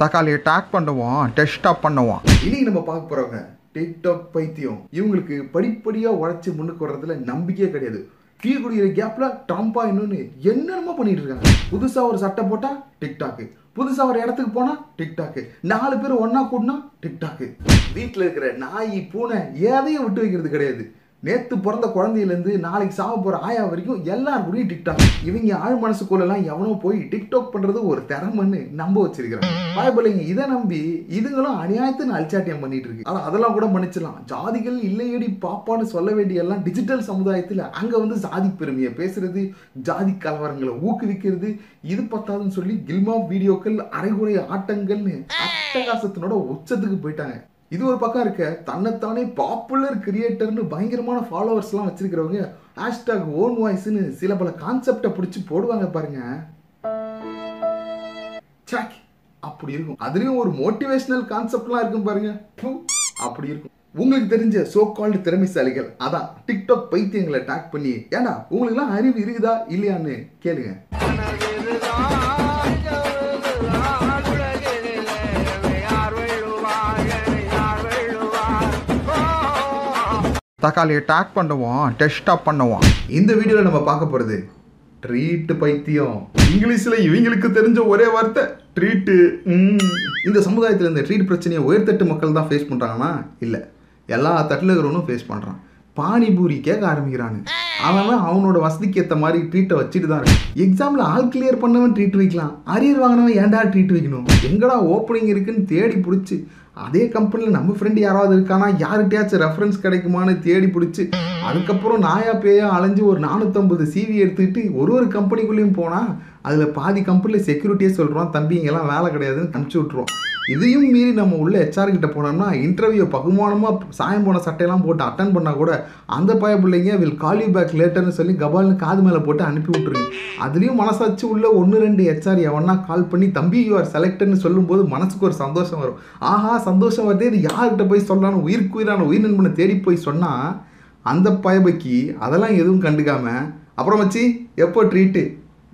தக்காளியை டேக் பண்ணுவோம் டெஸ்டாப் பண்ணுவோம் இன்னைக்கு நம்ம பார்க்க போறவங்க டிக்டாக் பைத்தியம். இவங்களுக்கு படிப்படியாக உழைச்சி முன்னுக்கு வர்றதுல நம்பிக்கையே கிடையாது. டீ குடிக்கிற கேப்ல ட்ரம்பா இன்னொன்னு என்னென்னமோ பண்ணிட்டு இருக்காங்க. புதுசா ஒரு சட்டை போட்டா டிக்டாக்கு புதுசா ஒரு இடத்துக்கு போனா டிக்டாக்கு நாலு பேர் ஒன்றா கூடனா டிக்டாக்கு வீட்டில் இருக்கிற நாய் பூனை எதையும் விட்டு வைக்கிறது கிடையாது. நேத்து பிறந்த குழந்தையிலேருந்து நாளைக்கு சாக போகிற ஆயா வரைக்கும் எல்லாரும் கூடயும் டிக்டாக் இவங்க ஆழ் மனசுக்குள்ளெல்லாம் எவனோ போய் டிக்டாக் பண்ணுறது ஒரு திறமைன்னு நம்ப வச்சிருக்கிறாங்க. பயப்பிள்ளைங்க இதை நம்பி இதுங்களும் அநியாயத்தை அல்சாட்டியம் பண்ணிட்டு இருக்கு. ஆனால் அதெல்லாம் கூட மன்னிச்சிடலாம். ஜாதிகள் இல்லையடி பாப்பான்னு சொல்ல வேண்டிய எல்லாம் டிஜிட்டல் சமுதாயத்தில் அங்கே வந்து ஜாதி பெருமையை பேசுறது ஜாதி கலவரங்களை ஊக்குவிக்கிறது இது பத்தாதுன்னு சொல்லி கில்மா வீடியோக்கள் அரைகுறை ஆட்டங்கள்னு அட்டகாசத்தினோட உச்சத்துக்கு போயிட்டாங்க. இது ஒரு பக்கம் இருக்க தன்னைத்தானே பாப்புலர் கிரியேட்டர்னு பயங்கரமான ஃபாலோவர்ஸ்லாம் வச்சிருக்கிறவங்க ஹேஷ்டாக் ஓன் வாய்ஸ்னு சில பல கான்செப்டை பிடிச்சி போடுவாங்க பாருங்க. சாக் அப்படி இருக்கும். அதுலயும் ஒரு மோட்டிவேஷனல் கான்செப்ட்லாம் இருக்கும் பாருங்க. அப்படி இருக்கும். உங்களுக்கு தெரிஞ்ச சோ கால்டு திறமைசாலிகள் அதான் டிக்டாக் பைத்தியங்களை டேக் பண்ணி ஏன்னா உங்களுக்குலாம் அறிவு இருக்குதா இல்லையான்னு கேளுங்க. தக்காளியை டேக் பண்ணுவோம் டெஸ்டாப் பண்ணுவோம் இந்த வீடியோவில் நம்ம பார்க்க போகிறது ட்ரீட்டு பைத்தியம். இங்கிலீஷில் இவங்களுக்கு தெரிஞ்ச ஒரே வார்த்தை ட்ரீட்டு இந்த சமுதாயத்தில் இந்த ட்ரீட் பிரச்சனையை உயர்தட்டு மக்கள் தான் ஃபேஸ் பண்ணுறாங்கன்னா இல்லை. எல்லா தட்டில் இருக்கிறவனும் ஃபேஸ் பண்ணுறான் பானிபூரி கேட்க ஆரம்பிக்கிறானு. அவன் அவனோட வசதிக்கு ஏற்ற மாதிரி ட்ரீட்டை வச்சுட்டு தான் இருக்கு எக்ஸாம்ல ஆல் கிளியர் பண்ணவன் ட்ரீட் வைக்கலாம். அரியர் வாங்கினவன் ஏன்டா ட்ரீட் வைக்கணும்? எங்கடா ஓப்பனிங் இருக்குன்னு தேடி பிடிச்சி அதே கம்பெனியில் நம்ம ஃப்ரெண்டு யாராவது இருக்கானா யார்கிட்டயாச்சும் ரெஃபரன்ஸ் கிடைக்குமான்னு தேடி பிடிச்சி அதுக்கப்புறம் நாயா பேயா அலைஞ்சு ஒரு நானூற்றம்பது சிவி எடுத்துக்கிட்டு ஒரு ஒரு கம்பெனிக்குள்ளேயும் போனால் அதில் பாதி கம்பெனியில் செக்யூரிட்டியே சொல்கிறோம் தம்பி இங்கெல்லாம் வேலை கிடையாதுன்னு அனுப்பிச்சி விட்ருவோம் இதையும் மீறி நம்ம உள்ள ஹெச்ஆர் கிட்ட போனோம்னா இன்டர்வியூ பகுமானமாக சாயம் போன சட்டையெல்லாம் போட்டு அட்டன் பண்ணால் கூட அந்த பய பிள்ளைங்க வில் கால் யூ பேக் லேட்டர்னு சொல்லி கபால்னு காது மேலே போட்டு அனுப்பி விட்ருங்க அதுலேயும் மனசாச்சு உள்ள ஒன்று ரெண்டு ஹெச்ஆர் எவனா கால் பண்ணி தம்பி யூ ஆர் செலக்டட்னு சொல்லும்போது மனசுக்கு ஒரு சந்தோஷம் வரும். ஆஹா சந்தோஷம் வருது இது யார்கிட்ட போய் சொல்லலாம்னு உயிருக்கு உயிரான உயிர் நண்பனை தேடி போய் சொன்னால் அந்த பயபைக்கு அதெல்லாம் எதுவும் கண்டுக்காம அப்புறம் வச்சு எப்போ ட்ரீட்டு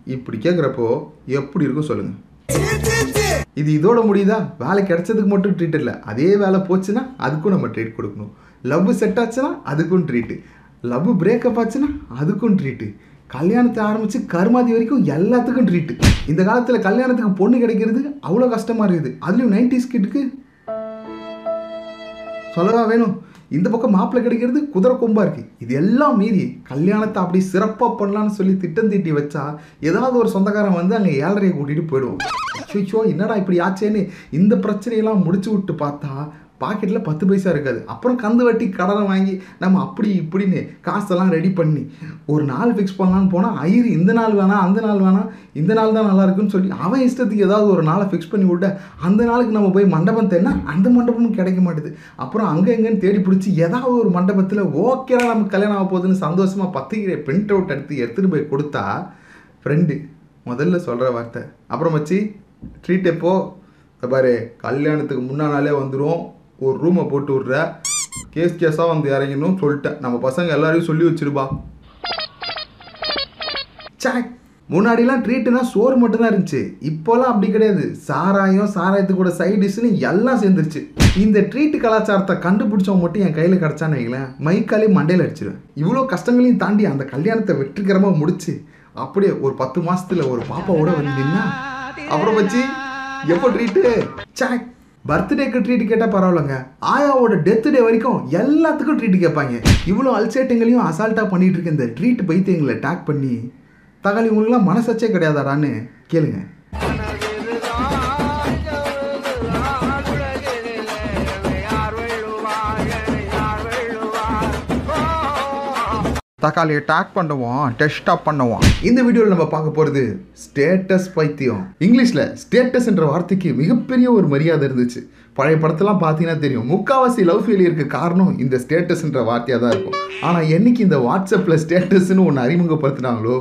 இப்படி கேட்குறப்போ எப்படி இருக்கும் சொல்லுங்கள் இது இதோட முடியுதா? வேலை கிடைச்சதுக்கு மட்டும் ட்ரீட் இல்லை. அதே வேலை போச்சுன்னா அதுக்கும் நம்ம ட்ரீட் கொடுக்கணும். லவ் செட் ஆச்சுன்னா அதுக்கும் ட்ரீட்டு லவ் பிரேக்கப் ஆச்சுன்னா அதுக்கும் ட்ரீட்டு கல்யாணத்தை ஆரம்பித்து கருமாதி வரைக்கும் எல்லாத்துக்கும் ட்ரீட்டு இந்த காலத்தில் கல்யாணத்துக்கு பொண்ணு கிடைக்கிறது அவ்வளோ கஷ்டமாக இருக்குது. அதுலேயும் நைன்டிஸ் கிட்டுக்கு சொல்லவா வேணும்? இந்த பக்கம் மாப்பிள்ளை கிடைக்கிறது குதிரை கொம்பாக இருக்குது இது எல்லாம் மீறி கல்யாணத்தை அப்படி சிறப்பாக பண்ணலான்னு சொல்லி திட்டம் தீட்டி வச்சா ஏதாவது ஒரு சொந்தக்காரன் வந்து அங்கே ஏழரையை கூட்டிகிட்டு போயிடுவோம் ஐயோ என்னடா இப்படி ஆச்சேன்னு இந்த பிரச்சனையெல்லாம் முடிச்சு விட்டு பார்த்தா பாக்கெட்டில் பத்து பைசா இருக்காது. அப்புறம் கந்து வட்டி கடனை வாங்கி நம்ம அப்படி இப்படின்னு காசெல்லாம் ரெடி பண்ணி ஒரு நாள் ஃபிக்ஸ் பண்ணலான்னு போனால் ஐயரு இந்த நாள் வேணாம் அந்த நாள் வேணாம் இந்த நாள் தான் நல்லா இருக்குன்னு சொல்லி அவன் இஷ்டத்துக்கு ஏதாவது ஒரு நாளை ஃபிக்ஸ் பண்ணி விட்ட அந்த நாளுக்கு நம்ம போய் மண்டபம் தேடினா அந்த மண்டபமும் கிடைக்க மாட்டுது. அப்புறம் அங்கே எங்கேன்னு தேடி பிடிச்சி ஏதாவது ஒரு மண்டபத்தில் ஓகேடா நமக்கு கல்யாணம் ஆக போகுதுன்னு சந்தோஷமாக பத்திரிக்கை பிரிண்ட் அவுட் எடுத்து எடுத்துகிட்டு போய் கொடுத்தா ஃப்ரெண்டு முதல்ல சொல்கிற வார்த்தை. அப்புறம் வச்சு ட்ரீட் எப்போ? பாரு கல்யாணத்துக்கு முன்னா நாளே வந்துடும் ஒரு ரூமை போட்டு விட்ற. கேஸ் கேஸாக வந்து இறங்கணும்னு சொல்லிட்டேன். நம்ம பசங்க எல்லாரையும் சொல்லி வச்சிருப்பா. சாக் முன்னாடிலாம் ட்ரீட்டுனா சோறு மட்டும்தான் இருந்துச்சு. இப்போலாம் அப்படி கிடையாது. சாராயம் சாராயத்து கூட சைட் டிஷ்னு எல்லாம் சேர்ந்துருச்சு. இந்த ட்ரீட் கலாச்சாரத்தை கண்டுபிடிச்சவங்க மட்டும் என் கையில் கிடச்சான்னு வைங்களேன். மைக்காலே மண்டையில் அடிச்சிருவேன். இவ்வளோ கஷ்டங்களையும் தாண்டி அந்த கல்யாணத்தை வெற்றிகரமாக முடிச்சு அப்படியே ஒரு பத்து மாசத்துல ஒரு பாப்பாவோட வந்து நின்னா அப்புறம் வச்சு எப்போ ட்ரீட்டு சாக் பர்த்டேக்கு ட்ரீட் கேட்டால் பரவாயில்லைங்க. ஆயாவோட டெத் டே வரைக்கும் எல்லாத்துக்கும் ட்ரீட் கேட்பாங்க. இவ்வளோ அல்சேட்டுங்களையும் அசால்ட்டாக பண்ணிகிட்டு இருக்க இந்த ட்ரீட் பைத்தியங்களை டேக் பண்ணி தகாலி உங்களுக்குலாம் மனசாச்சே கிடையாதாடான்னு கேளுங்க. தக்காளியை டேக் பண்ணுவோம் டெஸ்டாப் பண்ணுவோம். இந்த வீடியோவில் நம்ம பார்க்க போகிறது ஸ்டேட்டஸ் பைத்தியம். இங்கிலீஷில் ஸ்டேட்டஸ் என்ற வார்த்தைக்கு மிகப்பெரிய ஒரு மரியாதை இருந்துச்சு. பழைய படத்தெல்லாம் பார்த்தீங்கன்னா தெரியும். முக்காவாசி லவ் ஃபெயிலியருக்கு காரணம் இந்த ஸ்டேட்டஸ்ன்ற வார்த்தையாக தான் இருக்கும். ஆனால் என்னைக்கு இந்த வாட்ஸ்அப்பில் ஸ்டேட்டஸ்னு ஒன்று அறிமுகப்படுத்தினாங்களோ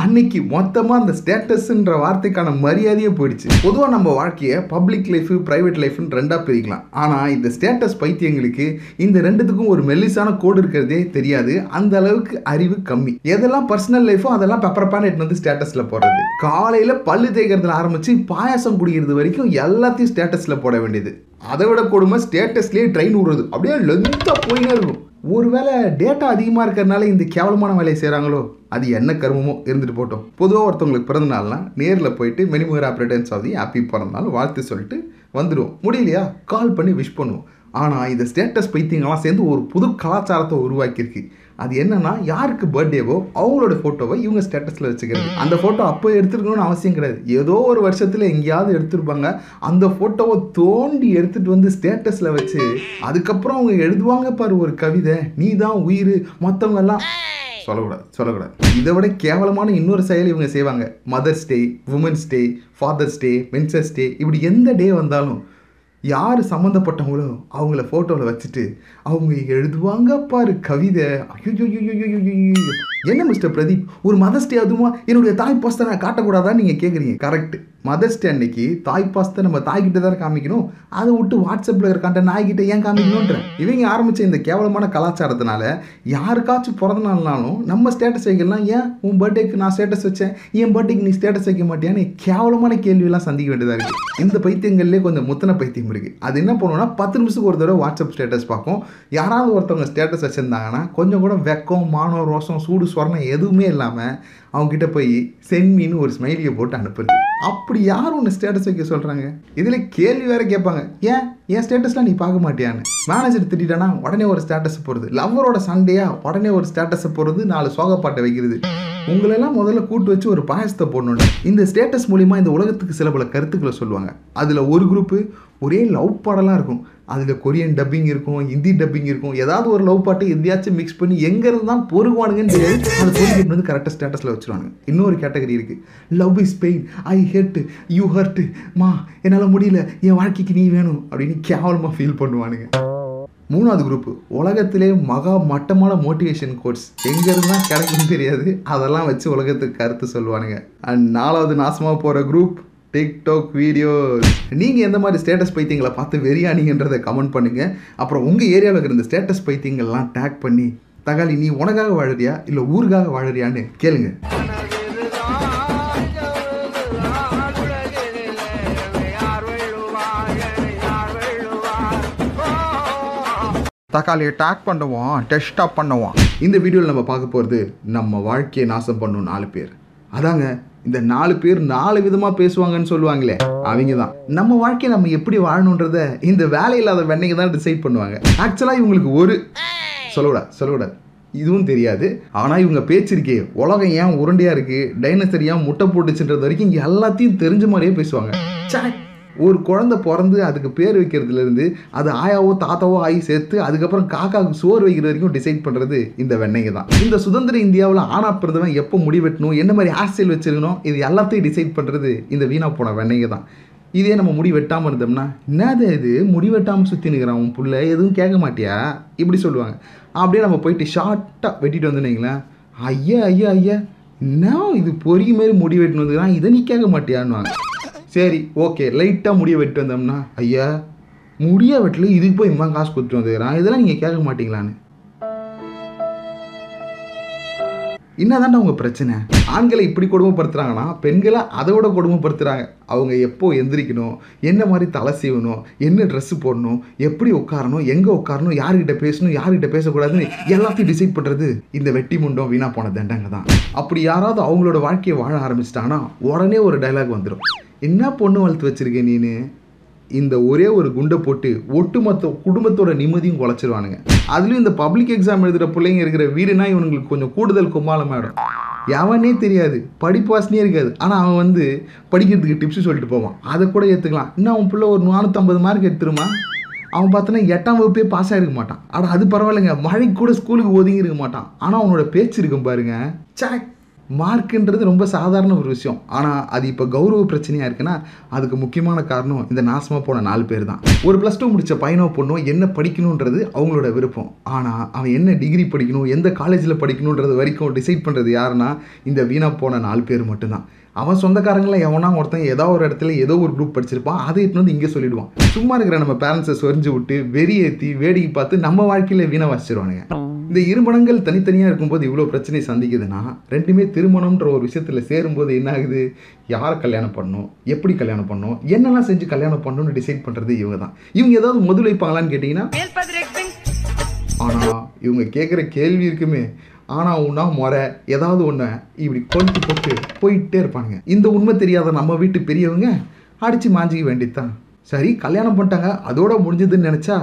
அன்னைக்கு மொத்தமாக அந்த ஸ்டேட்டஸ்ன்ற வார்த்தைக்கான மரியாதையே போயிடுச்சு. பொதுவாக நம்ம வாழ்க்கையை பப்ளிக் லைஃபு ப்ரைவேட் லைஃப்னு ரெண்டாக பிரிக்கலாம். ஆனால் இந்த ஸ்டேட்டஸ் பைத்தியங்களுக்கு இந்த ரெண்டுத்துக்கும் ஒரு மெல்லிசான கோடு இருக்கிறதே தெரியாது. அந்த அளவுக்கு அறிவு கம்மி. எதெல்லாம் பர்சனல் லைஃபோ அதெல்லாம் பெப்பரப்பான எட்டு வந்து ஸ்டேட்டஸில் போடுறது. காலையில் பல்லு தேய்க்கிறதுல ஆரம்பித்து பாயாசம் குடிக்கிறது வரைக்கும் எல்லாத்தையும் ஸ்டேட்டஸில் போட வேண்டியது. அதை விட கொடுமை ஸ்டேட்டஸ்லேயே ட்ரெயின் விடுறது அப்படியே லெந்தாக போயினே இருக்கும். ஒருவேளை டேட்டா அதிகமாக இருக்கிறதுனால இந்த கேவலமான வேலையை செய்கிறாங்களோ அது என்ன கர்மமோ? இருந்துட்டு போட்டோம். பொதுவாக ஒருத்தவங்களுக்கு பிறந்த நாள்னா நேரில் போயிட்டு மெனிமுகர் ஆப்ரேட்டன்ஸ் ஆகுது. ஹாப்பி பிறந்த வாழ்த்து சொல்லிட்டு வந்துடுவோம் முடியலையா? கால் பண்ணி விஷ் பண்ணுவோம். ஆனால் இந்த ஸ்டேட்டஸ் பைத்தியங்கள்லாம் சேர்ந்து ஒரு புது கலாச்சாரத்தை உருவாக்கியிருக்கு. அது என்னன்னா யாருக்கு பர்த்டேவோ அவங்களோட ஃபோட்டோவை இவங்க ஸ்டேட்டஸில் வச்சுக்கிறது. அந்த ஃபோட்டோ அப்போ எடுத்துருக்கணும்னு அவசியம் கிடையாது. ஏதோ ஒரு வருஷத்தில் எங்கேயாவது எடுத்திருப்பாங்க. அந்த ஃபோட்டோவை தோண்டி எடுத்துகிட்டு வந்து ஸ்டேட்டஸில் வச்சு அதுக்கப்புறம் அவங்க எழுதுவாங்க பாரு ஒரு கவிதை. நீ தான் உயிர். மற்றவங்கெல்லாம் சொல்லக்கூடாது சொல்லக்கூடாது. இதை விட கேவலமான இன்னொரு செயல் இவங்க செய்வாங்க. Mother's Day Women's Day Father's Day Men's Day இப்படி எந்த டே வந்தாலும் யார் சம்மந்தப்பட்டவங்களோ அவங்கள ஃபோட்டோவில் வச்சுட்டு அவங்க எழுதுவாங்க பாரு கவிதை. என்ன மிஸ்டர் பிரதீப் ஒரு மதர்ஸ்டே அதுமா என்னுடைய தாய் பாஸ்தை நான் காட்டக்கூடாதான்னு நீங்கள் கேட்குறீங்க கரெக்ட் மதர்ஸ் டே அன்னைக்கு தாய் பாசத்தை நம்ம தாய்கிட்ட தான் காமிக்கணும். அதை விட்டு வாட்ஸ்அப்பில் இருக்காண்ட நாய்கிட்ட ஏன் காமிக்கணுன்ற இவங்க ஆரம்பித்த இந்த கேவலமான கலாச்சாரத்தினால யாருக்காச்சும் பிறந்த நாள்னாலும் நம்ம ஸ்டேட்டஸ் வைக்கலாம். ஏன்? உன் பர்த்டேக்கு நான் ஸ்டேட்டஸ் வச்சேன். என் பர்த்டேக்கு நீ ஸ்டேட்டஸ் வைக்க மாட்டியான்னு கேவலமான கேள்வியெல்லாம் சந்திக்க வேண்டியதாக இருக்குது இந்த பைத்தியங்கள்லேயே கொஞ்சம் முத்தன பைத்தியம் இருக்குது அது என்ன பண்ணுவோம்னா பத்து நிமிஷத்துக்கு ஒரு தடவை வாட்ஸ்அப் ஸ்டேட்டஸ் பார்க்கும் யாராவது ஒருத்தவங்க ஸ்டேட்டஸ் வச்சுருந்தாங்கன்னா கொஞ்சம் கூட வெக்கம் மானம் ரோசம் சூடு சொரணம் எதுவுமே இல்லாமல் அவங்ககிட்ட போய் சென்மின்னு ஒரு ஸ்மைலியை போட்டு அனுப்புறது. அப்படி யார் ஒன்று ஸ்டேட்டஸ் வைக்க சொல்கிறாங்க இதில் கேள்வி வேற கேட்பாங்க. ஏன்? என் ஸ்டேட்டஸ்லாம் நீ பார்க்க மாட்டியான்னு? மேனேஜர் திட்டானா உடனே ஒரு ஸ்டேட்டஸ் போடுறது. லவ்வரோட சண்டையாக உடனே ஒரு ஸ்டேட்டஸை போடுறது நாலு சோகப்பாட்டை வைக்கிறது. உங்களெல்லாம் முதல்ல கூட்டு வச்சு ஒரு பாயசத்தை போடணும் இந்த ஸ்டேட்டஸ் மூலிமா இந்த உலகத்துக்கு சில பல கருத்துக்களை சொல்லுவாங்க. அதில் ஒரு குரூப்பு ஒரே லவ் பாடலாக இருக்கும். அதில் கொரியன் டப்பிங் இருக்கும் ஹிந்தி டப்பிங் இருக்கும். ஏதாவது ஒரு லவ் பாட்டு எதையாச்சும் மிக்ஸ் பண்ணி எங்கேருந்து தான் பொறுக்குவானுங்கன்னு தெரியாது அந்த பொறுக்கிட்டு வந்து கரெக்டாக ஸ்டேட்டஸில் வச்சுருவாங்க இன்னொரு கேட்டகரி இருக்குது love is pain I hate you hurt மா என்னால் முடியல. என் வாழ்க்கைக்கு நீ வேணும் அப்படின்னு கேவலமாக ஃபீல் பண்ணுவானுங்க. மூணாவது குரூப் உலகத்திலே மகா மட்டமான மோட்டிவேஷன் கோர்ஸ் எங்கேருந்து தான் கிடைக்குன்னு தெரியாது. அதெல்லாம் வச்சு உலகத்துக்கு கருத்து சொல்லுவானுங்க. அண்ட் நாலாவது நாசமாக போகிற குரூப் டிக்டாக் வீடியோஸ் நீங்கள் எந்த மாதிரி ஸ்டேட்டஸ் பைத்தியங்களை பார்த்து வெறியானீங்கன்றதை கமெண்ட் பண்ணுங்கள் அப்புறம் உங்கள் ஏரியாவில் இருக்கிற இந்த ஸ்டேட்டஸ் பைத்தியங்கள்லாம் டேக் பண்ணி தகாலி நீ உனக்காக வாழறியா? இல்லை ஊருக்காக வாழறியான்னு கேளுங்க. தக்காளியை டேக் பண்ணுவோம் டெஸ்ட்டாக பண்ணுவோம் இந்த வீடியோவில் நம்ம பார்க்க போகிறது நம்ம வாழ்க்கையை நாசம் பண்ணும் நாலு பேர். அதாங்க இந்த நாலு பேர் நாலு விதமாக பேசுவாங்கன்னு சொல்லுவாங்களே அவங்க தான் நம்ம வாழ்க்கையை நம்ம எப்படி வாழணுன்றத இந்த வேலை இல்லாத வெண்ணைங்க தான் டிசைட் பண்ணுவாங்க. ஆக்சுவலாக இவங்களுக்கு ஒரு சொல்லக்கூடாது சொல்லக்கூடாது. இதுவும் தெரியாது. ஆனால் இவங்க பேச்சிருக்கே உலகம் ஏன் உருண்டையாக இருக்குது டைனசர் ஏன் முட்டை போட்டுச்சுன்றது வரைக்கும் இங்கே எல்லாத்தையும் தெரிஞ்ச மாதிரியே பேசுவாங்க. சாக் ஒரு குழந்தை பிறந்து அதுக்கு பேர் வைக்கிறதுலேருந்து அது ஆயாவோ தாத்தாவோ ஆகி சேர்த்து அதுக்கப்புறம் காக்காவுக்கு சோறு வைக்கிற வரைக்கும் டிசைட் பண்ணுறது இந்த வெண்ணெய்ங்க தான். இந்த சுதந்திர இந்தியாவில் ஆனா பிறந்தவன் எப்போ முடி வெட்டணும் என்ன மாதிரி ஹேர் வச்சிருக்கணும் இது எல்லாத்தையும் டிசைட் பண்ணுறது இந்த வீணா போன வெண்ணெய் தான். இதே நம்ம முடி வெட்டாமல் இருந்தோம்னா என்னது இது? முடி வெட்டாமல் சுற்றி நிற்கிறான் உன் புள்ள எதுவும் கேட்க மாட்டியா? இப்படி சொல்லுவாங்க. அப்படியே நம்ம போயிட்டு ஷார்ட்டாக வெட்டிட்டு வந்துனீங்களேன் ஐயா ஐயா ஐயா என்ன இது? பொறி மாரி முடி வெட்டின்னு வந்துக்கிறான் இதை நீ கேட்க மாட்டியான்னுவாங்க. சரி ஓகே லைட்டாக முடிய வெட்டு வந்தோம்னா ஐயா முடிய வெட்டில் இதுக்கு போய் இம்மா காசு கொடுத்துட்டு வந்துக்கிறான். இதெல்லாம் நீங்கள் கேட்க மாட்டீங்களான்னு? என்னதான்டா உங்கள் பிரச்சனை? ஆண்களை இப்படி கொடுமைப்படுத்துகிறாங்கன்னா பெண்களை அதை விட கொடுமைப்படுத்துகிறாங்க அவங்க எப்போ எந்திரிக்கணும்? என்ன மாதிரி தலை சீவணும்? என்ன ட்ரெஸ்ஸு போடணும்? எப்படி உட்காரணும்? எங்கே உட்காரணும்? யார்கிட்ட பேசணும்? யார்கிட்ட பேசக்கூடாதுன்னு எல்லாத்தையும் டிசைட் பண்ணுறது இந்த வெட்டி முண்டம் வீணா போன தண்டங்க தான் அப்படி யாராவது அவங்களோட வாழ்க்கையை வாழ ஆரம்பிச்சிட்டாங்கன்னா உடனே ஒரு டைலாக் வந்துடும் என்ன பொண்ணு வளர்த்து வச்சுருக்க நீனு? இந்த ஒரே ஒரு குண்டை போட்டு ஒட்டுமொத்த குடும்பத்தோட நிம்மதியும் குலைச்சிருவானுங்க. அதுலேயும் இந்த பப்ளிக் எக்ஸாம் எழுதுகிற பிள்ளைங்க இருக்கிற வீடுனா இவனுங்களுக்கு கொஞ்சம் கூடுதல் கும்மாளமாயிடும் எவனே தெரியாது. படிப்பு வாசனையே இருக்காது. ஆனால் அவன் வந்து படிக்கிறதுக்கு டிப்ஸ் சொல்லிட்டு போவான். அதை கூட ஏற்றுக்கலாம் இன்னும் அவன் பிள்ளை ஒரு நானூற்றம்பது மார்க் எடுத்துருமா? அவன் பார்த்தோன்னா எட்டாம் வகுப்பே பாஸ் ஆகிருக்க மாட்டான். ஆனால் அது பரவாயில்லைங்க. மழைக்கு கூட ஸ்கூலுக்கு ஒதுங்கி இருக்க மாட்டான். ஆனால் அவனோட பேச்சு இருக்கும் பாருங்க. சாக் மார்க்குன்றது ரொம்ப சாதாரண ஒரு விஷயம். ஆனால் அது இப்போ கௌரவ பிரச்சனையாக இருக்குன்னா அதுக்கு முக்கியமான காரணம் இந்த நாசமாக போன நாலு பேர் தான் ஒரு ப்ளஸ் டூ முடித்த பையனோ பொண்ணோ என்ன படிக்கணுன்றது அவங்களோட விருப்பம். ஆனால் அவன் என்ன டிகிரி படிக்கணும் எந்த காலேஜில் படிக்கணுன்றது வரைக்கும் டிசைட் பண்ணுறது யாருன்னா இந்த வீணாக போன நாலு பேர் மட்டும்தான். அவன் சொந்தக்காரங்கள எவனா ஒருத்தன் ஏதோ ஒரு இடத்துல ஏதோ ஒரு குரூப் படிச்சிருப்பான் அதை எடுத்துன்னு வந்து இங்கே சொல்லிடுவான். சும்மா இருக்கிற நம்ம பேரண்ட்ஸை சொரிஞ்சு விட்டு வெறி ஏற்றி வேடிக்கை பார்த்து நம்ம வாழ்க்கையில் வீணை வச்சிருவானுங்க. இந்த இருமணங்கள் தனித்தனியாக இருக்கும்போது இவ்வளோ பிரச்சனை சந்திக்குதுன்னா ரெண்டுமே திருமணம்ன்ற ஒரு விஷயத்தில் சேரும்போது என்ன ஆகுது யாரை கல்யாணம் பண்ணணும்? எப்படி கல்யாணம் பண்ணணும்? என்னெல்லாம் செஞ்சு கல்யாணம் பண்ணணும்னு டிசைட் பண்ணுறது இவங்க தான் இவங்க ஏதாவது முதல் வைப்பாங்களான்னு கேட்டிங்கன்னா ஆனால் இவங்க கேட்குற கேள்வி இருக்குமே. ஆனால் உன்னா முறை ஏதாவது ஒன்று இப்படி கொண்டு போட்டு போயிட்டே இருப்பானுங்க. இந்த உண்மை தெரியாத நம்ம வீட்டு பெரியவங்க அடித்து மாஞ்சிக்க வேண்டியதுதான். சரி கல்யாணம் பண்ணிட்டாங்க அதோட முடிஞ்சதுன்னு நினச்சா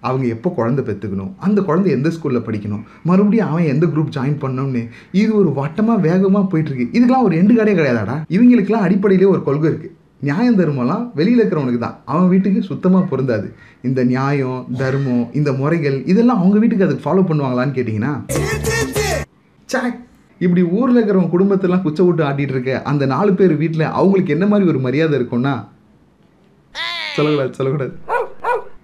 அவங்க எப்போ குழந்தை பெற்றுக்கணும்? அந்த குழந்தை எந்த ஸ்கூலில் படிக்கணும்? மறுபடியும் அவன் எந்த குரூப் ஜாயின் பண்ணணும்னு? இது ஒரு வட்டமாக வேகமாக போயிட்டுருக்கு. இதுக்கெல்லாம் ஒரு எண்டு கடையே கிடையாதாடா? இவங்களுக்கெல்லாம் அடிப்படையிலே ஒரு கொள்கை இருக்குது நியாயம் தர்மம்லாம் வெளியில் இருக்கிறவனுக்கு தான். அவன் வீட்டுக்கு சுத்தமாக பொருந்தாது. இந்த நியாயம் தர்மம் இந்த முறைகள் இதெல்லாம் அவங்க வீட்டுக்கு அதுக்கு ஃபாலோ பண்ணுவாங்களான்னு கேட்டிங்கன்னா ச்சே! இப்படி ஊரில் இருக்கிறவங்க குடும்பத்தெல்லாம் குச்சை விட்டு ஆட்டிட்டு இருக்க அந்த நாலு பேர் வீட்டில் அவங்களுக்கு என்ன மாதிரி ஒரு மரியாதை இருக்கும்னா சொல்லக்கூடாது சொல்லக்கூடாது.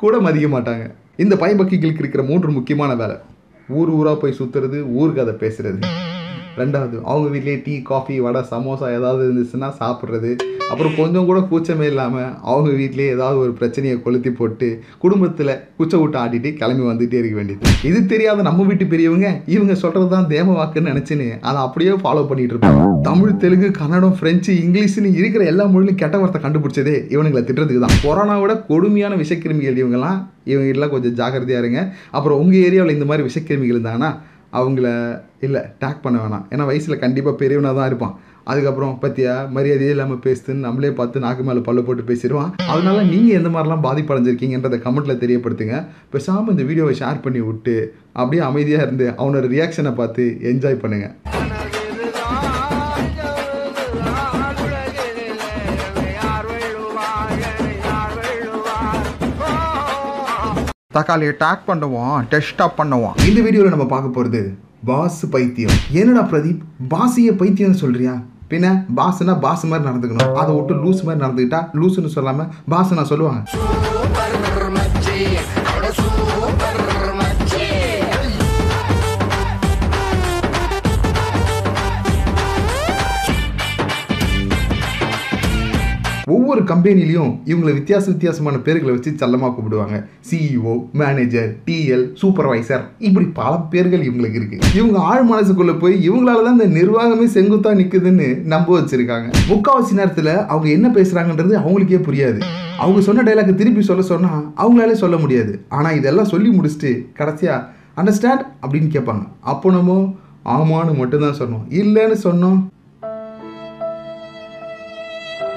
கூட மதிக்க மாட்டாங்க. இந்த பயபக்கிகளுக்கு இருக்கிற மூன்று முக்கியமான வேலை. ஊர் ஊராக போய் சுற்றுறது ஊருக்கு அதை பேசுகிறது ரெண்டாவது அவங்க வீட்லேயே டீ காஃபி வடை சமோசா ஏதாவது இருந்துச்சுன்னா சாப்பிட்றது. அப்புறம் கொஞ்சம் கூட கூச்சமே இல்லாமல் அவங்க வீட்லேயே ஏதாவது ஒரு பிரச்சனையை கொளுத்தி போட்டு குடும்பத்தில் குச்சை விட்டு ஆடிட்டு கிளம்பி வந்துகிட்டே இருக்க வேண்டியது. இது தெரியாத நம்ம வீட்டு பெரியவங்க இவங்க சொல்கிறது தான் தேம வாக்குன்னு நினச்சின்னு அதை அப்படியே ஃபாலோ பண்ணிகிட்டு இருப்பாங்க. தமிழ் தெலுங்கு கன்னடம் ஃப்ரெஞ்சு இங்கிலீஷ்னு இருக்கிற எல்லா மொழியிலும் கெட்ட வார்த்தை கண்டுபிடிச்சதே இவனுங்களை திட்டுறதுக்கு தான் கொரோனாவோட கொடுமையான விஷக்கிருமிகள் இவங்கெல்லாம் இவங்கெல்லாம் கொஞ்சம் ஜாக்கிரதையாக இருங்க. அப்புறம் உங்கள் ஏரியாவில் இந்த மாதிரி விஷக்கிருமிகள் இருந்தாங்கன்னா அவங்கள இல்லை டேக் பண்ண வேணாம். ஏன்னா வயசில் கண்டிப்பாக பெரியவனாக தான் இருப்பான். அதுக்கப்புறம் பத்தியா மரியாதையே இல்லாமல் பேசுதுன்னு நம்மளே பார்த்து நாக்கு மேலே பல்ல போட்டு பேசிடுவான் அதனால நீங்கள் எந்த மாதிரிலாம் பாதிப்படைஞ்சிருக்கீங்கன்றத கமெண்ட்டில் தெரியப்படுத்துங்க. பேசாமல் இந்த வீடியோவை ஷேர் பண்ணி விட்டு அப்படியே அமைதியாக இருந்து அவனோட ரியாக்ஷனை பார்த்து என்ஜாய் பண்ணுங்கள் தக்காளியை டேக் பண்ணுவோம் டெஸ்ட்டாக பண்ணுவோம். இந்த வீடியோவில் நம்ம பார்க்க போகிறது பாசு பைத்தியம். என்னடா பிரதீப்? பாசிய பைத்தியம்னு சொல்கிறியா பின்ன பாஸ்னா பாஸ் மாதிரி நடந்துக்கணும். அதை விட்டு லூஸ் மாதிரி நடந்துக்கிட்டா லூஸ்னு சொல்லாமல் பாஸ்னா சொல்லுவாங்க. ஒவ்வொரு கம்பெனிலையும் இவங்களை வித்தியாச வித்தியாசமான பேர்களை வச்சு செல்லமாக கூப்பிடுவாங்க. சிஇஓ மேனேஜர் டிஎல் சூப்பர்வைசர் இப்படி பல பேர்கள் இவங்களுக்கு இருக்கு. இவங்க ஆழ் மனசுக்குள்ள போய் இவங்களால தான் இந்த நிர்வாகமே செங்குத்தா நிக்குதுன்னு நம்ப வச்சிருக்காங்க. முக்காவாசி நேரத்தில் அவங்க என்ன பேசுறாங்கன்றது அவங்களுக்கே புரியாது. அவங்க சொன்ன டைலாக் திருப்பி சொல்ல சொன்னால் அவங்களாலே சொல்ல முடியாது. ஆனால் இதெல்லாம் சொல்லி முடிச்சுட்டு கடைசியாக அண்டர்ஸ்டாண்ட் அப்படின்னு கேட்பாங்க. அப்போ நம்ம ஆமான்னு மட்டும்தான் சொன்னோம். இல்லைன்னு சொன்னோம்.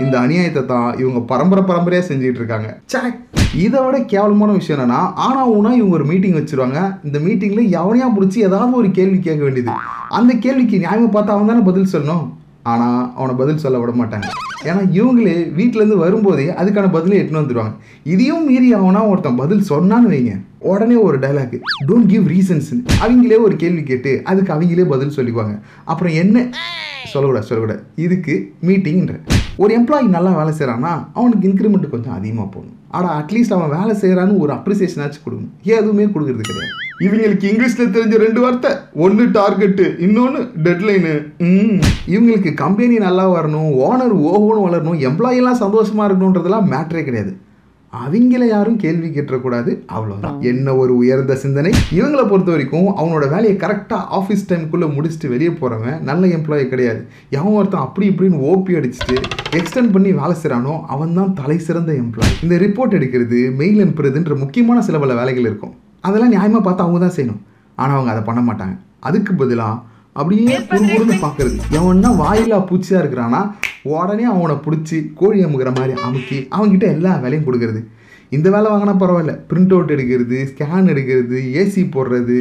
இந்த அநியாயத்தை தான் இவங்க பரம்பரை பரம்பரையாக செஞ்சுட்டு இருக்காங்க. சே இதை விட கேவலமான விஷயம் என்னன்னா ஆனா ஊனா இவங்க ஒரு மீட்டிங் வச்சிருவாங்க. இந்த மீட்டிங்ல எவனையா பிடிச்சி ஏதாவது ஒரு கேள்வி கேட்க வேண்டியது. அந்த கேள்விக்கு நியாயமா பார்த்தா அவன் தானே பதில் சொல்லணும்? ஆனா அவனை பதில் சொல்ல விட மாட்டாங்க. ஏன்னா இவங்களே வீட்டிலேருந்து வரும்போதே அதுக்கான பதிலை எட்டுன்னு வந்துடுவாங்க இதையும் மீறி அவனா ஒருத்தன் பதில் சொன்னான்னு வைங்க. உடனே ஒரு டைலாக் டோன்ட் கிவ் ரீசன்ஸ்னு அவங்களே ஒரு கேள்வி கேட்டு அதுக்கு அவங்களே பதில் சொல்லிக்குவாங்க. அப்புறம் என்ன? சொல்லக்கூடாது சொல்லக்கூடாது. இதுக்கு மீட்டிங்ன்ற ஒரு எம்ப்ளாயி நல்லா வேலை செய்கிறான்னா அவனுக்கு இன்க்ரிமெண்ட் கொஞ்சம் அதிகமாக போகணும் ஆனால் அட்லீஸ்ட் அவன் வேலை செய்கிறான்னு ஒரு அப்ரிசியேஷனாச்சும் கொடுக்கணும். எதுவுமே கொடுக்குறது கிடையாது. இவங்களுக்கு இங்கிலீஷில் தெரிஞ்ச ரெண்டு வார்த்தை ஒன்று டார்கெட்டு இன்னொன்று டெட்லைனு இவங்களுக்கு கம்பெனி நல்லா வரணும் ஓனர் ஓஹோன்னு வளரணும் எம்ப்ளாயெல்லாம் சந்தோஷமாக இருக்கணுன்றதெல்லாம் மேட்ரே கிடையாது. அவங்கள யாரும் கேள்வி கேட்டக்கூடாது அவ்வளோதான் என்ன ஒரு உயர்ந்த சிந்தனை? இவங்களை பொறுத்த வரைக்கும் அவனோட வேலையை கரெக்டாக ஆஃபீஸ் டைமுக்குள்ளே முடிச்சுட்டு வெளியே போகிறவன் நல்ல எம்ப்ளாயி கிடையாது. எவன் ஒருத்தன் அப்படி இப்படின்னு ஓபி அடிச்சுட்டு எக்ஸ்டெண்ட் பண்ணி வேலை செய்கிறானோ அவன் தான் தலை சிறந்த எம்ப்ளாயி இந்த ரிப்போர்ட் எடுக்கிறது மெயில் அனுப்புறதுன்ற முக்கியமான சில பல வேலைகள் இருக்கும். அதெல்லாம் நியாயமாக பார்த்து அவங்க தான் செய்யணும். ஆனால் அவங்க அதை பண்ண மாட்டாங்க. அதுக்கு பதிலாக அப்படியே குறுகுறுன்னு பார்க்கறது எவன்னா வாயிலா பூச்சியாக இருக்கிறானா உடனே அவனை பிடிச்சி கோழி அமுக்கிற மாதிரி அமுக்கி அவங்ககிட்ட எல்லா வேலையும் கொடுக்கறது. இந்த வேலை வாங்கினா பரவாயில்ல. பிரிண்ட் அவுட் எடுக்கிறது ஸ்கேன் எடுக்கிறது ஏசி போடுறது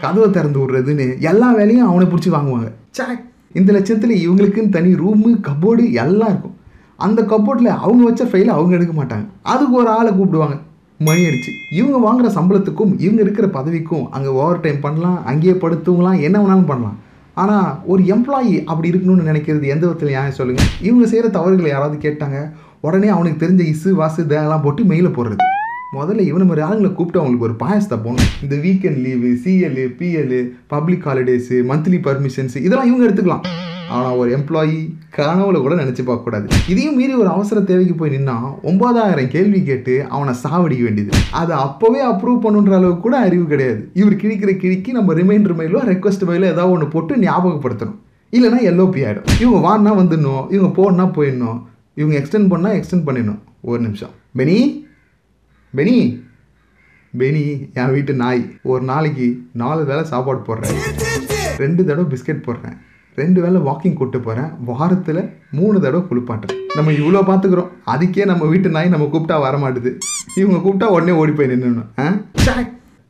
கதவை திறந்து விடுறதுன்னு எல்லா வேலையும் அவனை பிடிச்சி வாங்குவாங்க. சே இந்த லட்சத்தில் இவங்களுக்குன்னு தனி ரூமு கபோர்டு எல்லாம் இருக்கும். அந்த கபோர்டில் அவங்க வச்ச ஃபைலை அவங்க எடுக்க மாட்டாங்க. அதுக்கு ஒரு ஆளை கூப்பிடுவாங்க. மணி அடிச்சு. இவங்க வாங்குற சம்பளத்துக்கும் இவங்க இருக்கிற பதவிக்கும் அங்கே ஓவர் டைம் பண்ணலாம் அங்கேயே படுத்துவங்களாம் என்ன வேணாலும் பண்ணலாம். ஆனால் ஒரு எம்ப்ளாயி அப்படி இருக்கணும்னு நினைக்கிறது எந்த விதத்தில் ஏன் சொல்லுங்கள் இவங்க செய்கிற தவறுகளை யாராவது கேட்டாங்க? உடனே அவனுக்கு தெரிஞ்ச இசு வாசு தேலாம் போட்டு மெயில போடுறது. முதல்ல இவனை மாதிரி ஆளுங்களை கூப்பிட்டு அவங்களுக்கு ஒரு பாயசத்தை போகணும் இந்த weekend leave CL PL public holidays monthly permissions இதெல்லாம் இவங்க எடுத்துக்கலாம். ஆனால் ஒரு எம்ப்ளாயி கனவுல கூட நினச்சி பார்க்கக்கூடாது. இதையும் மீறி ஒரு அவசர தேவைக்கு போய் நின்னா ஒன்பதாயிரம் கேள்வி கேட்டு அவனை சாவடிக்க வேண்டியது. அதை அப்போவே அப்ரூவ் பண்ணுன்ற அளவுக்கு கூட அறிவு கிடையாது. இவர் கிழிக்கிற கிழிக்கி நம்ம ரிமைண்டர் மெயிலோ ரெக்வஸ்ட் மெயிலோ ஏதாவது ஒன்று போட்டு ஞாபகப்படுத்தணும். இல்லைனா எல்ஓபி ஆகிடும் இவங்க வானா வந்துடணும் இவங்க போனா போயிடணும் இவங்க எக்ஸ்டெண்ட் பண்ணால் எக்ஸ்டெண்ட் பண்ணிடணும். ஒரு நிமிஷம். பெனி பெனி பெனி என் வீட்டு நாய். ஒரு நாளைக்கு நாலு வேளை சாப்பாடு போடுறேன். ரெண்டு தடவை பிஸ்கெட் போடுறேன். ரெண்டு வேளை வாக்கிங் கூப்பிட்டு போகிறேன் வாரத்தில் மூணு தடவை குளிப்பாட்டுறேன் நம்ம இவ்வளோ பார்த்துக்குறோம் அதுக்கே நம்ம வீட்டு நாய் நம்ம கூப்பிட்டா வரமாட்டுது. இவங்க கூப்பிட்டா உடனே ஓடி போய் நின்றுணும் ஆ?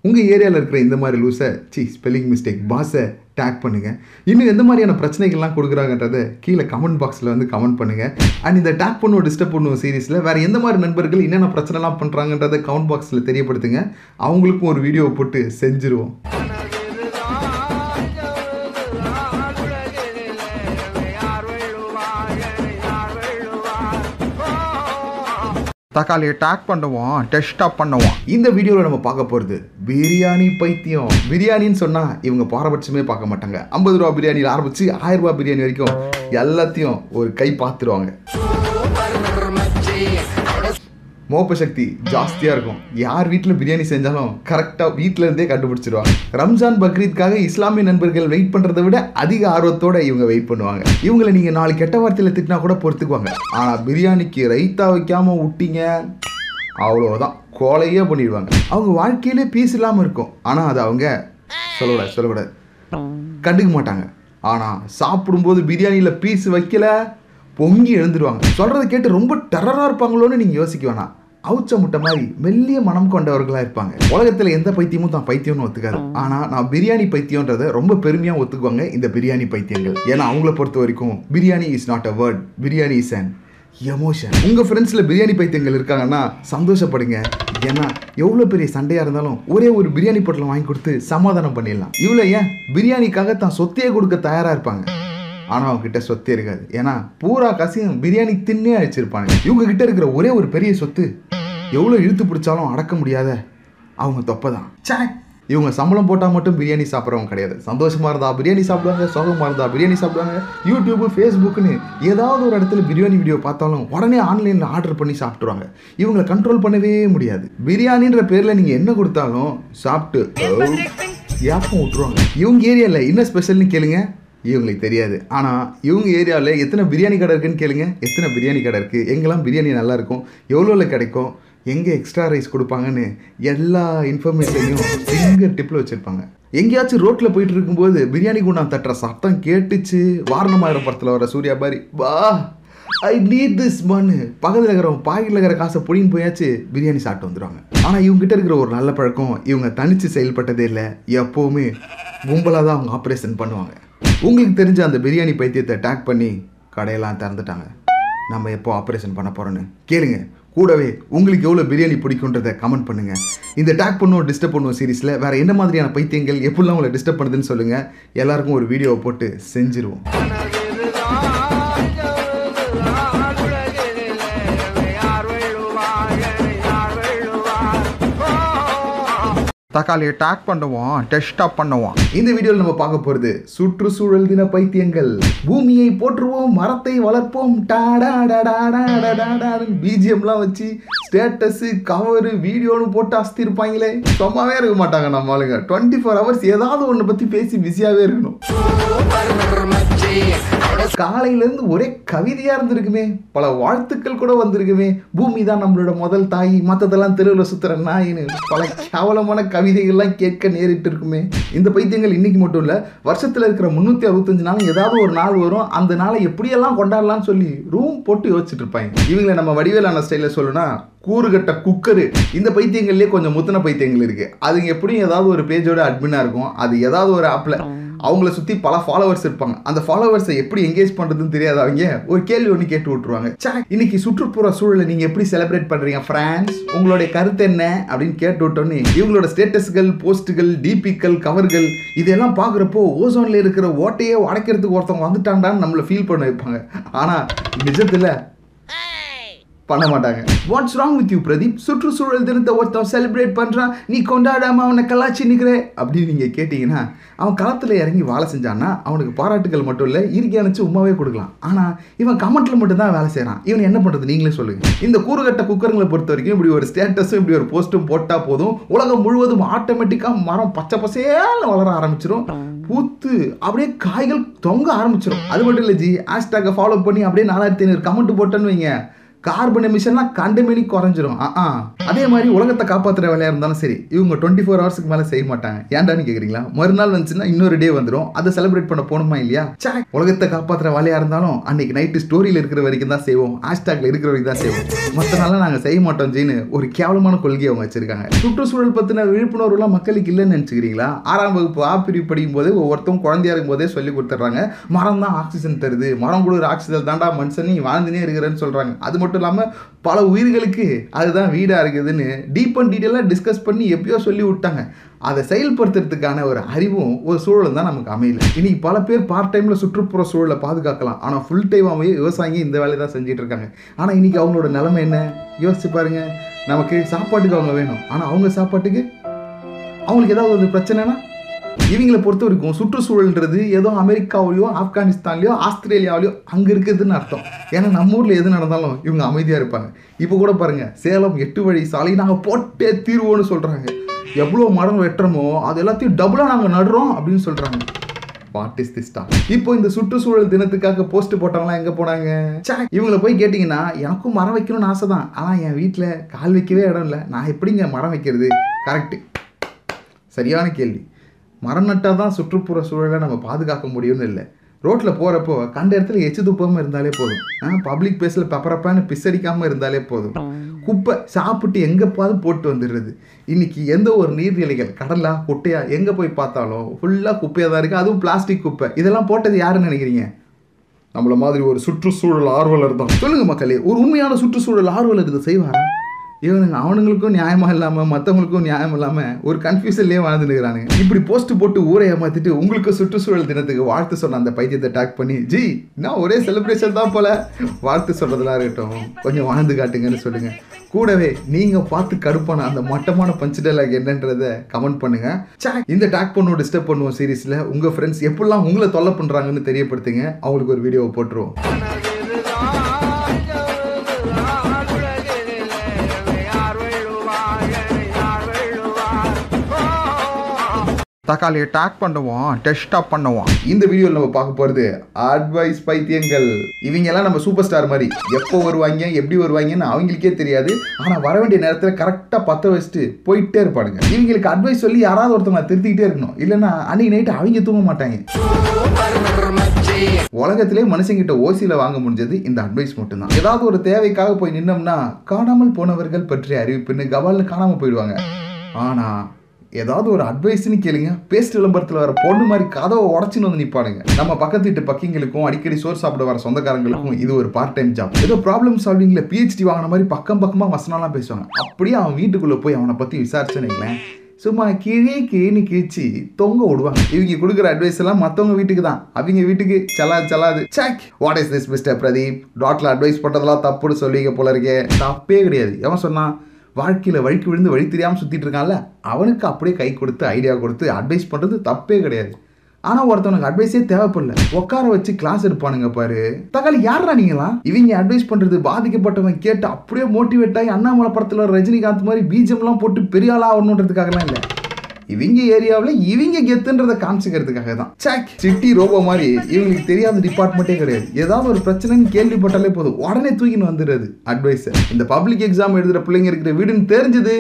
உங்கள் ஏரியாவில் இருக்கிற இந்த மாதிரி லூஸை சி ஸ்பெல்லிங் மிஸ்டேக் பாஸை டேக் பண்ணுங்கள் இன்னும் எந்த மாதிரியான பிரச்சனைகள்லாம் கொடுக்குறாங்கன்றதை கீழே கமெண்ட் பாக்ஸில் வந்து கமெண்ட் பண்ணுங்கள் அண்ட் இந்த டேக் பண்ணுவோம் டிஸ்டர்ப் பண்ணுவோம் சீரீஸில் வேறு எந்த மாதிரி நண்பர்கள் என்னென்ன பிரச்சனைலாம் பண்ணுறாங்கன்றதை கமெண்ட் பாக்ஸில் தெரியப்படுத்துங்க. அவங்களுக்கும் ஒரு வீடியோ போட்டு செஞ்சுருவோம். தக்காளியை டேக் பண்ணுவோம் டெஸ்ட்டாக பண்ணுவோம். இந்த வீடியோவில் நம்ம பார்க்க போகிறது பிரியாணி பைத்தியம். பிரியாணின்னு சொன்னால் இவங்க பாரபட்சமே பார்க்க மாட்டாங்க. ஐம்பது ரூபா பிரியாணியில் ஆரம்பித்து ஆயிரம் ரூபா பிரியாணி வரைக்கும் எல்லாத்தையும் ஒரு கை பார்த்துருவாங்க. மோப்ப சக்தி ஜாஸ்தியாக இருக்கும் யார் வீட்டில் பிரியாணி செஞ்சாலும் கரெக்டாக வீட்டிலேருந்தே கண்டுபிடிச்சிருவாங்க. ரம்ஜான் பக்ரீத்காக இஸ்லாமிய நண்பர்கள் வெயிட் பண்ணுறதை விட அதிக ஆர்வத்தோடு இவங்க வெயிட் பண்ணுவாங்க. இவங்களை நீங்கள் நாலு கெட்ட வார்த்தையில் திட்டினா கூட பொறுத்துக்குவாங்க. ஆனால் பிரியாணிக்கு ரைத்தா வைக்காமல் விட்டீங்க அவ்வளோதான் கோலையே பண்ணிடுவாங்க. அவங்க வாழ்க்கையிலே பீஸ் இல்லாமல் இருக்கும். ஆனால் அது அவங்க சொல்லக்கூடாது சொல்லக்கூடாது. கண்டுக்க மாட்டாங்க. ஆனால் சாப்பிடும்போது பிரியாணியில் பீஸ் வைக்கல பொங்கி எழுந்துருவாங்க. சொல்கிறத கேட்டு ரொம்ப டெரராக இருப்பாங்களோன்னு நீங்கள் யோசிக்க வேணாம். அவுச்ச முட்டை மாதிரி மெல்லிய மனம் கொண்டவர்களாக இருப்பாங்க. உலகத்தில் எந்த பைத்தியமும் தான் பைத்தியம்னு ஒத்துக்காது. ஆனால் நான் பிரியாணி பைத்தியன்றதை ரொம்ப பெருமையாக ஒத்துக்குவாங்க இந்த பிரியாணி பைத்தியங்கள். ஏன்னா அவங்கள பொறுத்த வரைக்கும் biryani is not a word biryani is an emotion உங்கள் ஃப்ரெண்ட்ஸில் பிரியாணி பைத்தியங்கள் இருக்காங்கன்னா சந்தோஷப்படுங்க. ஏன்னா எவ்வளோ பெரிய சண்டையாக இருந்தாலும் ஒரே ஒரு பிரியாணி பொட்டலம் வாங்கி கொடுத்து சமாதானம் பண்ணிடலாம். இவ்வளோ ஏன்? பிரியாணிக்காக தான் சொத்தையே கொடுக்க தயாராக இருப்பாங்க. ஆனால் அவங்க கிட்ட சொத்தே இருக்காது. ஏன்னா பூரா காசையும் பிரியாணி தின்னே அழிச்சிருப்பாங்க இவங்க கிட்ட இருக்கிற ஒரே ஒரு பெரிய சொத்து எவ்வளோ இழுத்து பிடிச்சாலும் அடக்க முடியாத அவங்க தொப்பை தான் சே இவங்க சம்பளம் போட்டால் மட்டும் பிரியாணி சாப்பிட்றவங்க கிடையாது. சந்தோஷமாக இருந்தால் பிரியாணி சாப்பிடுவாங்க சோகமாக இருந்தால் பிரியாணி சாப்பிடுவாங்க. யூடியூப்பு ஃபேஸ்புக்குன்னு ஏதாவது ஒரு இடத்துல பிரியாணி வீடியோ பார்த்தாலும் உடனே ஆன்லைனில் ஆர்டர் பண்ணி சாப்பிட்ருவாங்க இவங்களை கண்ட்ரோல் பண்ணவே முடியாது. பிரியாணின்ற பேரில் நீங்கள் என்ன கொடுத்தாலும் சாப்பிட்டு ஏப்பம் விட்டுருவாங்க இவங்க ஏரியாவில் என்ன ஸ்பெஷல்னு கேளுங்க. இவங்களுக்கு தெரியாது. ஆனால் இவங்க ஏரியாவில் எத்தனை பிரியாணி கடை இருக்குன்னு கேளுங்க. எத்தனை பிரியாணி கடை இருக்குது எங்கெல்லாம் பிரியாணி நல்லாயிருக்கும் எவ்வளோவில் கிடைக்கும்? எங்கே எக்ஸ்ட்ரா ரைஸ் கொடுப்பாங்கன்னு எல்லா இன்ஃபர்மேஷனையும் ஃபிங்கர் டிப்பில் வச்சுருப்பாங்க. எங்கேயாச்சும் ரோட்டில் போயிட்டு இருக்கும்போது பிரியாணி குண்டா தட்டுற சத்தம் கேட்டுச்சு. வாரணமாயிரம் படத்தில் வர சூர்யா பாரி வா ஐ நீட் திஸ் மண் பக்கத்தில் இருக்கிறவங்க பாக்கெட்டில் இருக்கிற காசை புடின்னு போயாச்சு பிரியாணி சாப்பிட்டு வந்துடுவாங்க ஆனால் இவங்ககிட்ட இருக்கிற ஒரு நல்ல பழக்கம் இவங்க தனித்து செயல்பட்டதே இல்லை. எப்போவுமே கும்பலாக தான் அவங்க ஆப்ரேஷன் பண்ணுவாங்க. உங்களுக்கு தெரிஞ்ச அந்த பிரியாணி பைத்தியத்தை டேக் பண்ணி கடையெல்லாம் திறந்துட்டாங்க. நம்ம எப்போ ஆப்ரேஷன் பண்ண போகிறோன்னு கேளுங்க. கூடவே உங்களுக்கு எவ்வளோ பிரியாணி பிடிக்குன்றதை கமெண்ட் பண்ணுங்க. இந்த டேக் பண்ணுவோம் டிஸ்டர்ப் பண்ணுவோம் சீரிஸில் வேற என்ன மாதிரியான பைத்தியங்கள் எப்படிலாம் உங்களை டிஸ்டர்ப் பண்ணுதுன்னு சொல்லுங்க. எல்லாருக்கும் ஒரு வீடியோவை போட்டு செஞ்சிருவோம். தக்காளியை டேக் பண்ணுவோம் டெஸ்ட்டாக பண்ணுவோம் இந்த வீடியோவில் நம்ம பார்க்க போகிறது சுற்றுச்சூழல் தின பைத்தியங்கள். பூமியை போற்றுவோம் மரத்தை வளர்ப்போம் பிஜிஎம்லாம் வச்சு ஸ்டேட்டஸு கவரு வீடியோன்னு போட்டு அஸ்தி இருப்பாங்களே சும்மாவே இருக்க மாட்டாங்க நம்ம ஆளுங்க. டுவெண்ட்டி ஃபோர் ஹவர்ஸ் ஏதாவது ஒன்றை பற்றி பேசி பிஸியாகவே இருக்கணும். காலையிலேருந்து ஒரே கவிதையாக இருந்திருக்குமே. பல வாழ்த்துக்கள் கூட வந்திருக்குமே. பூமி தான் நம்மளோட முதல் தாய் மற்றதெல்லாம் தெருவில் சுற்றுற நாயின்னு. பல கேவலமான கவிதைகள்லாம் கேட்க நேரிட்டு இருக்குமே. இந்த பைத்தியங்கள் இன்னைக்கு மட்டும் இல்லை வருஷத்தில் இருக்கிற முந்நூற்றி அறுபத்தஞ்சு நாள் ஏதாவது ஒரு நாள் வரும். அந்த நாளை எப்படியெல்லாம் கொண்டாடலாம்னு சொல்லி ரூம் போட்டு யோசிச்சுட்டு இருப்பாங்க. இவங்களை நம்ம வடிவேலான ஸ்டைலில் சொல்லணும்னா கூறுகட்ட குக்கரு. இந்த பைத்தியங்கள்லேயே கொஞ்சம் முத்தின பைத்தியங்கள் இருக்குது அதுங்க எப்படியும் ஏதாவது ஒரு பேஜோட அட்மினாக இருக்கும். அது ஏதாவது ஒரு ஆப்பில் அவங்கள சுற்றி பல ஃபாலோவர்ஸ் இருப்பாங்க. அந்த ஃபாலோவர்ஸை எப்படி எங்கேஜ் பண்ணுறதுன்னு தெரியாதவங்க ஒரு கேள்வி ஒன்று கேட்டு விட்ருவாங்க சே இன்னைக்கு சுற்றுப்புற சூழலை நீங்கள் எப்படி செலிப்ரேட் பண்ணுறீங்க ஃப்ரான்ஸ் உங்களுடைய கருத்து என்ன? அப்படின்னு கேட்டு விட்டோன்னே இவங்களோட ஸ்டேட்டஸ்கள் போஸ்ட்டுகள் டிபிக்கள் கவர்கள் இதெல்லாம் பார்க்குறப்போ ஓசோனில் இருக்கிற ஓட்டையே உடைக்கிறதுக்கு ஒருத்தவங்க வந்துட்டாண்டான்னு நம்மளை ஃபீல் பண்ண வைப்பாங்க. ஆனால் நிஜத்தில் பண்ண மாட்டாங்க what's wrong with you Pradeep? சுற்றுச்சூழல் தினத்தை ஒருத்தன் செலிப்ரேட் பண்ணுறான் நீ கொண்டாடாமல் அவனை கலாச்சி நிற்கிற அப்படின்னு நீங்கள் கேட்டிங்கன்னா அவன் களத்தில் இறங்கி வேலை செஞ்சான்னா அவனுக்கு பாராட்டுகள் மட்டும் இல்லை இறுக்கி அணைச்சு உமாவே கொடுக்கலாம். ஆனால் இவன் கமெண்ட்டில் மட்டும் தான் வேலை செய்கிறான் இவன் என்ன பண்ணுறது நீங்களே சொல்லுங்கள் இந்த கூறுகட்ட குக்கருங்களை பொறுத்த வரைக்கும் இப்படி ஒரு ஸ்டேட்டஸும் இப்படி ஒரு போஸ்ட்டும் போட்டால் போதும் உலகம் முழுவதும் ஆட்டோமேட்டிக்காக மரம் பச்சை பசேல்னு வளர ஆரம்பிச்சிடும் பூத்து அப்படியே காய்கள் தொங்க ஆரம்பிச்சிடும் அது மட்டும் இல்லை ஜி ஹேஷ்டாகை ஃபாலோ பண்ணி அப்படியே நாலாயிரத்தி ஐநூறு கமெண்ட் போட்டேன்னு வைங்க. கார்பன் எமிஷன்லாம் கண்டமேனி குறைஞ்சிரும். ஆ அதே மாதிரி உலகத்தை காப்பாற்றுற வேலையாக இருந்தாலும் சரி இவங்க டுவெண்ட்டி ஃபோர் ஹவர்ஸ்க்கு மேலே செய்ய மாட்டாங்க. ஏன்டான்னு கேட்குறீங்களா மறுநாள் வந்துச்சுன்னா இன்னொரு டே வந்துடும் அதை செலிப்ரேட் பண்ண போகணுமா இல்லையா? சே உலகத்தை காப்பாற்றுற வேலையாக இருந்தாலும் அன்னைக்கு நைட்டு ஸ்டோரியில் இருக்கிற வரைக்கும் தான் செய்வோம். ஹேஷ்டாகில் இருக்கிற வரைக்கும் தான் செய்வோம். மற்ற நாளாக நாங்கள் செய்ய மாட்டோம் ஜீனு. ஒரு கேவலமான கொள்கையை அவங்க வச்சிருக்காங்க. சுற்றுச்சூழல் பற்றின விழிப்புணர்வுலாம் மக்களுக்கு இல்லைன்னு நினச்சிக்கிறீங்களா? ஆறாம் வகுப்பு ஆ பிரிவு படிக்கும் போது ஒவ்வொருத்தரும் குழந்தையா இருக்கும் போதே சொல்லி கொடுத்துட்றாங்க. மரம் தான் ஆக்சிஜன் தருது. மரம் கொடுக்குற ஆக்சிஜன் தாண்டா மனுஷன் நீ வாழ்ந்துனே இருக்கிறேன்னு சொல்கிறாங்க அது மட்டும் இல்லாமல் பல உயிர்களுக்கு அதுதான் வீடாக இருக்குதுன்னு டீப் அண்ட் டீட்டெயிலாக டிஸ்கஸ் பண்ணி எப்பயோ சொல்லி விட்டாங்க. அதை செயல்படுத்துறதுக்கான ஒரு அறிவும் ஒரு சூழலும் தான் நமக்கு அமையல. இன்னைக்கு பல பேர் பார்ட் டைமில் சுற்றுப்புற சூழலை பாதுகாக்கலாம். ஆனால் ஃபுல் டைமாகவே விவசாயிங்க இந்த வேலையை தான் செஞ்சுட்டு இருக்காங்க. ஆனால் இன்னைக்கு அவங்களோட நிலைமை என்ன? யோசிச்சு பாருங்க. நமக்கு சாப்பாட்டுக்கு அவங்க வேணும். ஆனால் அவங்க சாப்பாட்டுக்கு அவங்களுக்கு ஏதாவது ஒரு பிரச்சனைனா இவங்களை பொறுத்த வரைக்கும் சுற்றுச்சூழல்ன்றது ஏதோ அமெரிக்காவிலையோ ஆப்கானிஸ்தான்லையோ ஆஸ்திரேலியாவிலையோ அங்கே இருக்குதுன்னு அர்த்தம். ஏன்னா நம்ம ஊரில் எது நடந்தாலும் இவங்க அமைதியாக இருப்பாங்க. இப்போ கூட பாருங்க சேலம் எட்டு வழி சாலை நாங்கள் போட்டே தீர்வோன்னு சொல்கிறாங்க எவ்வளோ மரம் வெட்டுறோமோ அது எல்லாத்தையும் டபுளாக நாங்கள் நடுறோம் அப்படின்னு சொல்கிறாங்க வாட் இஸ் திஸ் இப்போ இந்த சுற்றுச்சூழல் தினத்துக்காக போஸ்ட் போட்டவங்களாம் எங்கே போனாங்க? ச்சே, இவங்களை போய் கேட்டிங்கன்னா எனக்கும் மரம் வைக்கணும்னு ஆசை தான் ஆனால் என் வீட்டில் கால் வைக்கவே இடம் இல்லை. நான் எப்படிங்க மரம் வைக்கிறது? கரெக்டு சரியான கேள்வி. மரம் நட்டால் தான் சுற்றுப்புற சூழலை நம்ம பாதுகாக்க முடியும்னு இல்லை. ரோட்டில் போகிறப்போ கண்ட இடத்துல எச்சு துப்பாமல் இருந்தாலே போதும். பப்ளிக் பிளேஸில் பெப்பரப்பான்னு பிசடிக்காமல் இருந்தாலே போதும். குப்பை சாப்பிட்டு எங்கேப்பாவது போட்டு வந்துடுறது. இன்னைக்கு எந்த ஒரு நீர்நிலைகள் கடலா குட்டையா எங்கே போய் பார்த்தாலும் ஃபுல்லாக குப்பையாக தான் இருக்குது அதுவும் பிளாஸ்டிக் குப்பை. இதெல்லாம் போட்டது யாருன்னு நினைக்கிறீங்க? நம்மள மாதிரி ஒரு சுற்றுச்சூழல் ஆர்வலர் தான். சொல்லுங்க மக்களே ஒரு உண்மையான சுற்றுச்சூழல் ஆர்வலர் இதை செய்வாரா? இவனுங்க அவனுங்களுக்கும் நியாயமா இல்லாமல் மற்றவங்களுக்கும் நியாயம் இல்லாமல் ஒரு கன்ஃபியூஷன்லயே வாழ்ந்து இருக்கிறானுங்க. இப்படி போஸ்ட் போட்டு ஊரை ஏமாத்திட்டு உங்களுக்கு சுற்றுச்சூழல் தினத்துக்கு வாழ்த்து சொன்ன அந்த பைத்தியத்தை டாக் பண்ணி ஜி நான் ஒரே செலிப்ரேஷன் தான் போல. வாழ்த்து சொல்றதெல்லாம் இருக்கட்டும். கொஞ்சம் வாழ்ந்து காட்டுங்கன்னு சொல்லுங்க. கூடவே நீங்க பார்த்து கடுப்பான அந்த மட்டமான பஞ்ச் டைலாக் என்னன்றத கமெண்ட் பண்ணுங்க. ச்சே, இந்த டாக் பண்ணுவோம் டிஸ்டர்ப் பண்ணுவோம் சீரிஸ்ல உங்க ஃப்ரெண்ட்ஸ் எப்படிலாம் உங்களை தொல்லை பண்றாங்கன்னு தெரியப்படுத்துங்க. அவங்களுக்கு ஒரு வீடியோவை போட்டுருவோம். தக்காளியை டேக் பண்ணுவோம் டெஸ்ட்டாக பண்ணுவோம் இந்த வீடியோவில் நம்ம பார்க்க போகிறது அட்வைஸ் பைத்தியங்கள். இவங்க எல்லாம் நம்ம சூப்பர் ஸ்டார் மாதிரி. எப்போ வருவாங்க எப்படி வருவாங்கன்னு அவங்களுக்கே தெரியாது. ஆனால் வர வேண்டிய நேரத்தில் கரெக்டாக பற்ற வச்சுட்டு போயிட்டே இருப்பானுங்க. இவங்களுக்கு அட்வைஸ் சொல்லி யாராவது ஒருத்தவங்க திருத்திக்கிட்டே இருக்கணும். இல்லைன்னா அன்னைக்கு நைட்டு அவங்க தூங்க மாட்டாங்க. உலகத்திலே மனுஷங்கிட்ட ஓசியில் வாங்க முடிஞ்சது இந்த அட்வைஸ் மட்டும்தான். ஏதாவது ஒரு தேவைக்காக போய் நின்னோம்னா காணாமல் போனவர்கள் பற்றிய அறிவிப்புன்னு கவால்னு காணாமல் போயிடுவாங்க. ஆனால் ஏதாவது ஒரு அட்வைஸ்னு கேளுங்க. பேஸ்ட் விளம்பரத்தில் வர பொண்ணு மாதிரி கதவை உடச்சின்னு வந்து நிற்பானுங்க நம்ம பக்கத்து வீட்டு பக்கிங்களுக்கும் அடிக்கடி சோறு சாப்பிட வர சொந்தக்காரங்களுக்கும் இது ஒரு பார்ட் டைம் ஜாப் ஏதோ ப்ராப்ளம் சால்விங்கில் பிஹெச்டி வாங்கின மாதிரி பக்கம் பக்கமாக வசனம்லாம் பேசுவாங்க. அப்படியே அவன் வீட்டுக்குள்ளே போய் அவனை பற்றி விசாரிச்சேன்னு சும்மா கிழி கிழின்னு கிழிச்சு தொங்க விடுவாங்க. இவங்க கொடுக்குற அட்வைஸ் எல்லாம் மற்றவங்க வீட்டுக்கு தான். அவங்க வீட்டுக்கு சலாது சலாது chalk what is this mister Pradeep doctor advice பண்ணுறதெல்லாம் தப்புன்னு சொல்லிக்க போல இருக்கே. தப்பே கிடையாது. எவன் சொன்னான்? வாழ்க்கையில் வழிக்கு விழுந்து வழி தெரியாமல் சுற்றிட்டு இருக்கான்ல அவனுக்கு அப்படியே கை கொடுத்து ஐடியா கொடுத்து அட்வைஸ் பண்ணுறது தப்பே கிடையாது. ஆனால் ஒருத்தவனுக்கு அட்வைஸே தேவைப்படல. உட்கார வச்சு கிளாஸ் எடுப்பானுங்க பாரு. தக்காளி யாரா நீங்களா இவங்க அட்வைஸ் பண்ணுறது பாதிக்கப்பட்டவன் கேட்டு அப்படியே மோட்டிவேட் ஆகி அண்ணாமலை படத்தில் ரஜினிகாந்த் மாதிரி பீஜம்லாம் போட்டு பெரிய ஆளாக ஆகணுன்றதுக்காகலாம் இல்லை. இவங்க ஏரியாவில் இவங்க கெத்துன்றதை காமிச்சிக்கிறதுக்காக தான் சாக் சிட்டி ரோபோ மாதிரி இவங்களுக்கு தெரியாத டிபார்ட்மெண்ட்டே கிடையாது. ஏதாவது ஒரு பிரச்சனைன்னு கேள்விப்பட்டாலே போதும். உடனே தூக்கின்னு வந்துடுறது. அட்வைஸ் இந்த பப்ளிக் எக்ஸாம் எழுதுகிற பிள்ளைங்க இருக்கிற வீடுன்னு தெரிஞ்சது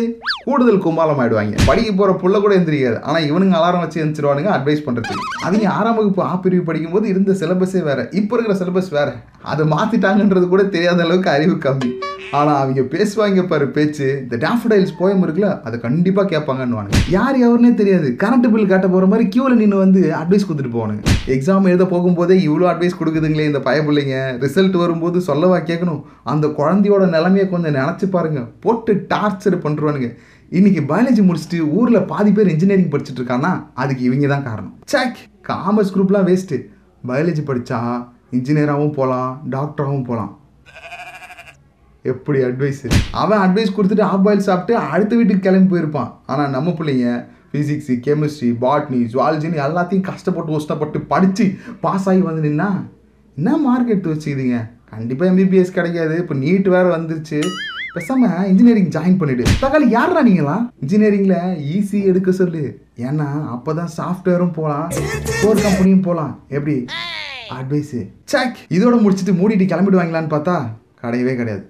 கூடுதல் கும்பாலம் ஆயிடுவாங்க படிக்க போற புள்ள கூட எந்திரிக்காது. ஆனா இவனுங்க அலாரம் வச்சு எந்திரிச்சிருவானுங்க அட்வைஸ் பண்றதுக்கு. அவங்க ஆறாம் வகுப்பு ஆ பிரிவு படிக்கும்போது இருந்த சிலபஸே வேற. இப்போ இருக்கிற சிலபஸ் வேற. அதை மாத்திட்டாங்கன்றது கூட தெரியாத அளவுக்கு அறிவு கம்மி. ஆனால் அவங்க பேசுவாங்க பாரு பேச்சு. இந்த டேஃபடைல்ஸ் போயம் இருக்குல்ல அதை கண்டிப்பாக கேட்பாங்கன்னு யார் எவருனே தெரியாது. கரண்ட் பில் காட்ட போகிற மாதிரி கியூவில் நின்று வந்து அட்வைஸ் கொடுத்துட்டு போவானுங்க. எக்ஸாம் எழுத போகும்போதே இவ்வளோ அட்வைஸ் கொடுக்குதுங்களே இந்த பயப்பிள்ளைங்க ரிசல்ட் வரும்போது சொல்லவா கேட்கணும்? அந்த குழந்தையோட நிலைமையை கொஞ்சம் நினச்சி பாருங்க. போட்டு டார்ச்சர் பண்ணுறானுங்க இன்னைக்கு பயாலஜி முடிச்சுட்டு ஊரில் பாதி பேர் இன்ஜினியரிங் படிச்சுட்டு இருக்கான்னா அதுக்கு இவங்க தான் காரணம். சாக் காமர்ஸ் குரூப்லாம் வேஸ்ட்டு பயாலஜி படித்தா இன்ஜினியராகவும் போகலாம் டாக்டராகவும் போகலாம் எப்படி அட்வைஸ் அவன் அட்வைஸ் கொடுத்துட்டு ஆஃப் பாயில் சாப்பிட்டு அடுத்த வீட்டுக்கு கிளம்பி போயிருப்பான். ஆனால் நம்ம பிள்ளைங்க ஃபிசிக்ஸு கெமிஸ்ட்ரி பாட்னி ஜுவாலஜின்னு எல்லாத்தையும் கஷ்டப்பட்டு கஷ்டப்பட்டு படித்து பாஸ் ஆகி வந்து நின்னா என்ன மார்க் எடுத்து வச்சுக்கிதுங்க? கண்டிப்பாக எம்பிபிஎஸ் கிடைக்காது. இப்போ நீட் வேறு வந்துருச்சு. பேசாம இன்ஜினியரிங் ஜாயின் பண்ணிடு. தக்காளி யாரா நீங்களா இன்ஜினியரிங்ல ஈஸி எடுக்க சொல்லு. ஏன்னா அப்பதான் சாஃப்ட்வேரும் போகலாம் கோர் கம்பெனியும் போகலாம் எப்படி? அட்வைஸு சேக் இதோட முடிச்சுட்டு மூடிட்டு கிளம்பிடுவாங்களான்னு பார்த்தா கிடையவே கிடையாது.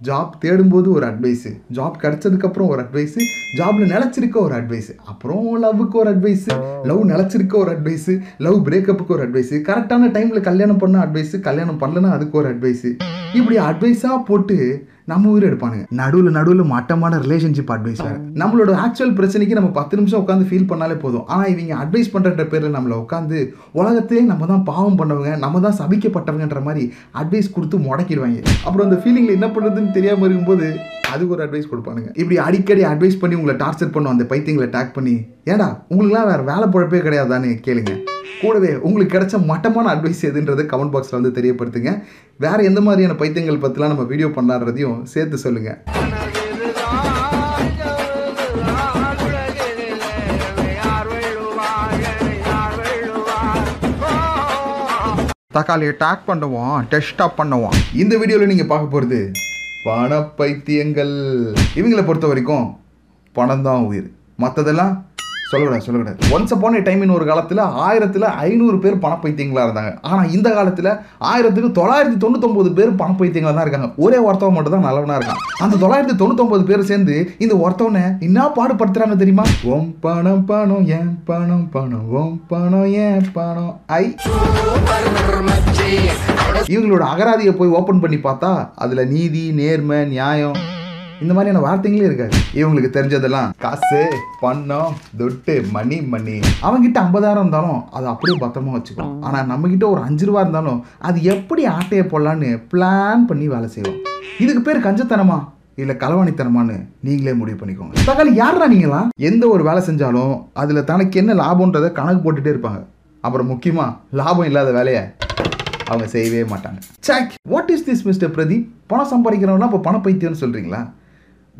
ஜாப் தேடும்போது ஒரு அட்வைஸு ஜாப் கிடைச்சதுக்கப்புறம் ஒரு அட்வைஸு ஜாப்பில் நிலச்சிருக்க ஒரு அட்வைஸு அப்புறம் லவ்வுக்கு ஒரு அட்வைஸு லவ் நிலச்சிருக்க ஒரு அட்வைஸு லவ் பிரேக்கப்புக்கு ஒரு அட்வைஸு கரெக்டான டைமில் கல்யாணம் பண்ண அட்வைஸு கல்யாணம் பண்ணலன்னா அதுக்கு ஒரு அட்வைஸு இப்படி அட்வைஸாக போட்டு நம்ம உயிர் எடுப்பானுங்க. நடுவில் நடுவில் மட்டமான ரிலேஷன்ஷிப் அட்வைஸ் வேறு. நம்மளோட ஆக்சுவல் பிரச்சனைக்கு நம்ம பத்து நிமிஷம் உட்காந்து ஃபீல் பண்ணாலே போதும். ஆனால் இவங்க அட்வைஸ் பண்ணுற பேரில் நம்மளை உட்காந்து உலகத்திலே நம்ம தான் பாவம் பண்ணவங்க நம்ம தான் சபிக்கப்பட்டவங்கன்ற மாதிரி அட்வைஸ் கொடுத்து முடக்கிடுவாங்க. அப்புறம் அந்த ஃபீலிங்கில் என்ன பண்ணுறதுன்னு தெரியாமல் இருக்கும்போது அதுக்கு ஒரு அட்வைஸ் கொடுப்பானுங்க. இப்படி அடிக்கடி அட்வைஸ் பண்ணி உங்களை டார்ச்சர் பண்ணும் அந்த பைத்தியங்களை டேக் பண்ணி. ஏடா உங்களுக்குலாம் வேறு வேலை பொழப்பே கிடையாதான்னு கேளுங்க. கூடவே உங்களுக்கு கிடைச்ச மட்டமான அட்வைஸ் எதுன்றதை கமெண்ட் பாக்ஸில் வந்து தெரியப்படுத்துங்க. வேறு எந்த மாதிரியான பைத்தியங்கள் பற்றிலாம் நம்ம வீடியோ பண்ணலான்றதையும் சேர்த்து சொல்லுங்கள் தக்காளியை டேக் பண்ணுவோம் டெஸ்ட்டாக பண்ணுவோம் இந்த வீடியோவில் நீங்கள் பார்க்க போகிறது பண பைத்தியங்கள் இவங்களை பொறுத்த வரைக்கும் பணம் தான் உயிர். மற்றதெல்லாம் சொல்லக்கூடாது சொல்லக்கூடாது ஒன்ஸ் அப்பான் ஏ டைம் ஒரு காலத்தில் ஆயிரத்தில் ஐநூறு பேர் பணப்பைத்தியங்களாக இருந்தாங்க. ஆனால் இந்த காலத்தில் ஆயிரத்துக்கு தொள்ளாயிரத்தி தொண்ணூத்தொம்பது பேர் பணப்பைத்தியங்களாக தான் இருக்காங்க. ஒரே ஒருத்தவன் மட்டும் தான் நல்லவனாக இருக்கான். அந்த தொள்ளாயிரத்தி தொண்ணூத்தொம்பது பேர் சேர்ந்து இந்த ஒருத்தவனை என்ன பாடுபடுத்துறாங்க தெரியுமா? ஓம் பணம் பணம் ஏன் பணம் பணம் ஓம் பணம் ஏன் பணம் ஐ. இவங்களோட அகராதியை போய் ஓப்பன் பண்ணி பார்த்தா அதில் நீதி நேர்மை நியாயம் இந்த மாதிரியான வார்த்தைகளே இருக்காது. இவங்களுக்கு தெரிஞ்சதெல்லாம் காசு பணம் தொட்டு மணி மணி அவங்கிட்ட ஐம்பதாயிரம் இருந்தாலும் அதை அப்படியே பத்திரமா வச்சுக்கணும் ஆனால் நம்மக்கிட்ட ஒரு அஞ்சு ரூபா இருந்தாலும் அது எப்படி ஆட்டையை போடலான்னு பிளான் பண்ணி வேலை செய்வோம். இதுக்கு பேர் கஞ்சத்தனமா? இல்லை களவாணித்தனமான்னு நீங்களே முடிவு பண்ணிக்கோங்க. தக்காளி யாரா நீங்களா எந்த ஒரு வேலை செஞ்சாலும் அதில் தனக்கு என்ன லாபம்ன்றதை கணக்கு போட்டுட்டே இருப்பாங்க. அப்புறம் முக்கியமாக லாபம் இல்லாத வேலையை அவங்க செய்யவே மாட்டாங்க. Chalk what is this mister Pradeep பணம் சம்பாதிக்கிறவங்களாம் இப்போ பண பைத்தியம்னு சொல்கிறீங்களா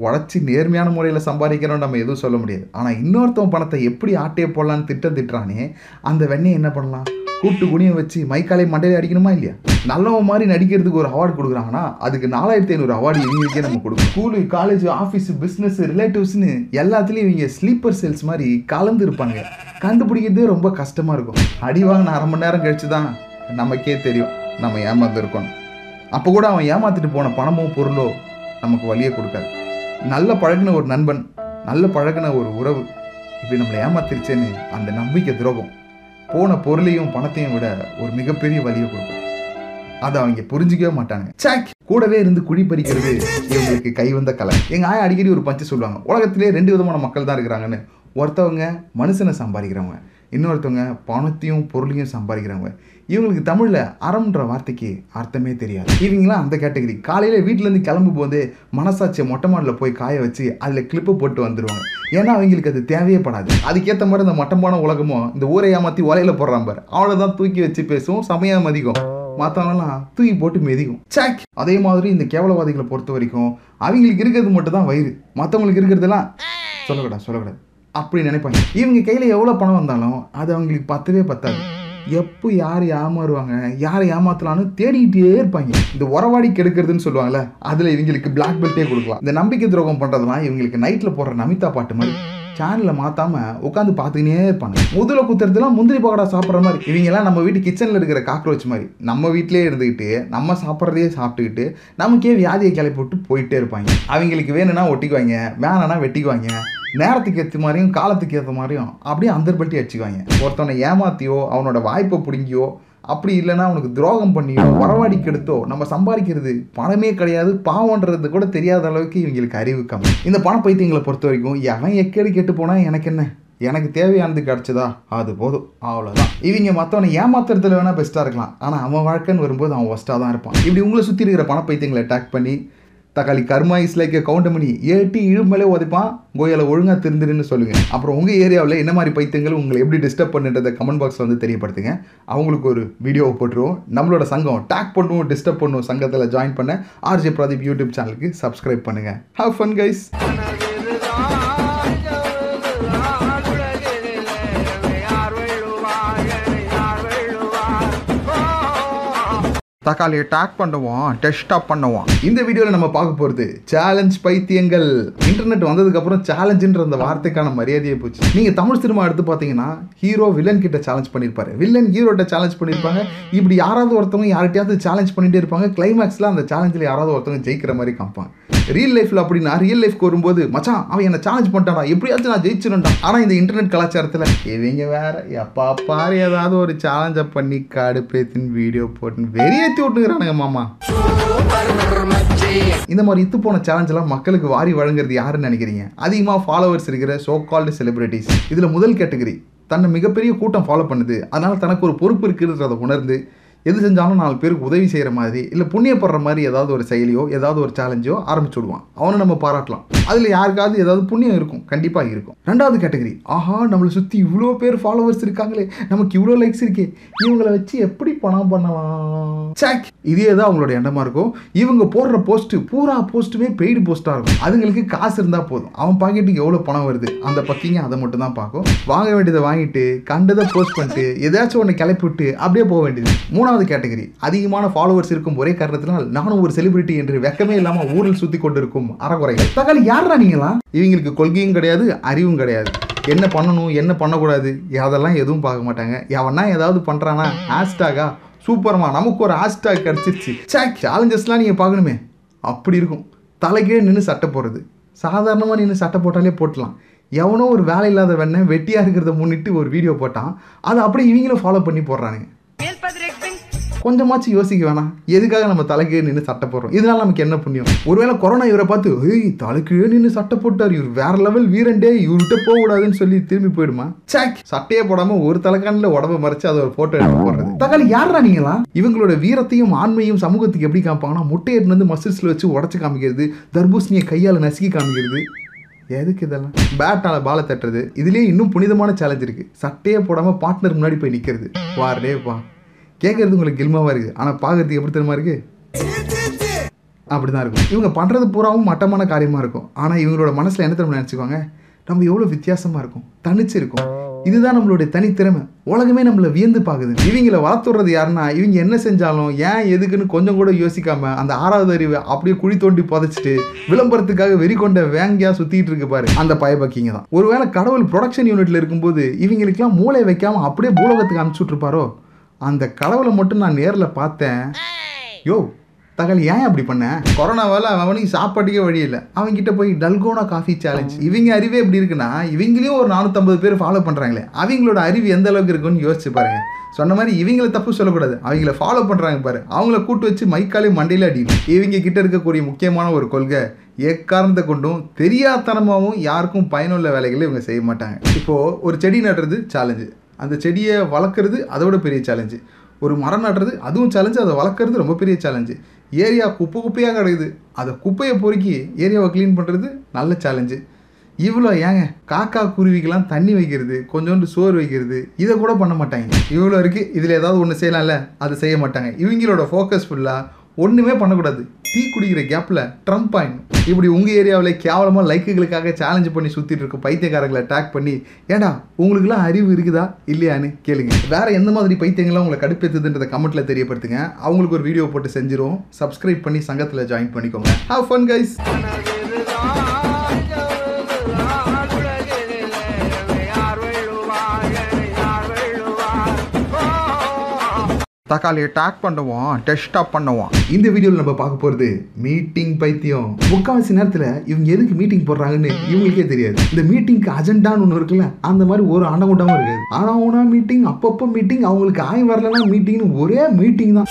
உழைச்சி நேர்மையான முறையில் சம்பாதிக்கிறோம் நம்ம எதுவும் சொல்ல முடியாது. ஆனால் இன்னொருத்தவன் பணத்தை எப்படி ஆட்டையை போடலான்னு திட்டம் திட்டுறானே அந்த வெண்ணையை என்ன பண்ணலாம்? கூட்டு குனியை வச்சு மைக்காலை மண்டையில அடிக்கணுமா இல்லையா? நல்லவன் மாதிரி நடிக்கிறதுக்கு ஒரு அவார்டு கொடுக்குறாங்கன்னா அதுக்கு நாலாயிரத்தி ஐநூறு அவார்டு இவங்களுக்கே நம்ம கொடுக்கணும். ஸ்கூலு காலேஜ் ஆஃபீஸ் பிஸ்னஸ் ரிலேட்டிவ்ஸ்னு எல்லாத்துலேயும் இவங்க ஸ்லீப்பர் செல்ஸ் மாதிரி கலந்து இருப்பாங்க. கண்டுபிடிக்கிறதே ரொம்ப கஷ்டமாக இருக்கும். அடி வாங்கின அரை மணி நேரம் கழிச்சு தான் நமக்கே தெரியும் நம்ம ஏமாந்துருக்கோம் அப்போ கூட அவன் ஏமாத்திட்டு போன பணமோ பொருளோ நமக்கு வழியை கொடுக்காது. நல்ல பழகின ஒரு நண்பன் நல்ல பழகின ஒரு உறவு. இப்படி நம்மளை ஏமாத்திருச்சேன்னு அந்த நம்பிக்கை துரோகம் போன பொருளையும் பணத்தையும் விட ஒரு மிகப்பெரிய வழியை கொடுக்கும். அதை அவங்க புரிஞ்சிக்கவே மாட்டாங்க. சாக்! கூடவே இருந்து குழி பறிக்கிறது இவங்களுக்கு கை வந்த கலை. எங்க ஆயா அடிக்கடி ஒரு பஞ்சு சொல்லுவாங்க. உலகத்திலே ரெண்டு விதமான மக்கள் தான் இருக்கிறாங்கன்னு. ஒருத்தவங்க மனுஷனை சம்பாதிக்கிறவங்க இன்னொருத்தவங்க பணத்தையும் பொருளையும் சம்பாதிக்கிறவங்க. இவங்களுக்கு தமிழில் அறம்ன்ற வார்த்தைக்கு அர்த்தமே தெரியாது. இவங்களாம் அந்த கேட்டகரி. காலையில் வீட்டிலேருந்து கிளம்பும் போது மனசாட்சியை மொட்டை மாடில் போய் காய வச்சு அதில் கிளிப்பு போட்டு வந்துடுவாங்க ஏன்னா அவங்களுக்கு அது தேவையே படாது. அதுக்கேற்ற மாதிரி இந்த மட்டமான உலகமும் இந்த ஊரை ஏமாற்றி ஒலையில் போடுறான் பாரு. அவ்வளோதான் தூக்கி வச்சு பேசுவோம் சமயம் மதிக்கும். மற்றவங்களாம் தூக்கி போட்டு மிதிக்கும். சாக்! அதே மாதிரி இந்த கேவலவாதிகளை பொறுத்த வரைக்கும் அவங்களுக்கு இருக்கிறது மட்டும் தான் வயிறு. மற்றவங்களுக்கு இருக்கிறதெல்லாம் சொல்லக்கூடாது சொல்லக்கூடாது. அப்படி நினைப்பாங்க. இவங்க கையில் எவ்வளோ பணம் வந்தாலும் அது அவங்களுக்கு பத்தவே பத்தாது. எப்போ யார் ஏமாறுவாங்க? யாரை ஏமாத்தலாம்னு தேடிக்கிட்டே இருப்பாங்க. இந்த உறவாடி கெடுக்கிறதுன்னு சொல்லுவாங்கல்ல அதில் இவங்களுக்கு பிளாக் பெல்ட்டே கொடுக்கலாம். இந்த நம்பிக்கை துரோகம் பண்ணுறதுலாம் இவங்களுக்கு நைட்டில் போடுற நமிதா பாட்டு மாதிரி. சேனலை மாத்தாம உட்காந்து பார்த்துக்கினே இருப்பாங்க. முதல குத்துறதுலாம் முந்திரி பக்கோடா சாப்பிட்ற மாதிரி. இவங்கெல்லாம் நம்ம வீட்டு கிச்சனில் இருக்கிற காக்ரோச் மாதிரி. நம்ம வீட்டிலே இருந்துக்கிட்டு நம்ம சாப்பிட்றதையே சாப்பிட்டுக்கிட்டு நமக்கே வியாதியை கிளப்பி விட்டு போயிட்டே இருப்பாங்க. அவங்களுக்கு வேணும்னா ஒட்டிக்குவாங்க வேணான்னா வெட்டிக்குவாங்க. நேரத்துக்கு ஏற்ற மாதிரியும் காலத்துக்கு ஏற்ற மாதிரியும் அப்படியே அந்தர்பட்டி அடிச்சுக்குவாங்க. ஒருத்தவனை ஏமாத்தியோ அவனோட வாய்ப்பை பிடுங்கியோ அப்படி இல்லைன்னா அவனுக்கு துரோகம் பண்ணியோ வரவாடி கெடுத்தோ நம்ம சம்பாதிக்கிறது பணமே கிடையாது பாவன்றது கூட தெரியாத அளவுக்கு இவங்களுக்கு அறிவு கம்மி. இந்த பண பைத்தியங்களை பொறுத்த வரைக்கும் எவன் எக்கேடு கெட்டு போனால் எனக்கு என்ன? எனக்கு தேவையானது கிடச்சதா? அது போதும். அவ்வளோதான் இவங்க மற்றவனை ஏமாத்துறதுல வேணால் பெஸ்ட்டாக இருக்கலாம். ஆனால் அவன் வாழ்க்கைன்னு வரும்போது அவன் ஒஸ்ட்டாக தான் இருப்பான். இப்படி உங்களை சுற்றி இருக்கிற பணப்பைத்தியங்களை அட்டாக் பண்ணி தக்காளி கர்மா இஸ் லைக் கவுண்டமணி ஏட்டி இழுமலே உதைப்பான் கோயிலை ஒழுங்காக திருந்துருன்னு சொல்லுங்க. அப்புறம் உங்கள் ஏரியாவில் என்ன மாதிரி பைத்தியங்கள் உங்களை எப்படி டிஸ்டர்ப் பண்ணுன்றதை கமெண்ட் பாக்ஸில் வந்து தெரியப்படுத்துங்க. அவங்களுக்கு ஒரு வீடியோவை போட்டுருவோம். நம்மளோட சங்கம் டேக் பண்ணுவோம் டிஸ்டர்ப் பண்ணுவோம் சங்கத்தில் ஜாயின் பண்ண ஆர்ஜே பிரதீப் யூடியூப் சேனலுக்கு சப்ஸ்கிரைப் பண்ணுங்கள் ஹவ் ஃபன் கைஸ் தக்காளியை டேக் பண்ணுவோம் டெஸ்ட்டாக பண்ணுவோம் இந்த வீடியோவில் நம்ம பார்க்க போகிறது சேலஞ்ச் பைத்தியங்கள். இன்டர்நெட் வந்ததுக்கப்புறம் சேலஞ்சுன்ற அந்த வார்த்தைக்கான மரியாதையே போச்சு. நீங்கள் தமிழ் சினிமா எடுத்து பார்த்தீங்கன்னா ஹீரோ வில்லன் கிட்ட சேலஞ்ச் பண்ணியிருப்பாரு வில்லன் ஹீரோட்ட சேலஞ்ச் பண்ணியிருப்பாங்க இப்படி யாராவது ஒருத்தவங்க யார்கிட்டயாவது சேலஞ்ச் பண்ணிகிட்டே இருப்பாங்க. கிளைமேக்ஸில் அந்த சேலஞ்சில் யாராவது ஒருத்தவங்க ஜெயிக்கிற மாதிரி காமிப்பாங்க. ரியல் லைஃப்பில் அப்படின்னா ரியல் லைஃப்க்கு வரும்போது மச்சான் அவன் என்ன சேலஞ்ச் பண்ணிட்டானா எப்படியாச்சும் நான் ஜெயிச்சிருந்தான் ஆனால் இந்த இன்டர்நெட் கலாச்சாரத்தில் இவங்க வேற எப்பா பாரு ஏதாவது ஒரு சேலஞ்சை பண்ணி காடு பேத்தின் வீடியோ போட்டுன்னு வெறியேற்றி விட்டுங்கிறானுங்க மாமா. இந்த மாதிரி இத்து போன சேலஞ்செல்லாம் மக்களுக்கு வாரி வழங்குறது யாருன்னு நினைக்கிறீங்க? அதிகமாக ஃபாலோவர்ஸ் இருக்கிற சோ கால்டு செலிபிரிட்டிஸ் இதில் முதல் கேட்டகரி தன்னை மிகப்பெரிய கூட்டம் ஃபாலோ பண்ணுது. அதனால தனக்கு ஒரு பொறுப்பு இருக்குன்றதை உணர்ந்து எது செஞ்சாலும் நாலு பேருக்கு உதவி செய்கிற மாதிரி இல்லை புண்ணியப்படுற மாதிரி ஏதாவது ஒரு செயலியோ ஏதாவது ஒரு சேலஞ்சோ ஆரம்பிச்சு விடுவான். அவனை நம்ம பாராட்டலாம். அதில் யாருக்காவது ஏதாவது புண்ணியம் இருக்கும். கண்டிப்பாக இருக்கும். ரெண்டாவது கேட்டகரி ஆஹா நம்மளை சுற்றி இவ்வளோ பேர் ஃபாலோவர்ஸ் இருக்காங்களே. நமக்கு இவ்வளோ லைக்ஸ் இருக்கே. இவங்களை வச்சு எப்படி பணம் பண்ணலாம்? சாக் இதே தான் அவங்களோட எண்ணமாக இருக்கும். இவங்க போடுற போஸ்ட்டு பூரா போஸ்ட்டுமே பெய்டு போஸ்ட்டாக இருக்கும். அதுங்களுக்கு காசு இருந்தால் போதும். அவன் பாக்கெட்டுக்கு எவ்வளோ பணம் வருது? அந்த பக்கிங்க அதை மட்டும் தான் பார்க்கும். வாங்க வேண்டியதை வாங்கிட்டு கண்டதை போஸ்ட் பண்ணிட்டு ஏதாச்சும் ஒன்று கிளப்பி விட்டு அப்படியே போக வேண்டியது. மூணு மூணாவது கேட்டகரி. அதிகமான ஃபாலோவர்ஸ் இருக்கும் ஒரே காரணத்தினால் நானும் ஒரு செலிபிரிட்டி என்று வெக்கமே இல்லாமல் ஊரில் சுற்றி கொண்டிருக்கும் அறகுறைகள். தக்காளி யாரா நீங்களா இவங்களுக்கு கொள்கையும் கிடையாது அறிவும் கிடையாது. என்ன பண்ணணும் என்ன பண்ணக்கூடாது? அதெல்லாம் எதுவும் பார்க்க மாட்டாங்க. எவனா ஏதாவது பண்ணுறானா ஹேஷ்டாகா? சூப்பர்மா நமக்கு ஒரு ஹேஷ்டாக் கிடச்சிருச்சு. சே சேலஞ்சஸ்லாம் நீங்கள் பார்க்கணுமே. அப்படி இருக்கும். தலைக்கீழே நின்று சட்டை போடுறது. சாதாரணமாக நின்று சட்டை போட்டாலே போட்டலாம். எவனோ ஒரு வேலை இல்லாத வெண்ணை வெட்டியாக இருக்கிறத முன்னிட்டு ஒரு வீடியோ போட்டான். அதை அப்படியே இவங்களும் ஃபாலோ பண்ணி போடுறானுங்க. கொஞ்சமாச்சும் யோசிக்க வேணாம். எதுக்காக நம்ம தலைக்கீழே நின்று சட்டை போடுறோம்? இதனால நமக்கு என்ன புண்ணியம்? ஒருவேளை கொரோனா இவரை பார்த்து ஏய் தலைக்கீழே நின்று சட்டை போட்டார். இவர் வேற லெவல் வீரண்டே. இவர்கிட்ட போக கூடாதுன்னு சொல்லி திரும்பி போயிடுமா? சாக் சட்டையே போடாம ஒரு தலைக்கானில் உடம்ப மறைச்சு அதை ஒரு போட்டோ எடுத்து போடுறது. தக்காளி யாரா நீங்களா? இவங்களோட வீரத்தையும் ஆண்மையும் சமூகத்துக்கு எப்படி காமிப்பாங்கன்னா முட்டை வந்து மசில்ஸ்ல வச்சு உடச்சு காமிக்கிறது தர்பூசணியை கையால் நசுக்கி காமிக்கிறது. எதுக்கு இதெல்லாம்? பேட்டால பாலை தட்டுறது. இதுலயே இன்னும் புனிதமான சேலஞ்ச் இருக்கு. சட்டையே போடாம பார்ட்னர் முன்னாடி போய் நிக்கிறது. வாரே வா. கேட்கறது உங்களுக்கு கில்மாவா இருக்கு ஆனா பார்க்கறதுக்கு எப்படி தெரியுமா இருக்கு? அப்படிதான் இருக்கும். இவங்க பண்றது பூராவும் மட்டமான காரியமா இருக்கும். ஆனா இவங்களோட மனசுல என்ன திறமை நினச்சிக்கோங்க நம்ம எவ்வளவு வித்தியாசமா இருக்கும். தனிச்சு இருக்கும். இதுதான் நம்மளுடைய தனித்திறமை. உலகமே நம்மளை வியந்து பார்க்குது இவங்கள வளர்த்துறது யாருன்னா இவங்க என்ன செஞ்சாலும் ஏன் எதுக்குன்னு கொஞ்சம் கூட யோசிக்காம அந்த ஆறாவது அறிவை அப்படியே குழி தோண்டி புதைச்சிட்டு விளம்பரத்துக்காக வெறி கொண்ட வேங்கியா சுத்திட்டு இருக்கு பாரு. அந்த பயபக்கிங்க தான். ஒருவேளை கடவுள் ப்ரொடக்ஷன் யூனிட்ல இருக்கும்போது இவங்களுக்கெல்லாம் மூளை வைக்காம அப்படியே பூலோகத்துக்கு அனுப்பிச்சுட்ருப்பாரோ அந்த கடவுளை மட்டும் நான் நேரில் பார்த்தேன். யோ தகவல் ஏன் அப்படி பண்ண? கொரோனாவால் அவனுக்கு சாப்பாட்டுக்கே வழி இல்லை. அவன்கிட்ட போய் டல்கோனா காஃபி சேலஞ்ச் இவங்க அறிவே எப்படி இருக்குன்னா இவங்களையும் ஒரு நானூற்றம்பது பேர் ஃபாலோ பண்ணுறாங்களே அவங்களோட அறிவு எந்த அளவுக்கு இருக்குன்னு யோசிச்சு பாருங்க. சொன்ன மாதிரி இவங்கள தப்பு சொல்லக்கூடாது. அவங்கள ஃபாலோ பண்ணுறாங்க பாரு. அவங்கள கூட்டு வச்சு மைக்காலே மண்டையில் அடிக்கணும். இவங்க கிட்ட இருக்கக்கூடிய முக்கியமான ஒரு கொள்கை எக்காரணத்தை கொண்டும் தெரியாதனமாகவும் யாருக்கும் பயனுள்ள வேலைகளை இவங்க செய்ய மாட்டாங்க. இப்போது ஒரு செடி நடுறது சேலஞ்சு அந்த செடியை வளர்க்குறது அதோட பெரிய சேலஞ்சு ஒரு மரம் நடுறது அதுவும் சேலஞ்சு அதை வளர்க்குறது ரொம்ப பெரிய சேலஞ்சு ஏரியா குப்பை குப்பையாக கிடக்குது. அதை குப்பையை பொறுக்கி ஏரியாவை க்ளீன் பண்ணுறது நல்ல சேலஞ்சு இவ்வளோ ஏங்க? காக்கா குருவிக்கெலாம் தண்ணி வைக்கிறது கொஞ்சோண்டு சோறு வைக்கிறது இதை கூட பண்ண மாட்டாங்க. இவ்வளோ இருக்குது இதில் ஏதாவது ஒன்று செய்யலாம்ல? அதை செய்ய மாட்டாங்க. இவங்களோட ஃபோக்கஸ் ஃபுல்லாக ஒன்றுமே பண்ணக்கூடாது. டீ குடிக்கிற கேப்பில் ட்ரம்ப் ஆயிடும் இப்படி உங்கள் ஏரியாவில் கேவலமாக லைக்குகளுக்காக சேலஞ்ச் பண்ணி சுற்றிட்டு இருக்க பைத்தியக்காரங்களை டேக் பண்ணி ஏடா உங்களுக்குலாம் அறிவு இருக்குதா? இல்லையான்னு கேளுங்க. வேறு எந்த மாதிரி பைத்தியங்கள்லாம் உங்களை கடுப்பேற்றுதுன்றத கமெண்ட்டில் தெரியப்படுத்துங்க. அவங்களுக்கு ஒரு வீடியோ போட்டு செஞ்சிரும் சப்ஸ்கிரைப் பண்ணி சங்கத்தில் ஜாயின் பண்ணிக்கோங்க. ஹவ் ஃபன் கைஸ் தக்காளியை டேக் பண்ணுவோம் டெஸ்ட்டாக பண்ணுவோம் இந்த வீடியோவில் நம்ம பார்க்க போகிறது மீட்டிங் பைத்தியம். முக்கால்வாசி நேரத்தில் இவங்க எதுக்கு மீட்டிங் போடுறாங்கன்னு இவங்களுக்கே தெரியாது. இந்த மீட்டிங்க்கு அஜெண்டான்னு ஒன்று இருக்குல்ல அந்த மாதிரி ஒரு அண்டகுண்டாவும் இருக்காது. ஆனால் மீட்டிங் அப்பப்போ மீட்டிங் அவங்களுக்கு ஆய் வரலன்னா மீட்டிங்னு ஒரே மீட்டிங் தான்.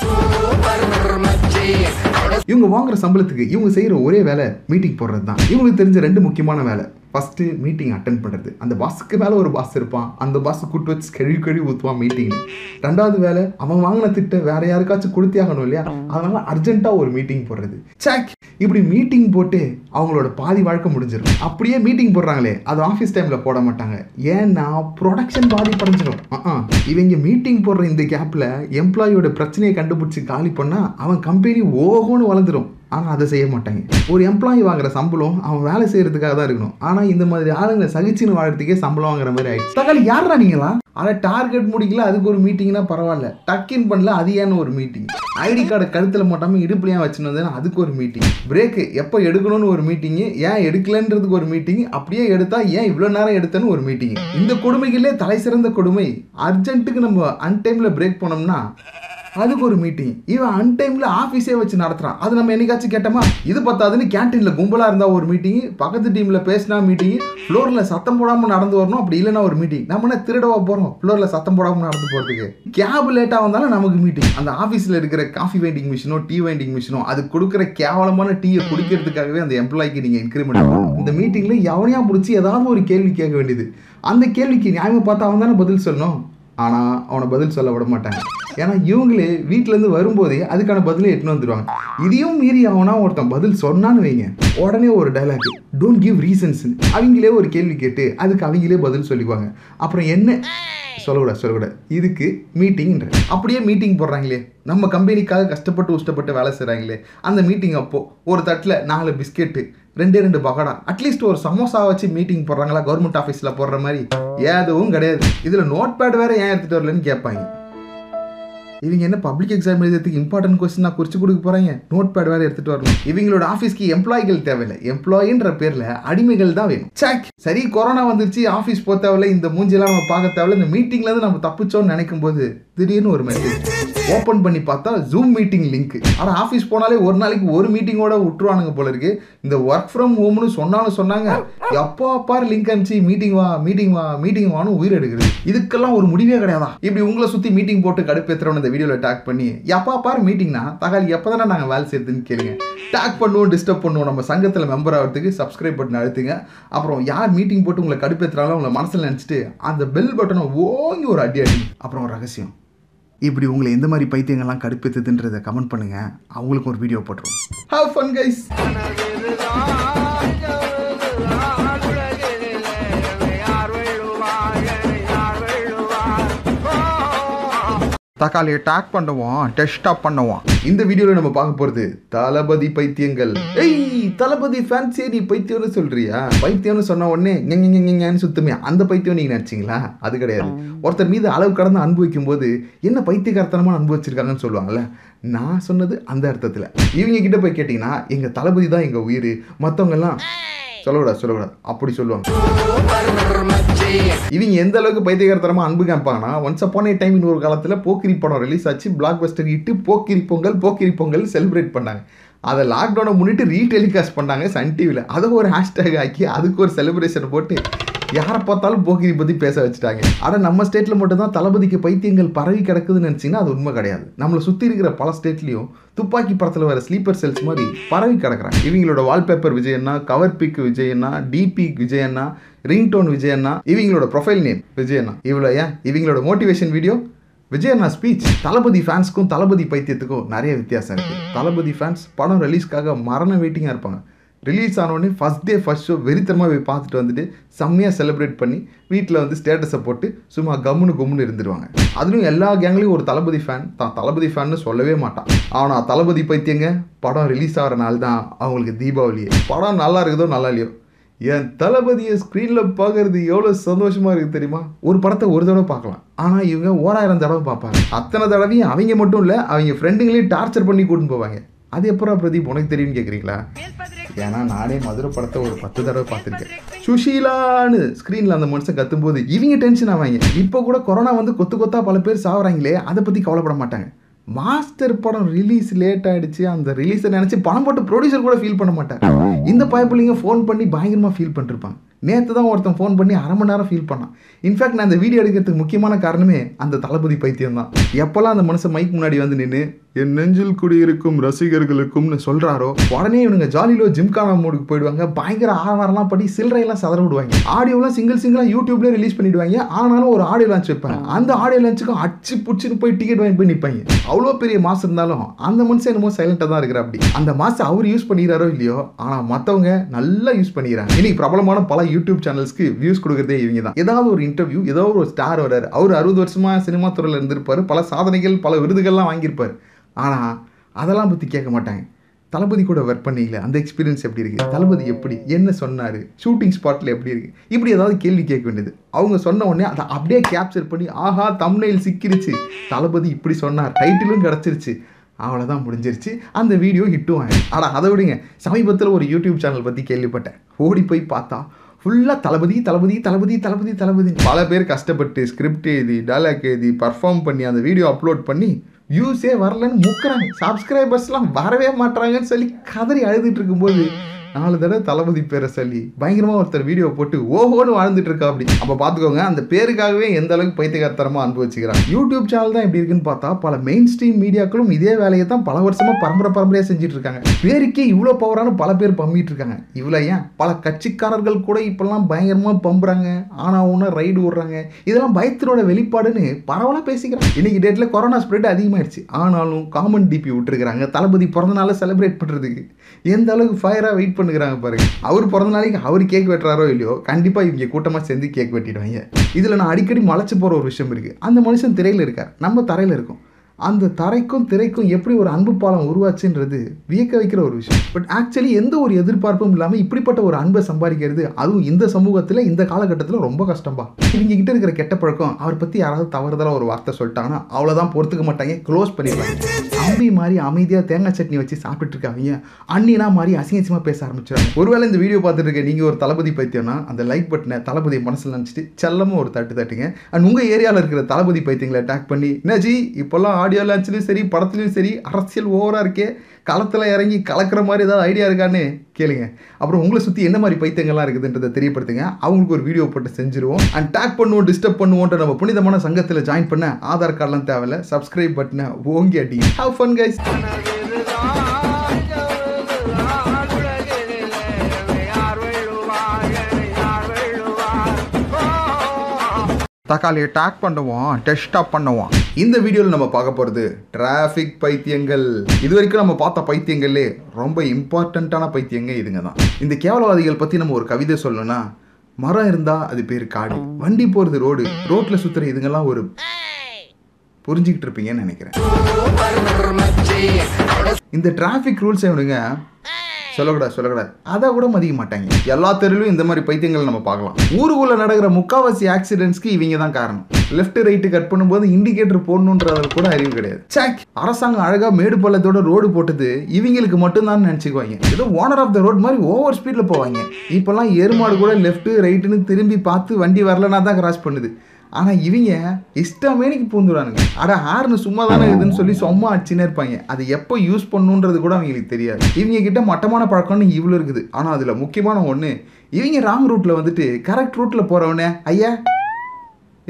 இவங்க வாங்குற சம்பளத்துக்கு இவங்க செய்கிற ஒரே வேலை மீட்டிங் போடுறது தான் இவங்களுக்கு தெரிஞ்ச ரெண்டு முக்கியமான வேலை. ஃபஸ்ட்டு மீட்டிங் அட்டன் பண்ணுறது அந்த பாஸுக்கு மேலே ஒரு பாஸ் இருப்பான். அந்த பாஸ் கூட்டு வச்சு கழுவி கழுவி ஊற்றுவான் மீட்டிங் ரெண்டாவது வேலை அவன் வாங்கின திட்டம் வேற யாருக்காச்சும் கொடுத்தே ஆகணும் இல்லையா? அதனால அர்ஜென்ட்டாக ஒரு மீட்டிங் போடுறது. சேக் இப்படி மீட்டிங் போட்டு அவங்களோட பாதி வாழ்க்கை முடிஞ்சிடும். அப்படியே மீட்டிங் போடுறாங்களே அது ஆஃபீஸ் டைமில் போட மாட்டாங்க. ஏன்னா ப்ரொடக்ஷன் பாதிப்படைஞ்சிடும் அஹ். இவங்க மீட்டிங் போடுற இந்த கேப்பில் எம்ப்ளாயியோட பிரச்சனையை கண்டுபிடிச்சி காலி பண்ணால் அவன் கம்பெனி ஓகோன்னு வளர்ந்துடும் ஆனால் அதை செய்ய மாட்டாங்க. ஒரு எம்ப்ளாயி வாங்குற சம்பளம் அவன் வேலை செய்யறதுக்காக தான் இருக்கணும். ஆனால் இந்த மாதிரி ஆளுங்களை சகிச்சுன்னு வாழறதுக்கே சம்பளம் வாங்குற மாதிரி ஆயிடுச்சு. தக்காளி யாரா நீங்களா ஆனால் டார்கெட் முடிக்கல அதுக்கு ஒரு மீட்டிங்னா பரவாயில்ல. டக்கின் பண்ணல அது ஏன்னு ஒரு மீட்டிங் ஐடி கார்டை கழுத்தில் மாட்டாமல் இடுப்புலையாக வச்சுன்னு வந்தேன் அதுக்கு ஒரு மீட்டிங் பிரேக்கு எப்போ எடுக்கணும்னு ஒரு மீட்டிங்கு ஏன் எடுக்கலன்றதுக்கு ஒரு மீட்டிங் அப்படியே எடுத்தால் ஏன் இவ்வளோ நேரம் எடுத்தேன்னு ஒரு மீட்டிங் இந்த கொடுமைகளே தலை சிறந்த கொடுமை. அர்ஜென்ட்டுக்கு நம்ம அன்டைமில் பிரேக் போனோம்னா அதுக்கு ஒரு மீட்டிங் இவன் அன்டைமில் ஆஃபீஸே வச்சு நடத்துகிறான் அது நம்ம என்னைக்காச்சும் கேட்டோமா? இது பத்தாதுன்னு கேன்டீனில் கும்பலாக இருந்தால் ஒரு மீட்டிங் பக்கத்து டீமில் பேசினா மீட்டிங் ஃப்ளோரில் சத்தம் போடாமல் நடந்து வரணும் அப்படி இல்லைன்னா ஒரு மீட்டிங் நம்ம என்ன திருடவா போகிறோம் ஃப்ளோரில் சத்தம் போடாமல் நடந்து போகிறதுக்கு கேப் லேட்டாக வந்தாலும் நமக்கு மீட்டிங் அந்த ஆஃபீஸில் இருக்கிற காஃபி வெயிட்டிங் மிஷினோ டீ வெண்டிங் மிஷினோ அது கொடுக்குற கேவலமான டீயை குடிக்கிறதுக்காகவே அந்த எம்ப்ளாய்க்கு நீங்கள் இன்க்ரிமெண்ட் பண்ணணும் இந்த மீட்டிங்கில் எவனையாக பிடிச்சி ஏதாவது ஒரு கேள்வி கேட்க வேண்டியது. அந்த கேள்விக்கு நியாயமாக பார்த்தா அவன் தானே பதில் சொல்லணும். ஆனால் அவனை பதில் சொல்ல விட மாட்டாங்க. ஏன்னா இவங்களே வீட்டிலேருந்து வரும்போதே அதுக்கான பதிலை எட்டுன்னு வந்துடுவாங்க. இதையும் மீறி அவனா ஒருத்தன் பதில் சொன்னான்னு வைங்க. உடனே ஒரு டைலாக் டோன்ட் கிவ் ரீசன்ஸ் அவங்களே ஒரு கேள்வி கேட்டு அதுக்கு அவங்களே பதில் சொல்லிக்குவாங்க. அப்புறம் என்ன? சொல்லக்கூடாது சொல்லக்கூடாது. இதுக்கு மீட்டிங்ன்ற அப்படியே மீட்டிங் போடுறாங்களே. நம்ம கம்பெனிக்காக கஷ்டப்பட்டு உஷ்டப்பட்டு வேலை செய்கிறாங்களே அந்த மீட்டிங் அப்போது ஒரு தட்டில் நாலு பிஸ்கெட்டு ரெண்டே ரெண்டு பகடா அட்லீஸ்ட் ஒரு சமோசா வச்சு மீட்டிங் போடுறாங்களா கவர்மெண்ட் ஆஃபீஸில் போடுற மாதிரி? எதுவும் கிடையாது. இதில் நோட் பேட் வேற ஏன் எடுத்துகிட்டு வரலன்னு கேட்பாங்க. இவங்க என்ன பப்ளிக் எக்ஸாம் எழுதுறதுக்கு இம்பார்ட்டன்ட் கொஸ்டின் நான் குறிச்சு கொடுக்க போறாங்க? நோட் பேட் வேற எடுத்துட்டு வரணும். இவங்களோட ஆஃபீஸ்க்கு எம்ப்ளாய்கள் தேவையில்லை. எம்ப்ளாயின்ற பேர்ல அடிமைகள் தான் வேணும். சாக் சரி கொரோனா வந்துருச்சு ஆஃபீஸ் போக தேவையில்ல இந்த மூஞ்சியெல்லாம் நம்ம பார்க்க தேவையில்ல இந்த மீட்டிங்ல இருந்து நம்ம தப்பிச்சோம்னு நினைக்கும் போது திடீர்னு ஒரு மெசேஜ் ஓப்பன் பண்ணி பார்த்தா ஜூம் மீட்டிங் லிங்க் ஆனால் ஆஃபீஸ் போனாலே ஒரு நாளைக்கு ஒரு மீட்டிங்கோட விட்டுருவானுங்க போல இருக்கு. இந்த ஒர்க் ஃப்ரம் ஹோம்னு சொன்னாலும் சொன்னாங்க. எப்போ அப்பார் லிங்க் அனுப்பிச்சு மீட்டிங் வா மீட்டிங் வா மீட்டிங் வான்னு உயிர் எடுக்குது. இதுக்கெல்லாம் ஒரு முடிவே கிடையாதா? இப்படி உங்களை சுற்றி மீட்டிங் போட்டு கடுப்பேற்றுறவன் இந்த வீடியோவில் டேக் பண்ணி எப்போ பார் மீட்டிங்னா தகவல் எப்போ தானே நாங்கள் வேலை செய்யறதுன்னு கேளுங்க. டேக் பண்ணுவோம் டிஸ்டர்ப் பண்ணுவோம். நம்ம சங்கத்தில் மெம்பர் ஆகிறதுக்கு சப்ஸ்கிரைப் பட்டன் அழுத்துங்க. அப்புறம் யார் மீட்டிங் போட்டு உங்களை கடுப்பேற்றுறாங்களோ உங்களை மனசில் நினச்சிட்டு அந்த பெல் பட்டனை ஓங்கி ஒரு அடி அடி அப்புறம் ஒரு ரகசியம். இப்படி உங்களை எந்த மாதிரி பைத்தியங்கள்லாம் கடுப்பேத்துதுன்றதை கமெண்ட் பண்ணுங்க. அவங்களுக்கும் ஒரு வீடியோ போட்டுருவோம். ஹவ் ஃபன் கைஸ் தக்காளி டேக் பண்ணுவோம் டெஸ்டாப் பண்ணுவோம் இந்த வீடியோல நம்ம பார்க்க போறது தளபதி பைத்தியங்கள். ஏய் தளபதி ஃபேன்ஸே நீ பைத்தியம்னு சொல்றியா? பைத்தியம்னு சொன்ன உடனே ஞன்னு சுத்துமே. அந்த பைத்தியம் நீங்க நினைச்சீங்களா? அது கிடையாது. ஒருத்தர் மீது அளவு கடந்து அன்பு வைக்கும் போது என்ன பைத்தியகாரத்தனமா அன்பு வச்சிருக்காங்கன்னு சொல்லுவாங்கல்ல? நான் சொன்னது அந்த அர்த்தத்துல. இவங்க கிட்ட போய் கேட்டீங்கன்னா எங்க தளபதி தான் எங்க உயிர். மத்தவங்க எல்லாம் சொல்லக்கூடாது சொல்லக்கூடாது. அப்படி சொல்லுவாங்க. இவங்க எந்த அளவுக்கு பைத்தியகாரத்தனமா அன்பு காமிப்பாங்கன்னா ஒன்ஸ் அப்பான் ஏ டைம் இன்னொரு காலத்தில் போக்கிரி படம் ரிலீஸ் ஆச்சு பிளாக் பஸ்டர் இட்டு போக்கிரி பொங்கல் போக்கிரி பொங்கல் செலிப்ரேட் பண்ணாங்க. அதை லாக்டவுனை முன்னிட்டு ரீடெலிகாஸ்ட் பண்ணாங்க சன் டிவியில் அதை ஒரு ஹேஷ்டேக் ஆக்கி அதுக்கு ஒரு செலிப்ரேஷன் போட்டு யாரை பார்த்தாலும் போக்கிரி பற்றி பேச வச்சுட்டாங்க. ஆனால் நம்ம ஸ்டேட்டில் மட்டும்தான் தளபதிக்கு பைத்தியங்கள் பரவி கிடக்குதுன்னு நினச்சிங்கன்னா அது உண்மை கிடையாது. நம்மளை சுற்றி இருக்கிற பல ஸ்டேட்லேயும் துப்பாக்கி படத்தில் வர ஸ்லீப்பர் செல்ஸ் மாதிரி பரவி கிடக்குறாங்க. இவங்களோட வால்பேப்பர் விஜயண்ணா கவர் பிக் விஜயண்ணா டிபி விஜயண்ணா ரிங்டோன் விஜயண்ணா இவங்களோட ப்ரொஃபைல் நேம் விஜயண்ணா. இவ்வளோ ஏன்? இவங்களோட மோட்டிவேஷன் வீடியோ விஜயண்ணா ஸ்பீச் தளபதி ஃபேன்ஸ்க்கும் தளபதி பைத்தியத்துக்கும் நிறைய வித்தியாசம் இருக்குது தளபதி ஃபேன்ஸ் படம் ரிலீஸ்க்காக மரண வெயிட்டிங்காக இருப்பாங்க. ரிலீஸ் ஆனோடனே ஃபஸ்ட் டே ஃபஸ்ட் ஷோ வெறித்தனமாக போய் பார்த்துட்டு வந்துட்டு செம்மையாக செலிப்ரேட் பண்ணி வீட்டில் வந்து ஸ்டேட்டஸை போட்டு சும்மா கம்முன்னு கும்முன்னு இருந்துருவாங்க. அதுலேயும் எல்லா கேங்லேயும் ஒரு தளபதி ஃபேன் தான் தளபதி ஃபேன்னு சொல்லவே மாட்டான். ஆனால் தளபதி பைத்தியங்க படம் ரிலீஸ் ஆகிற நாள் தான் அவங்களுக்கு தீபாவளியே. படம் நல்லா இருக்குதோ நல்லா இல்லையோ? என் தளபதியை ஸ்க்ரீனில் பார்க்கறது எவ்வளோ சந்தோஷமாக இருக்குது தெரியுமா? ஒரு படத்தை ஒரு தடவை பார்க்கலாம். ஆனால் இவங்க ஓராயிரம் தடவை பார்ப்பாங்க. அத்தனை தடவையும் அவங்க மட்டும் இல்லை அவங்க ஃப்ரெண்டுங்களையும் டார்ச்சர் பண்ணி கூட்டின்னு போவாங்க. அது எப்போ பிரதீப் உனக்கு தெரியும்னு கேட்குறீங்களா ஏன்னா நானே மதுரை படத்தை ஒரு பத்து தடவை பார்த்துருக்கேன். சுஷீலான்னு ஸ்க்ரீனில் அந்த மனுஷன் கத்தும்போது இவங்க டென்ஷன் ஆவாங்க. இப்போ கூட கொரோனா வந்து கொத்து கொத்தா பல பேர் சாகுறாங்களே அதை பற்றி கவலைப்பட மாட்டாங்க. மாஸ்டர் படம் ரிலீஸ் லேட் ஆயிடுச்சு. அந்த ரிலீஸை நினச்சி பணம் போட்டு ப்ரொடியூசர் கூட ஃபீல் பண்ண மாட்டாங்க. இந்த பயப்பிள்ளைங்க ஃபோன் பண்ணி பயங்கரமாக ஃபீல் பண்ணிருப்பாங்க. நேற்று தான் ஒருத்தன் ஃபோன் பண்ணி அரை மணி நேரம் ஃபீல் பண்ணான். இன்ஃபேக்ட் நான் இந்த வீடியோ எடுக்கிறதுக்கு முக்கியமான காரணமே அந்த தளபதி பைத்தியம் தான் எப்போல்லாம் அந்த மனுஷன் மைக் முன்னாடி வந்து நின்று என் நெஞ்சில் குடியிருக்கும் ரசிகர்களுக்கும்னு சொல்கிறாரோ உடனே இவனுங்க ஜாலியிலோ ஜிம்கானா மூடுக்கு போயிடுவாங்க. பயங்கர ஆரவாரம்லாம் படி சில்லறையெல்லாம் சதற விடுவாங்க. ஆடியோலாம் சிங்கிள் சிங்கிளாக யூடியூப்லேயே ரிலீஸ் பண்ணிடுவாங்க. ஆனாலும் ஒரு ஆடியோ லான்ச் வைப்பாங்க. அந்த ஆடியோ லான்ச்சுக்கும் அச்சு பிடிச்சின்னு போய் டிக்கெட் வாங்கி போய் நிற்பாங்க அவ்வளோ பெரிய மாசம் இருந்தாலும் அந்த மனுஷன் என்னமோ சைலண்டாக தான் இருக்கிற அப்படி. அந்த மாசம் அவர் யூஸ் பண்ணிக்கிறாரோ இல்லையோ? ஆனால் மற்றவங்க நல்லா யூஸ் பண்ணிக்கிறாங்க. இன்னைக்கு பிரபலமான பல யூடியூப் சேனல்ஸ்க்கு வியூஸ் கொடுக்குறதே இவங்க தான். ஏதாவது ஒரு இன்டர்வியூ ஏதாவது ஒரு ஸ்டார் வர்றாரு. அவர் அறுபது வருஷமா சினிமா துறையில் இருந்திருப்பாரு. பல சாதனைகள் பல விருதுகள்லாம் வாங்கியிருப்பார். ஆனால் அதெல்லாம் பற்றி கேட்க மாட்டாங்க. தளபதி கூட ஒர்க் பண்ணீங்களே அந்த எக்ஸ்பீரியன்ஸ் எப்படி இருக்குது தளபதி எப்படி? என்ன சொன்னார்? ஷூட்டிங் ஸ்பாட்டில் எப்படி இருக்குது இப்படி ஏதாவது கேள்வி கேட்க வேண்டியது. அவங்க சொன்ன உடனே அதை அப்படியே கேப்சர் பண்ணி ஆஹா தம்னையில் சிக்கிருச்சு. தளபதி இப்படி சொன்னார். டைட்டிலும் கிடச்சிருச்சு. அவ்வளோதான் முடிஞ்சிருச்சு. அந்த வீடியோ ஹிட்டும் ஆயிடும் ஆனால் அதை விடுங்க. சமீபத்தில் ஒரு யூடியூப் சேனல் பற்றி கேள்விப்பட்டேன். ஓடி போய் பார்த்தா ஃபுல்லாக தளபதி தளபதி தளபதி தளபதி தளபதி. பல பேர் கஷ்டப்பட்டு ஸ்கிரிப்ட் எழுதி டைலாக் எழுதி பர்ஃபார்ம் பண்ணி அந்த வீடியோ அப்லோட் பண்ணி வியூஸே வரலன்னு முக்கிறாங்க. சப்ஸ்கிரைபர்ஸ்லாம் வரவே மாட்றாங்கன்னு சொல்லி கதறி அழுதுட்டு இருக்கும்போது நாலு தடவை தளபதி பேரை சொல்லி பயங்கரமாக ஒருத்தர் வீடியோ போட்டு ஓஹோன்னு வாழ்ந்துட்டு இருக்கா அப்படி. அப்போ பார்த்துக்கோங்க அந்த பேருக்காகவே எந்த அளவுக்கு பைத்தியகாரத்தனமாக அனுபவிச்சுக்கிறாங்க யூடியூப் சேனல் தான் எப்படி இருக்குன்னு பார்த்தா பல மெயின் ஸ்ட்ரீம் மீடியாக்களும் இதே வேலையை தான் பல வருஷமாக பரம்பரை பரம்பரையாக செஞ்சுட்டு இருக்காங்க. பேருக்கே இவ்வளோ பவரான பல பேர் பம்பிட்டு இருக்காங்க. இவ்வளோ ஏன்? பல கட்சிக்காரர்கள் கூட இப்பெல்லாம் பயங்கரமாக பம்புறாங்க. ஆனால் ஒன்று ரைடு விடுறாங்க இதெல்லாம் பயத்தினோட வெளிப்பாடுன்னு பரவலாக பேசிக்கிறாங்க இன்னைக்கு டேட்டில் கொரோனா ஸ்ப்ரெட் அதிகமாகிடுச்சு ஆனாலும் காமன் டிபி விட்டுருக்காங்க தளபதி பிறந்தநாளை செலிப்ரேட் பண்ணுறதுக்கு எந்த அளவுக்கு ஃபயராக வெயிட் பண்ணுறாங்க பாருங்க. அவர் பிறந்த நாளைக்கு அவர் கேக் வெட்டுறாரோ இல்லையோ கண்டிப்பாக இவங்க கூட்டமாக சேர்ந்து கேக் வெட்டிடுவாங்க. இதில் நான் அடிக்கடி மலைச்சு போகிற ஒரு விஷயம் இருக்குது அந்த மனுஷன் திரையில் இருக்கார். நம்ம தரையில் இருக்கோம். அந்த தரைக்கும் திரைக்கும் எப்படி ஒரு அன்பு பாலம் உருவாச்சுன்றது வியக்க வைக்கிற ஒரு விஷயம். பட் ஆக்சுவலி எந்த ஒரு எதிர்பார்ப்பும் இல்லாமல் இப்படிப்பட்ட ஒரு அன்பை சம்பாதிக்கிறது அதுவும் இந்த சமூகத்தில் இந்த காலகட்டத்தில் ரொம்ப கஷ்டம்பா. இவங்க கிட்ட இருக்கிற கெட்ட பழக்கம் அவர் பற்றி யாராவது தவறுதலாக ஒரு வார்த்தை சொல்லிட்டாங்கன்னா அவ்வளோதான் பொறுத்துக்க மாட்டாங்க க்ளோஸ் பண்ணிடுவாங்க. அம்பி மாதிரி அமைதியாக தேங்காய் சட்னி வச்சு சாப்பிட்டுட்டு இருக்காங்க அண்ணினா மாதிரி அசிங்கசியமாக பேச ஆரம்பிச்சிடுறாங்க ஒருவேளை இந்த வீடியோ பார்த்துட்டு இருக்க நீங்கள் ஒரு தளபதி பைத்தியம்னா அந்த லைக் பட்டனை தளபதி மனசில் நினச்சிட்டு செல்லமாக ஒரு தட்டு தட்டுங்க. அண்ட் உங்கள் ஏரியாவில் இருக்கிற தளபதி பைத்தியங்களை அட்டாக் பண்ணி என்னாச்சு இப்போல்லாம் ஆடியோ லான்ச்லேயும் சரி படத்துலையும் சரி அரசியல் ஓவராக இருக்கே களத்தில் இறங்கி கலக்கிற மாதிரி ஏதாவது ஐடியா இருக்கான்னு கேளுங்க. அப்புறம் உங்களை சுற்றி என்ன மாதிரி பைத்தியங்கள்லாம் இருக்குதுன்றதை தெரியப்படுத்துங்க. அவங்களுக்கு ஒரு வீடியோ போட்டு செஞ்சுருவோம். அண்ட் டேக் பண்ணுவோம் டிஸ்டர்ப் பண்ணுவோன்ற நம்ம புனிதமான சங்கத்தில் ஜாயின் பண்ண ஆதார் கார்டெலாம் தேவையில்ல. சப்ஸ்கிரைப் பட்டனை ஓங்கி அடி ஹவ் ஃபன் கைஸ் தக்காளியை டேக் பண்ணுவோம் டெஸ்டாப் பண்ணுவோம் இந்த வீடியோவில் நம்ம பார்க்க போகிறது டிராஃபிக் பைத்தியங்கள். இது வரைக்கும் நம்ம பார்த்த பைத்தியங்களே ரொம்ப இம்பார்ட்டண்ட்டான பைத்தியங்க இதுங்க தான். இந்த கேவலவாதிகள் பற்றி நம்ம ஒரு கவிதை சொல்லணும்னா மரம் இருந்தால் அது பேர் காடு. வண்டி போகிறது ரோடு ரோட்டில் சுற்றுற இதுங்கெல்லாம் ஒரு புரிஞ்சுக்கிட்டு இருப்பீங்கன்னு நினைக்கிறேன். இந்த டிராஃபிக் ரூல்ஸ் எவனுங்க சொல்லக்கூடாது சொல்லக்கூடாது. அதை கூட மதிக்க மாட்டாங்க. எல்லா தெருவிலும் இந்த மாதிரி பைத்தியங்கள் நம்ம பார்க்கலாம். ஊருக்குள்ள நடக்கிற முக்காவாசி ஆக்சிடென்ட்ஸ்க்கு இவங்க தான் காரணம். லெஃப்ட் ரைட்டு கட் பண்ணும்போது இண்டிகேட்டர் போடணுன்றது கூட அறிவு கிடையாது. சாக் அரசாங்கம் அழகாக மேடு பள்ளத்தோட ரோடு போட்டது இவங்களுக்கு மட்டும்தான் நினச்சிக்குவாங்க. ஏதோ ஓனர் ஆஃப் த ரோட் மாதிரி ஓவர் ஸ்பீடில் போவாங்க. இப்போல்லாம் எருமாடு கூட லெஃப்ட்டு ரைட்டுன்னு திரும்பி பார்த்து வண்டி வரலனா தான் கிராஸ் பண்ணுது. ஆனால் இவங்க இஷ்டமேனிக்கு பூந்துடுறானுங்க அட ஹார்னு சும்மா தானே இதுன்னு சொல்லி சும்மா அடிச்சுனே இருப்பாங்க. அது எப்போ யூஸ் பண்ணுன்றது கூட அவங்களுக்கு தெரியாது. இவங்க கிட்ட மட்டமான பழக்கம்னு இவ்வளோ இருக்குது. ஆனால் அதில் முக்கியமான ஒன்று இவங்க ராங் ரூட்டில் வந்துட்டு கரெக்ட் ரூட்டில் போகிறவனே ஐயா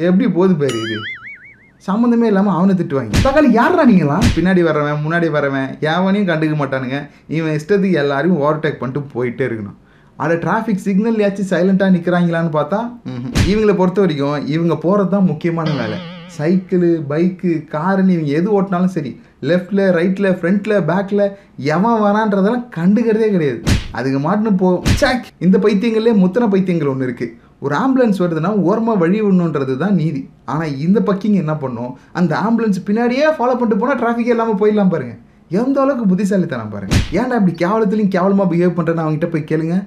எப்படி போகுது பேர் இது? சம்மந்தமே இல்லாமல் அவனை திட்டுவாங்க. தக்காளி யாரா நீங்களா? பின்னாடி வரவன் முன்னாடி வரவன் எவனையும் கண்டுக்க மாட்டானுங்க. இவன் இஷ்டத்துக்கு எல்லாரையும் ஓவர்டேக் பண்ணிட்டு போயிட்டே இருக்கணும். அதை டிராஃபிக் சிக்னல்லையாச்சும் சைலண்ட்டாக நிற்கிறாங்களான்னு பார்த்தா இவங்களை பொறுத்த வரைக்கும் இவங்க போகிறது தான் முக்கியமான வேலை. சைக்கிளு பைக்கு காருன்னு இவங்க எது ஓட்டினாலும் சரி லெஃப்டில் ரைட்டில் ஃப்ரண்ட்டில் பேக்கில் எவன் வரான்றதெல்லாம் கண்டுக்கிறதே கிடையாது. அதுக்கு மாட்டுன்னு போ சாக் இந்த பைத்தியங்களே முத்தன பைத்தியங்கள் ஒன்று இருக்குது ஒரு ஆம்புலன்ஸ் வருதுன்னா ஓரமாக வழி விடணுன்றது தான் நீதி. ஆனால் இந்த பக்கிங் என்ன பண்ணும்? அந்த ஆம்புலன்ஸ் பின்னாடியே ஃபாலோ பண்ணிட்டு போனால் டிராஃபிக்கே இல்லாமல் போயிடலாம் பாருங்கள் எந்த அளவுக்கு புத்திசாலித்தனம் பாருங்கள் ஏன்டா இப்படி கேவலத்துலையும் கேவலமாக பிஹேவ் பண்ணுறேன்னு அவங்ககிட்ட போய் கேளுங்க?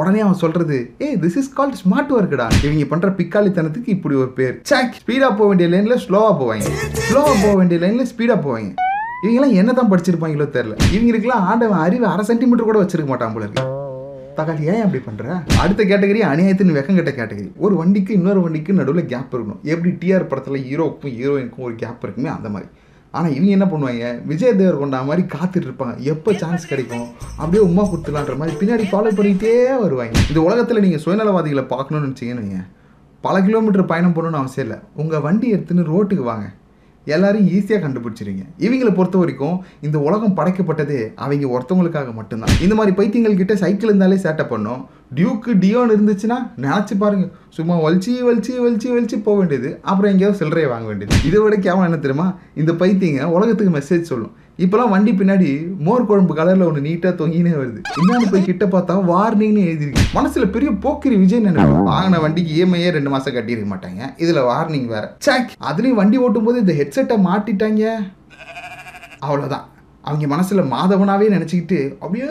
உடனே அவன் சொல்றது ஏ திஸ் இஸ் கால்ட் ஸ்மார்ட் ஒர்க்குடா இவங்க பண்ற பிக்காளித்தனத்துக்கு இப்படி ஒரு பேர். சாக் ஸ்பீடா போக வேண்டிய லைன்ல ஸ்லோவா போவாங்க. ஸ்லோவா போக வேண்டிய லைன்ல ஸ்பீடா போவாங்க. இவங்கெல்லாம் என்ன தான் படிச்சிருப்பாங்களோ தெரியல. இவங்களுக்குலாம் ஆண்டவன் அறிவு அரை சென்டிமீட்டர் கூட வச்சிருக்க மாட்டான் போல இருக்கு. ஏன் அப்படி பண்ற? அடுத்த கேட்டகரி அநியாயத்தின் வெக்கங்கட்ட கேட்டகரி ஒரு வண்டிக்கு இன்னொரு வண்டிக்கு நடுவில் கேப் இருக்கணும். எப்படி டிஆர் படத்தில் ஹீரோக்கும் ஹீரோயினுக்கும் ஒரு கேப் இருக்குமே அந்த மாதிரி. ஆனால் இவங்க என்ன பண்ணுவாங்க? விஜய் தேவர் கொண்டா மாதிரி காத்துட்டு இருப்பாங்க. எப்போ சான்ஸ் கிடைக்கும்? அப்படியே உமா கொடுத்துலான்ற மாதிரி பின்னாடி ஃபாலோ பண்ணிகிட்டே வருவாங்க. இந்த உலகத்தில் நீங்கள் சுயநலவாதிகளை பார்க்கணும்னு நினச்சிங்கன்னு பல கிலோமீட்டர் பயணம் பண்ணணும்னு அவசியம் இல்லை. உங்கள் வண்டி எடுத்துன்னு ரோட்டுக்கு வாங்க. எல்லாரும் ஈஸியாக கண்டுபிடிச்சிருங்க. இவங்களை பொறுத்த வரைக்கும் இந்த உலகம் படைக்கப்பட்டதே அவங்க ஒருத்தவங்களுக்காக மட்டும்தான். இந்த மாதிரி பைத்தியங்கள் கிட்ட சைக்கிள் இருந்தாலே சேட்டை பண்ணும். டியூக்கு டியோன் இருந்துச்சுன்னா நினச்சி பாருங்க. சும்மா வலிச்சு வலிச்சு வலிச்சு வலிச்சு போக வேண்டியது. அப்புறம் எங்கேயாவது சில்லறையை வாங்க வேண்டியது. இதை விட கேவலம் என்ன தெரியுமா? இந்த பைத்தியங்க உலகத்துக்கு மெசேஜ் சொல்லும். இப்போலாம் வண்டி பின்னாடி மோர் குழம்பு கலரில் ஒன்று நீட்டாக தொங்கினே வருது. இன்னொன்று போய் கிட்ட பார்த்தா வார்னிங்னு எழுதிருக்கு மனசில் பெரிய போக்கிரி விஜய் நினைவு வாங்கின வண்டிக்கு இஎம்ஐயே ரெண்டு மாதம் கட்டியிருக்க மாட்டாங்க. இதில் வார்னிங் வேற. சாக் அதுலேயும் வண்டி ஓட்டும் போது இந்த ஹெட்செட்டை மாட்டிட்டாங்க. அவ்வளோதான் அவங்க மனசில் மாதவனாகவே நினச்சிக்கிட்டு அப்படியே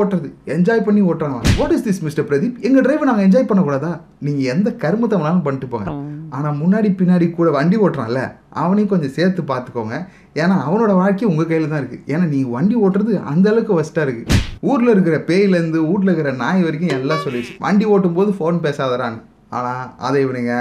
ஓட்டுறது. என்ஜாய் பண்ணி ஓட்டுறாங்க. What is this mister Pradeep எங்கள் டிரைவர் நாங்கள் என்ஜாய் பண்ணக்கூடாதா? நீங்கள் எந்த கருமத்தை வேணாலும் பண்ணிட்டு போங்க. ஆனால் முன்னாடி பின்னாடி கூட வண்டி ஓட்டுறான்ல அவனையும் கொஞ்சம் சேர்த்து பார்த்துக்கோங்க. ஏன்னா அவனோட வாழ்க்கை உங்கள் கையில் தான் இருக்குது ஏன்னா நீங்கள் வண்டி ஓட்டுறது அந்த அளவுக்கு ஃபஸ்ட்டாக இருக்குது ஊரில் இருக்கிற பேயிலேருந்து வீட்டில் இருக்கிற நாய் வரைக்கும் எல்லாம் சொல்லிடுச்சு. வண்டி ஓட்டும் போது ஃபோன் பேசாதரான்னு ஆனால் அதை இவனுங்க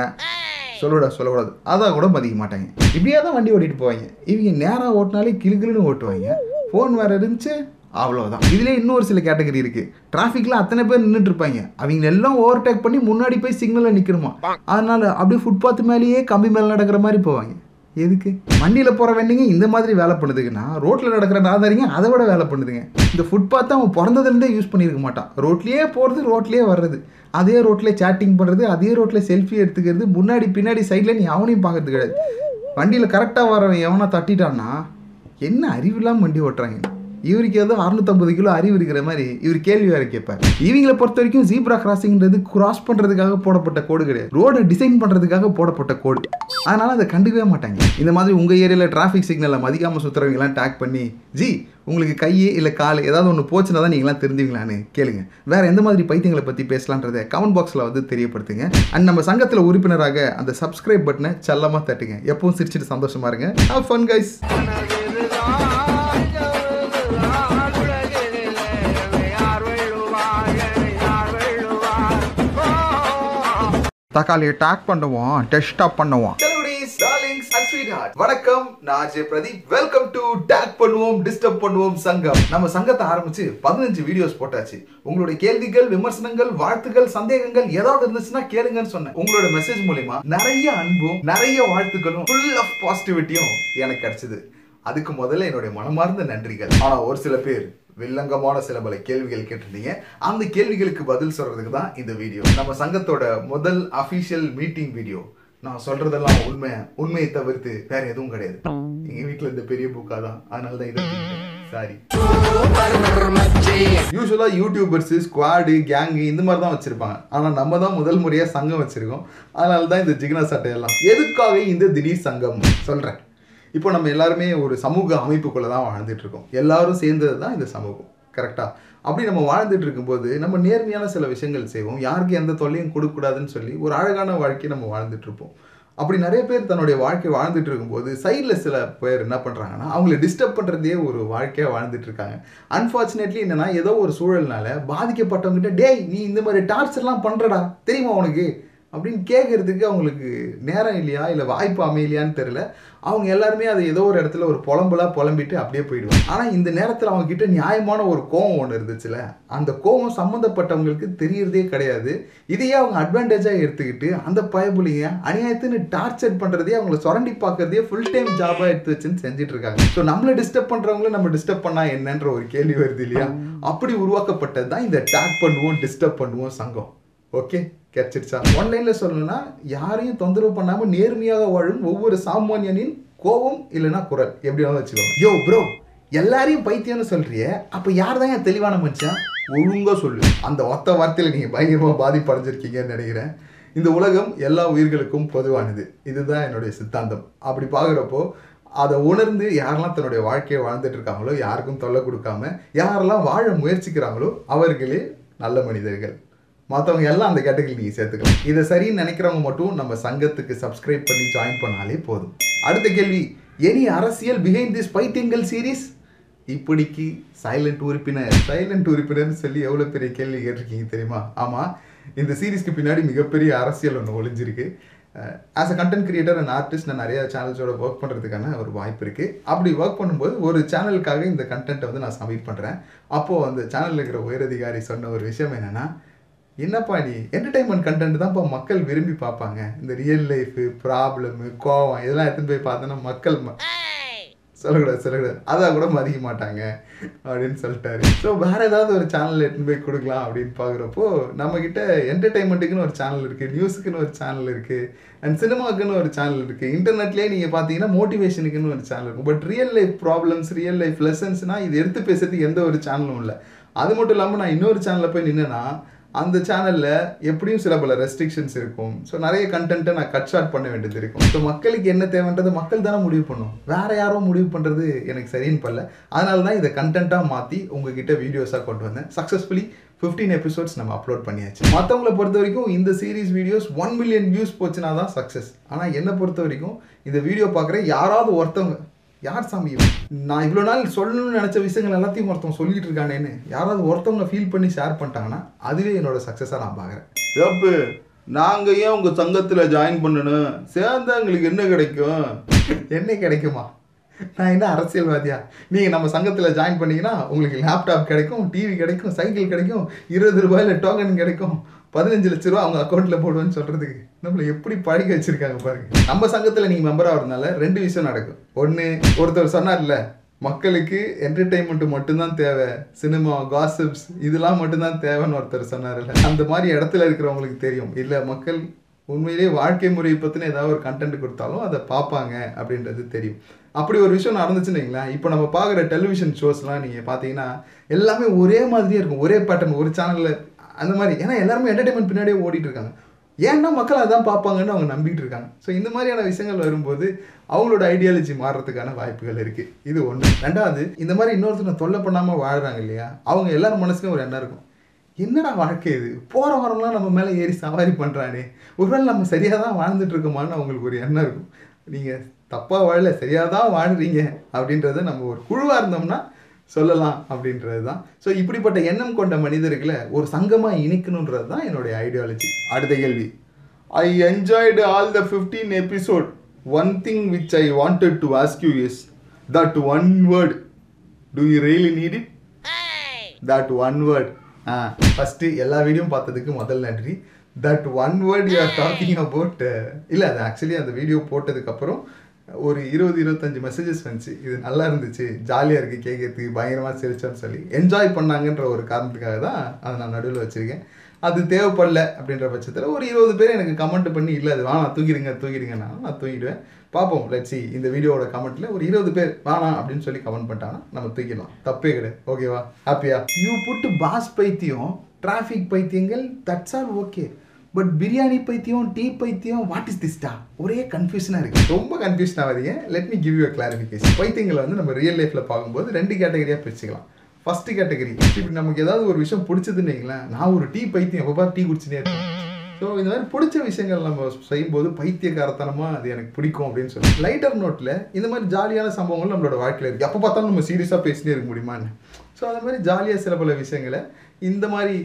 சொல்லக்கூடா சொல்லக்கூடாது. அதான் கூட மதிக்க மாட்டாங்க. இப்படியே தான் வண்டி ஓட்டிகிட்டு போவாங்க. இவங்க நேராக ஓட்டினாலே கிளுகிளுன்னு ஓட்டுவாங்க. ஃபோன் வேறு இருந்துச்சு அவ்வளோதான் இதுலேயே இன்னொரு சில கேட்டகரி இருக்குது டிராஃபிக்கில் அத்தனை பேர் நின்றுட்டு இருப்பாங்க அவங்க எல்லாம் ஓவர்டேக் பண்ணி முன்னாடி போய் சிக்னலில் நிற்கணுமா அதனால அப்படியே ஃபுட்பாத் மேலேயே கம்பி மேலே நடக்கிற மாதிரி போவாங்க. எதுக்கு? வண்டியில் போகிற வண்டிங்க இந்த மாதிரி வேலை பண்ணுதுங்கன்னா ரோட்டில் நடக்கிற நாதாரிங்க அதை விட வேலை பண்ணுதுங்க. இந்த ஃபுட்பாத்தை அவன் பிறந்ததுலேருந்தே யூஸ் பண்ணியிருக்க மாட்டான். ரோட்லேயே போகிறது ரோட்லேயே வர்றது. அதே ரோட்டில் சேட்டிங் பண்ணுறது அதே ரோட்டில் செல்ஃபி எடுத்துக்கிறது முன்னாடி பின்னாடி சைடில் நீ அவனையும் பார்க்கறது கிடையாது. வண்டியில் கரெக்டாக வரவன் எவனா தட்டிட்டான்னா என்ன அறிவில்லாமல் வண்டி ஓட்டுறாங்க? இவருக்கு ஏதோ அறுநூத்தம்பது கிலோ அறிவு இருக்கிற மாதிரி இவர் கேள்வி வேற கேட்பார். இவங்களை பொறுத்த வரைக்கும் ஜீப்ரா கிராசிங்ன்றது கிராஸ் பண்ணுறதுக்காக போடப்பட்ட கோடு கிடையாது. ரோடை டிசைன் பண்ணுறதுக்காக போடப்பட்ட கோடு அதனால அதை கண்டுக்கவே மாட்டாங்க. இந்த மாதிரி உங்கள் ஏரியாவில் டிராஃபிக் சிக்னலை மதிக்காமல் சுற்றுறவங்கலாம் டேக் பண்ணி ஜி உங்களுக்கு கை இல்லை கால் ஏதாவது ஒன்று போச்சுன்னா தான் நீங்களாம் தெரிஞ்சுங்களான்னு கேளுங்க. வேற எந்த மாதிரி பைத்தியங்களை பற்றி பேசலான்றதை கமெண்ட் பாக்ஸில் வந்து தெரியப்படுத்துங்க. அண்ட் நம்ம சங்கத்தில் உறுப்பினராக அந்த சப்ஸ்கிரைப் பட்டனை செல்லமாக தட்டுங்க. எப்பவும் சிரிச்சிட்டு சந்தோஷமா இருங்க. ஃபன் கைஸ் தக்காளியை டேக் பண்ணுவோம் டெஸ்டாப் பண்ணுவோம். வணக்கம் நான் Ajay Pradeep. Welcome to tag பண்ணுவோம் டிஸ்டர்ப் பண்ணுவோம் சங்கம். நம்ம சங்கத்தை ஆரம்பிச்சு பதினஞ்சு வீடியோஸ் போட்டாச்சு. உங்களுடைய கேள்விகள் விமர்சனங்கள் வாழ்த்துகள் சந்தேகங்கள் ஏதாவது இருந்துச்சுன்னா கேளுங்கன்னு சொன்னேன். உங்களோட மெசேஜ் மூலியமா நிறைய அன்பும் நிறைய வாழ்த்துக்களும் ஃபுல் ஆஃப் பாசிட்டிவிட்டியும் எனக்கு கிடைச்சது. அதுக்கு முதல்ல என்னுடைய மனமார்ந்த நன்றிகள். ஆனா ஒரு சில பேர் வில்லங்கமான சில பல கேள்விகள் கேட்டிருந்தீங்க. அந்த கேள்விகளுக்கு பதில் சொல்றதுக்கு தான் இந்த வீடியோ. நம்ம சங்கத்தோட முதல் அபிஷியல் மீட்டிங் வீடியோ நான் சொல்றதெல்லாம் உண்மை உண்மையை தவிர்த்து வேற எதுவும் கிடையாது. எங்க வீட்டுல இந்த பெரிய புக்கா தான். அதனால தான் இதை சாரி யூஸ்வலா யூடியூபர்ஸ் ஸ்குவாடு கேங்கு இந்த மாதிரி தான் வச்சிருப்பாங்க. ஆனா நம்ம தான் முதல் முறையா சங்கம் வச்சிருக்கோம். அதனால தான் இந்த ஜிக்னா சட்டையெல்லாம். எதுக்காக இந்த திடீர் சங்கம்? சொல்றேன். இப்போ நம்ம எல்லாருமே ஒரு சமூக அமைப்புக்குள்ளே தான் வாழ்ந்துட்டு இருக்கோம். எல்லாரும் சேர்ந்தது தான் இந்த சமூகம். கரெக்டாக அப்படி நம்ம வாழ்ந்துட்டு இருக்கும்போது நம்ம நேர்மையான சில விஷயங்கள் செய்வோம். யாருக்கு எந்த தொல்லையும் கொடுக்கக்கூடாதுன்னு சொல்லி ஒரு அழகான வாழ்க்கையை நம்ம வாழ்ந்துட்டு இருப்போம். அப்படி நிறைய பேர் தன்னுடைய வாழ்க்கை வாழ்ந்துட்டு இருக்கும்போது சைடில் சில பேர் என்ன பண்ணுறாங்கன்னா அவங்கள டிஸ்டர்ப் பண்ணுறதே ஒரு வாழ்க்கையாக வாழ்ந்துட்டு இருக்காங்க. அன்ஃபார்ச்சுனேட்லி என்னென்னா ஏதோ ஒரு சூழல்னால பாதிக்கப்பட்டவங்ககிட்ட டேய் நீ இந்த மாதிரி டார்ச்சர்லாம் பண்ணுறடா தெரியுமா உனக்கு? அப்படின்னு கேட்கறதுக்கு அவங்களுக்கு நேரம் இல்லையா? இல்லை வாய்ப்பு அமையலையான்னு தெரில அவங்க எல்லாருமே அதை ஏதோ ஒரு இடத்துல ஒரு புலம்பலா புலம்பிட்டு அப்படியே போயிடுவாங்க. ஆனால் இந்த நேரத்தில் அவங்கக்கிட்ட நியாயமான ஒரு கோவம் ஒன்று இருந்துச்சுல அந்த கோவம் சம்மந்தப்பட்டவங்களுக்கு தெரியறதே கிடையாது. இதையே அவங்க அட்வான்டேஜாக எடுத்துக்கிட்டு அந்த பயப்புலிங்க அநியாயத்துன்னு டார்ச்சர் பண்ணுறதே அவங்கள சுரண்டி பார்க்கறதே ஃபுல் டைம் ஜாபாக எடுத்து வச்சுன்னு செஞ்சுட்டு இருக்காங்க. ஸோ நம்மளை டிஸ்டர்ப் பண்ணுறவங்கள நம்ம டிஸ்டர்ப் பண்ணால் என்னன்ற ஒரு கேள்வி வருது இல்லையா? அப்படி உருவாக்கப்பட்டது தான் இந்த டேக் பண்ணுவோம் டிஸ்டர்ப் பண்ணுவோம் சங்கம். ஓகே கிடைச்சிருச்சா ஒன்லைனில் சொல்லணும்னா யாரையும் தொந்தரவு பண்ணாமல் நேர்மையாக வாழும் ஒவ்வொரு சாமானியனின் கோபம் இல்லைன்னா குரல். எப்படி வேணாலும் வச்சுக்கோங்க. யோ ப்ரோ எல்லாரையும் பைத்தியம்னு சொல்றிய அப்போ யார் தான் என் தெளிவான மனுஷன்? ஒழுங்காக சொல்லு. அந்த ஒத்த வார்த்தையில் நீங்கள் பயங்கரமாக பாதிப்படைஞ்சிருக்கீங்கன்னு நினைக்கிறேன். இந்த உலகம் எல்லா உயிர்களுக்கும் பொதுவானது. இதுதான் என்னுடைய சித்தாந்தம். அப்படி பார்க்குறப்போ அதை உணர்ந்து யாரெல்லாம் தன்னுடைய வாழ்க்கையை வாழ்ந்துட்டு இருக்காங்களோ யாருக்கும் தொல்லை கொடுக்காம யாரெல்லாம் வாழ முயற்சிக்கிறாங்களோ அவர்களே நல்ல மனிதர்கள். மற்றவங்க எல்லாம் அந்த கேட்டகரி நீங்கள் சேர்த்துக்கலாம். இதை சரின்னு நினைக்கிறவங்க மட்டும் நம்ம சங்கத்துக்கு சப்ஸ்கிரைப் பண்ணி ஜாயின் பண்ணாலே போதும். அடுத்த கேள்வி எனி அரசியல் பிஹைண்ட் திஸ் பைத்தியங்கள் சீரீஸ் இப்படிக்கு சைலண்ட் உறுப்பினர் சைலண்ட் உறுப்பினர்னு சொல்லி எவ்வளோ பெரிய கேள்வி கேட்டிருக்கீங்க தெரியுமா? ஆமாம் இந்த சீரீஸ்க்கு பின்னாடி மிகப்பெரிய அரசியல் ஒன்று ஒளிஞ்சிருக்கு. As a content creator and artist நான் நிறைய சேனல்ஸோட ஒர்க் பண்ணுறதுக்கான ஒரு வாய்ப்பு இருக்குது அப்படி ஒர்க் பண்ணும்போது ஒரு சேனலுக்காக இந்த கண்டென்ட்டை வந்து நான் சப்மிட் பண்ணுறேன் அப்போது அந்த சேனலில் இருக்கிற உயரதிகாரி சொன்ன ஒரு விஷயம் என்னென்னா என்னப்பா நீ? என்டர்டைன்மெண்ட் கண்டென்ட் தான்ப்பா மக்கள் விரும்பி பார்ப்பாங்க. இந்த ரியல் லைஃபு ப்ராப்ளமு கோவம் இதெல்லாம் எடுத்துன்னு போய் பார்த்தோன்னா மக்கள் சொல்லக்கூடாது சொல்லக்கூடாது. அதை கூட மதிக்க மாட்டாங்க அப்படின்னு சொல்லிட்டாரு. ஸோ வேற ஏதாவது ஒரு சேனல் எடுத்துன்னு போய் கொடுக்கலாம் அப்படின்னு பார்க்குறப்போ நம்மக்கிட்ட என்டர்டைன்மெண்ட்டுக்குன்னு ஒரு சேனல் இருக்குது நியூஸுக்குன்னு ஒரு சேனல் இருக்குது அண்ட் சினிமாக்குன்னு ஒரு சேனல் இருக்குது இன்டர்நெட்லேயே நீங்கள் பார்த்தீங்கன்னா மோட்டிவேஷனுக்குன்னு ஒரு சேனல் இருக்கும் but real life problems real life லெசன்ஸ்னால் இது எடுத்து பேசுறதுக்கு எந்த ஒரு சேனலும் இல்லை. அது மட்டும் இல்லாமல் நான் இன்னொரு சேனலில் போய் நின்னேன்னா அந்த சேனலில் எப்படியும் சில பல ரெஸ்ட்ரிக்ஷன்ஸ் இருக்கும். ஸோ நிறைய கண்டென்ட்டை நான் கட் ஷார்ட் பண்ண வேண்டியது இருக்கும். ஸோ மக்களுக்கு என்ன தேவைன்றது மக்கள் தானே முடிவு பண்ணும் வேறு யாரோ முடிவு பண்ணுறது எனக்கு சரின்னு பண்ணல அதனால தான் இதை கண்டென்ட்டாக மாற்றி உங்ககிட்ட வீடியோஸாக கொண்டு வந்தேன். சக்ஸஸ்ஃபுல்லி 15 எபிசோட்ஸ் நம்ம அப்லோட் பண்ணியாச்சு. மற்றவங்கள பொறுத்த வரைக்கும் இந்த series videos one million views போச்சுன்னா தான் சக்ஸஸ் ஆனால் என்னை பொறுத்த வரைக்கும் இந்த வீடியோ பார்க்குற யாராவது ஒருத்தவங்க யார் சாமி? நான் இவ்வளோ நாள் சொல்லணும்னு நினச்ச விஷயங்கள் எல்லாத்தையும் ஒருத்தவங்க சொல்லிட்டு இருக்கானேன்னு யாராவது ஒருத்தவங்க ஃபீல் பண்ணி ஷேர் பண்ணிட்டாங்கன்னா அதுவே என்னோட சக்ஸஸாக நான் பார்க்குறேன். ஏப்பு நாங்கள் ஏன் உங்கள் சங்கத்தில் ஜாயின் பண்ணணும்? சேர்ந்தா எங்களுக்கு என்ன கிடைக்கும்? என்ன கிடைக்குமா? நான் என்ன அரசியல்வாதியா? நீங்கள் நம்ம சங்கத்தில் ஜாயின் பண்ணீங்கன்னா உங்களுக்கு லேப்டாப் கிடைக்கும் டிவி கிடைக்கும் சைக்கிள் கிடைக்கும் இருபது ரூபாயில டோக்கன் கிடைக்கும். பதினஞ்சு லட்ச ரூபா அவங்க அக்கௌண்ட்டில் போடுவேன்னு சொல்கிறதுக்கு நம்மளை எப்படி பழகி வச்சிருக்காங்க பாருங்க. நம்ம சங்கத்தில் நீங்கள் மெம்பர் ஆகிறதுனால ரெண்டு விஷயம் நடக்கும். ஒன்று ஒருத்தர் சொன்னார்ல மக்களுக்கு என்டர்டைன்மெண்ட் மட்டும்தான் தேவை. சினிமா காசிப்ஸ் இதெல்லாம் மட்டும்தான் தேவைன்னு ஒருத்தர் சொன்னார்ல. அந்த மாதிரி இடத்துல இருக்கிறவங்களுக்கு தெரியும். இல்லை மக்கள் உண்மையிலேயே வாழ்க்கை முறையை பற்றின ஏதாவது ஒரு கண்டென்ட் கொடுத்தாலும் அதை பார்ப்பாங்க அப்படின்றது தெரியும். அப்படி ஒரு விஷயம் நடந்துச்சுன்னு வைங்களேன். இப்போ நம்ம பார்க்குற டெலிவிஷன் ஷோஸ்லாம் நீங்கள் பார்த்தீங்கன்னா எல்லாமே ஒரே மாதிரியே இருக்கும். ஒரே பேட்டர்ன் ஒரு சேனலில் அந்த மாதிரி. ஏன்னா எல்லாருமே என்டர்டைன்மெண்ட் பின்னாடியே ஓடிட்டு இருக்காங்க ஏன்னா மக்கள் அதான் பார்ப்பாங்கன்னு அவங்க நம்பிட்டு இருக்காங்க ஸோ இந்த மாதிரியான விஷயங்கள் வரும்போது அவங்களோட ஐடியாலஜி மாறுறதுக்கான வாய்ப்புகள் இருக்குது இது ஒன்று ரெண்டாவது இந்த மாதிரி இன்னொருத்தனை தொல்லை பண்ணாமல் வாழ்கிறாங்க இல்லையா? அவங்க எல்லாரும் மனசுக்கும் ஒரு எண்ணம் இருக்கும். என்னடா வாழ்க்கை இது? போகிற வாரம்லாம் நம்ம மேலே ஏறி சவாரி பண்ணுறானே ஒருவேளை நம்ம சரியாக தான் வாழ்ந்துட்டு இருக்கோமான்னு அவங்களுக்கு ஒரு எண்ணம் இருக்கும். நீங்கள் தப்பாக வாழல சரியாக தான் வாழ்கிறீங்க அப்படின்றத நம்ம ஒரு குழுவாக இருந்தோம்னா சொல்லலாம் அப்படின்றது தான் ஸோ இப்படிப்பட்ட எண்ணம் கொண்ட மனிதர்களை ஒரு சங்கமாக இணைக்கணுன்றது தான் என்னுடைய ஐடியாலஜி அடுத்த கேள்வி. I enjoyed all the fifteen episode one thing which I wanted to ask you is that one word do you really need it that one word ah first எல்லா வீடியோ பார்த்ததுக்கு முதல் நன்றி. That one word you are talking about இல்லை அது actually அந்த video போட்டதுக்கப்புறம் ஒரு இருபது இருபத்தஞ்சு மெசேஜஸ் வந்துச்சு. இது நல்லா இருந்துச்சு. ஜாலியாக இருக்குது கேட்கறதுக்கு பயங்கரமாக சிரிச்சோன்னு சொல்லி. என்ஜாய் பண்ணாங்கன்ற ஒரு காரணத்துக்காக தான் அதை நான் நடுவில் வச்சுருக்கேன். அது தேவைப்படல அப்படின்ற பட்சத்தில் ஒரு இருபது பேர் எனக்கு கமெண்ட் பண்ணி இல்லை அது வேணாம் தூக்கிடுங்க தூக்கிடுங்கன்னா நான் தூக்கிடுவேன் பார்ப்போம். லட்சி இந்த வீடியோவோட கமெண்ட்டில் ஒரு இருபது பேர் வேணாம் அப்படின்னு சொல்லி கமெண்ட் பண்ணிட்டாங்கன்னா நம்ம தூக்கிடலாம். தப்பே கிடையாது. ஓகேவா ஹாப்பியா யூ புட்டு பாஸ் பைத்தியம் traffic பைத்தியங்கள் that's all okay but biryani பைத்தியம் டீ பைத்தியம் வாட் இஸ் திஸ்டா ஒரே கன்ஃபியூஷனாக இருக்குது ரொம்ப கன்ஃபியூஷன் ஆகாதீங்க. Let me give you clarification பைத்தியங்களை வந்து நம்ம ரியல் லைஃப்பில் பார்க்கும்போது ரெண்டு கேட்டகரியாக பிரிச்சுக்கலாம். ஃபர்ஸ்ட் கேட்டகரி இப்படி நமக்கு ஏதாவது ஒரு விஷயம் பிடிச்சதுன்னு வைங்களேன். நான் ஒரு டீ பைத்தியம். எப்போ டீ குடிச்சுனே இருக்கேன். ஸோ இந்த மாதிரி பிடிச்ச விஷயங்கள் நம்ம செய்யும்போது பைத்தியக்காரத்தனமாக அது எனக்கு பிடிக்கும் அப்படின்னு சொல்லி. லைட்டர் நோட்டில் இந்த மாதிரி ஜாலியான சம்பவங்கள் நம்மளோட வாழ்க்கையில் இருக்குது எப்போ பார்த்தாலும் நம்ம சீரியஸாக பேசினே இருக்க முடியுமான்னு. ஸோ அந்த மாதிரி ஜாலியாக சில பல விஷயங்களை இந்த மாதிரி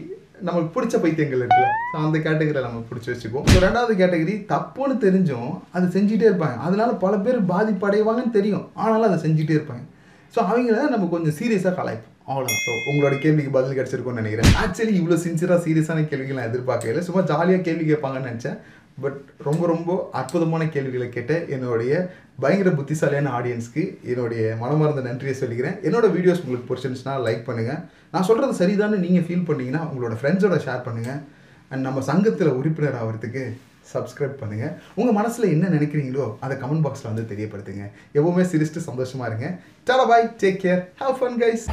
நமக்கு பிடிச்ச பைத்தியங்கள் இருக்குல்ல. ஸோ அந்த கேட்டகரியில் நம்ம பிடிச்சி வச்சுக்குவோம். ஸோ ரெண்டாவது கேட்டகரி தப்புன்னு தெரிஞ்சும் அதை செஞ்சுட்டே இருப்பாங்க. அதனால பல பேர் பாதிப்படைவாங்கன்னு தெரியும். ஆனாலும் அதை செஞ்சுட்டே இருப்பாங்க. ஸோ அவங்கள நம்ம கொஞ்சம் சீரியஸாக கலாய்ப்போம். அவ்வளோ ஸோ உங்களோட கேள்விக்கு பதில் கிடச்சிருக்கும்னு நினைக்கிறேன். ஆக்சுவலி இவ்வளோ சின்சியராக சீரியஸான கேள்விகள் நான் எதிர்பார்க்கல சும்மா ஜாலியாக கேள்வி கேட்பாங்கன்னு நினச்சேன். பட் ரொம்ப ரொம்ப அற்புதமான கேள்விகளை கேட்ட என்னுடைய பயங்கர புத்திசாலியான ஆடியன்ஸ்க்கு என்னுடைய மனமார்ந்த நன்றியை சொல்லிக்கிறேன். என்னோட வீடியோஸ் உங்களுக்கு பிடிச்சிருந்துச்சுன்னா லைக் பண்ணுங்கள் நான் சொல்கிறது சரிதான்னு நீங்கள் ஃபீல் பண்ணிங்கன்னா உங்களோட ஃப்ரெண்ட்ஸோட ஷேர் பண்ணுங்கள் அண்ட் நம்ம சங்கத்தில் உறுப்பினர் ஆகிறதுக்கு சப்ஸ்கிரைப் பண்ணுங்கள் உங்கள் மனசில் என்ன நினைக்கிறீங்களோ அதை கமெண்ட் பாக்ஸில் வந்து தெரியப்படுத்துங்க. எப்பவுமே சிரிச்சுட்டு சந்தோஷமாக இருங்க. Tata bye take care have fun guys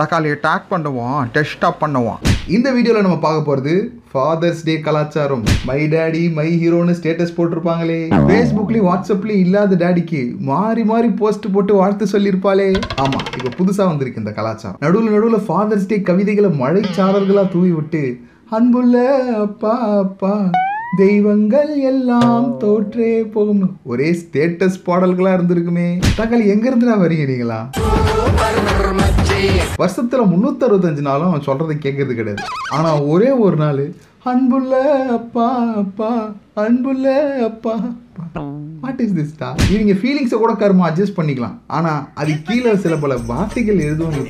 தக்காளியை டேக் பண்ணுவோம் டெஸ்டாக பண்ணுவோம். இந்த வீடியோவில் நம்ம பார்க்க போகிறது ஃபாதர்ஸ் டே கலாச்சாரம். மை டேடி மை ஹீரோன்னு ஸ்டேட்டஸ் போட்டிருப்பாங்களே. ஃபேஸ்புக்லேயும் வாட்ஸ்அப்லேயும் இல்லாத டேடிக்கு மாறி மாறி போஸ்ட் போட்டு வாழ்த்து சொல்லியிருப்பாளே. ஆமாம் இப்போ புதுசாக வந்திருக்கு இந்த கலாச்சாரம். நடுவில் நடுவில் ஃபாதர்ஸ் டே கவிதைகளை மழைச்சாரர்களாக தூவி விட்டு அன்புள்ள அப்பா அப்பா தெய்வங்கள் எல்லாம் தோற்றே போகும்னு. ஒரே ஸ்டேட்டஸ் பாடல்களா இருந்திருக்குமே. தக்காளி எங்க இருந்து வரீங்க நீங்களா? வருஷத்துல முன்னூத்தி அறுபத்தஞ்சு நாளும் அவன் சொல்றதை கேட்கறது கிடையாது. ஆனா ஒரே ஒரு நாள் அன்புள்ள அப்பா அப்பா அன்புள்ள அப்பா வாட் இஸ் திஸ் டா இவங்க ஃபீலிங்ஸை கூட கருமா அட்ஜஸ்ட் பண்ணிக்கலாம். ஆனா அது கீழே சில பல வார்த்தைகள் எழுதுவாங்க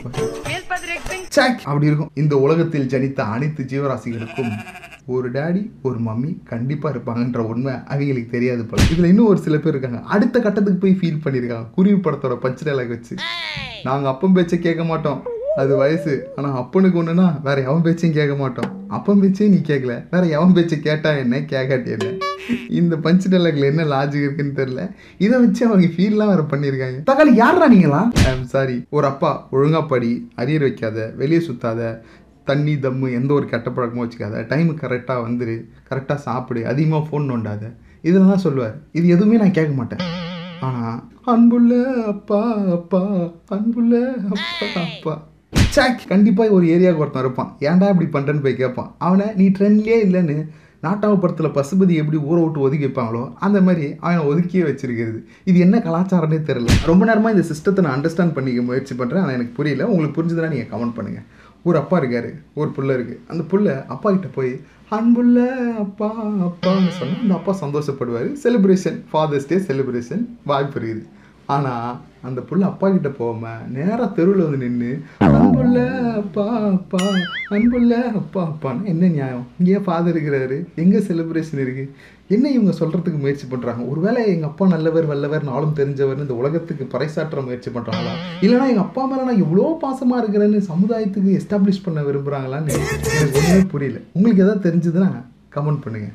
அப்படி இருக்கும். இந்த உலகத்தில் ஜனித்த அனைத்து ஜீவராசிகளுக்கும் ஒரு டேடி ஒரு மம்மி கண்டிப்பாக இருப்பாங்கன்ற உண்மை அவங்களுக்கு தெரியாது போல. இதில் இன்னும் ஒரு சில பேர் இருக்காங்க. அடுத்த கட்டத்துக்கு போய் ஃபீல் பண்ணியிருக்காங்க குருவி படத்தோட பஞ்ச் டைலாக் வச்சு. நாங்கள் அப்பம் பேச்சை கேட்க மாட்டோம். அது வயசு. ஆனால் அப்பனுக்கு ஒன்றுனா வேற எவன் பேச்சையும் கேட்க மாட்டோம். அப்பன் பேச்சையும் நீ கேட்கல. வேற எவன் பேச்சை கேட்டா என்ன? கேட்காட்டி என்ன? இந்த பஞ்ச் டைலாக்ல என்ன லாஜிக் இருக்குன்னு தெரியல. இதை வச்சு அவங்க ஃபீல்லாம் வேற பண்ணியிருக்காங்க தக்காளி யாரா நீங்களா ஐம் சாரி ஒரு அப்பா ஒழுங்கா படி அரியர் வைக்காத வெளியே சுத்தாத தண்ணி தம்மு எந்த ஒரு கெட்ட பழக்கமும் வச்சுக்காத. டைம் கரெக்டாக வந்துரு. கரெக்டாக சாப்பிடு. அதிகமாக ஃபோன் நோண்டாத. இதில் தான் சொல்லுவார். இது எதுவுமே நான் கேட்க மாட்டேன். ஆனால் அன்புள்ள அப்பா அப்பா அன்புள்ள அப்பா அப்பா. சாக் கண்டிப்பாக ஒரு ஏரியாவுக்கு ஒருத்தன் இருப்பான். ஏன்டா இப்படி பண்ணுறேன்னு போய் கேட்பான். அவனை நீ ட்ரெண்ட்லேயே இல்லைன்னு நாட்டாம படத்தில் பசுபதி எப்படி ஊரை விட்டு ஒதுக்கி வைப்பாங்களோ அந்த மாதிரி அவனை ஒதுக்கியே வச்சிருக்கிறது. இது என்ன கலாச்சாரம்னே தெரியல. ரொம்ப நேரமாக இந்த சிஸ்டத்தை நான் அண்டர்ஸ்டாண்ட் பண்ணிக்க முயற்சி பண்ணுறேன் ஆனால் எனக்கு புரியல. உங்களுக்கு புரிஞ்சதுன்னா நீங்கள் கமெண்ட் பண்ணுங்கள் ஒரு அப்பா இருக்காரு ஒரு புள்ள இருக்கு. அந்த புள்ள அப்பா கிட்ட போய் அன்புள்ள அப்பா அப்பான்னு சொன்னால் அந்த அப்பா சந்தோஷப்படுவார். செலிப்ரேஷன் ஃபாதர்ஸ் டே செலிப்ரேஷன் வாய்ப்பு இருக்குது. ஆனால் அந்த புள்ள அப்பா கிட்ட போகாம நேராக தெருவில் வந்து நின்று அன்புள்ள அப்பா அப்பா அன்புள்ள அப்பா அப்பான்னு என்ன நியாயம்? இங்கேயே ஃபாதர் இருக்கிறாரு. எங்கே செலிப்ரேஷன் இருக்குது என்ன இவங்க சொல்கிறதுக்கு முயற்சி பண்ணுறாங்க ஒருவேளை எங்கள் அப்பா நல்லவர் வல்லவர் நாளும் தெரிஞ்சவர்னு இந்த உலகத்துக்கு பறைசாற்ற முயற்சி பண்ணுறாங்களா இல்லைன்னா எங்கள் அப்பா மேலே நான் எவ்வளோ பாசமாக இருக்கிறேன்னு சமுதாயத்துக்கு எஸ்டாப்ளிஷ் பண்ண விரும்புறாங்களான்னு எனக்கு ஒன்றுமே புரியல. உங்களுக்கு எதாவது தெரிஞ்சதுன்னா கமெண்ட் பண்ணுங்க.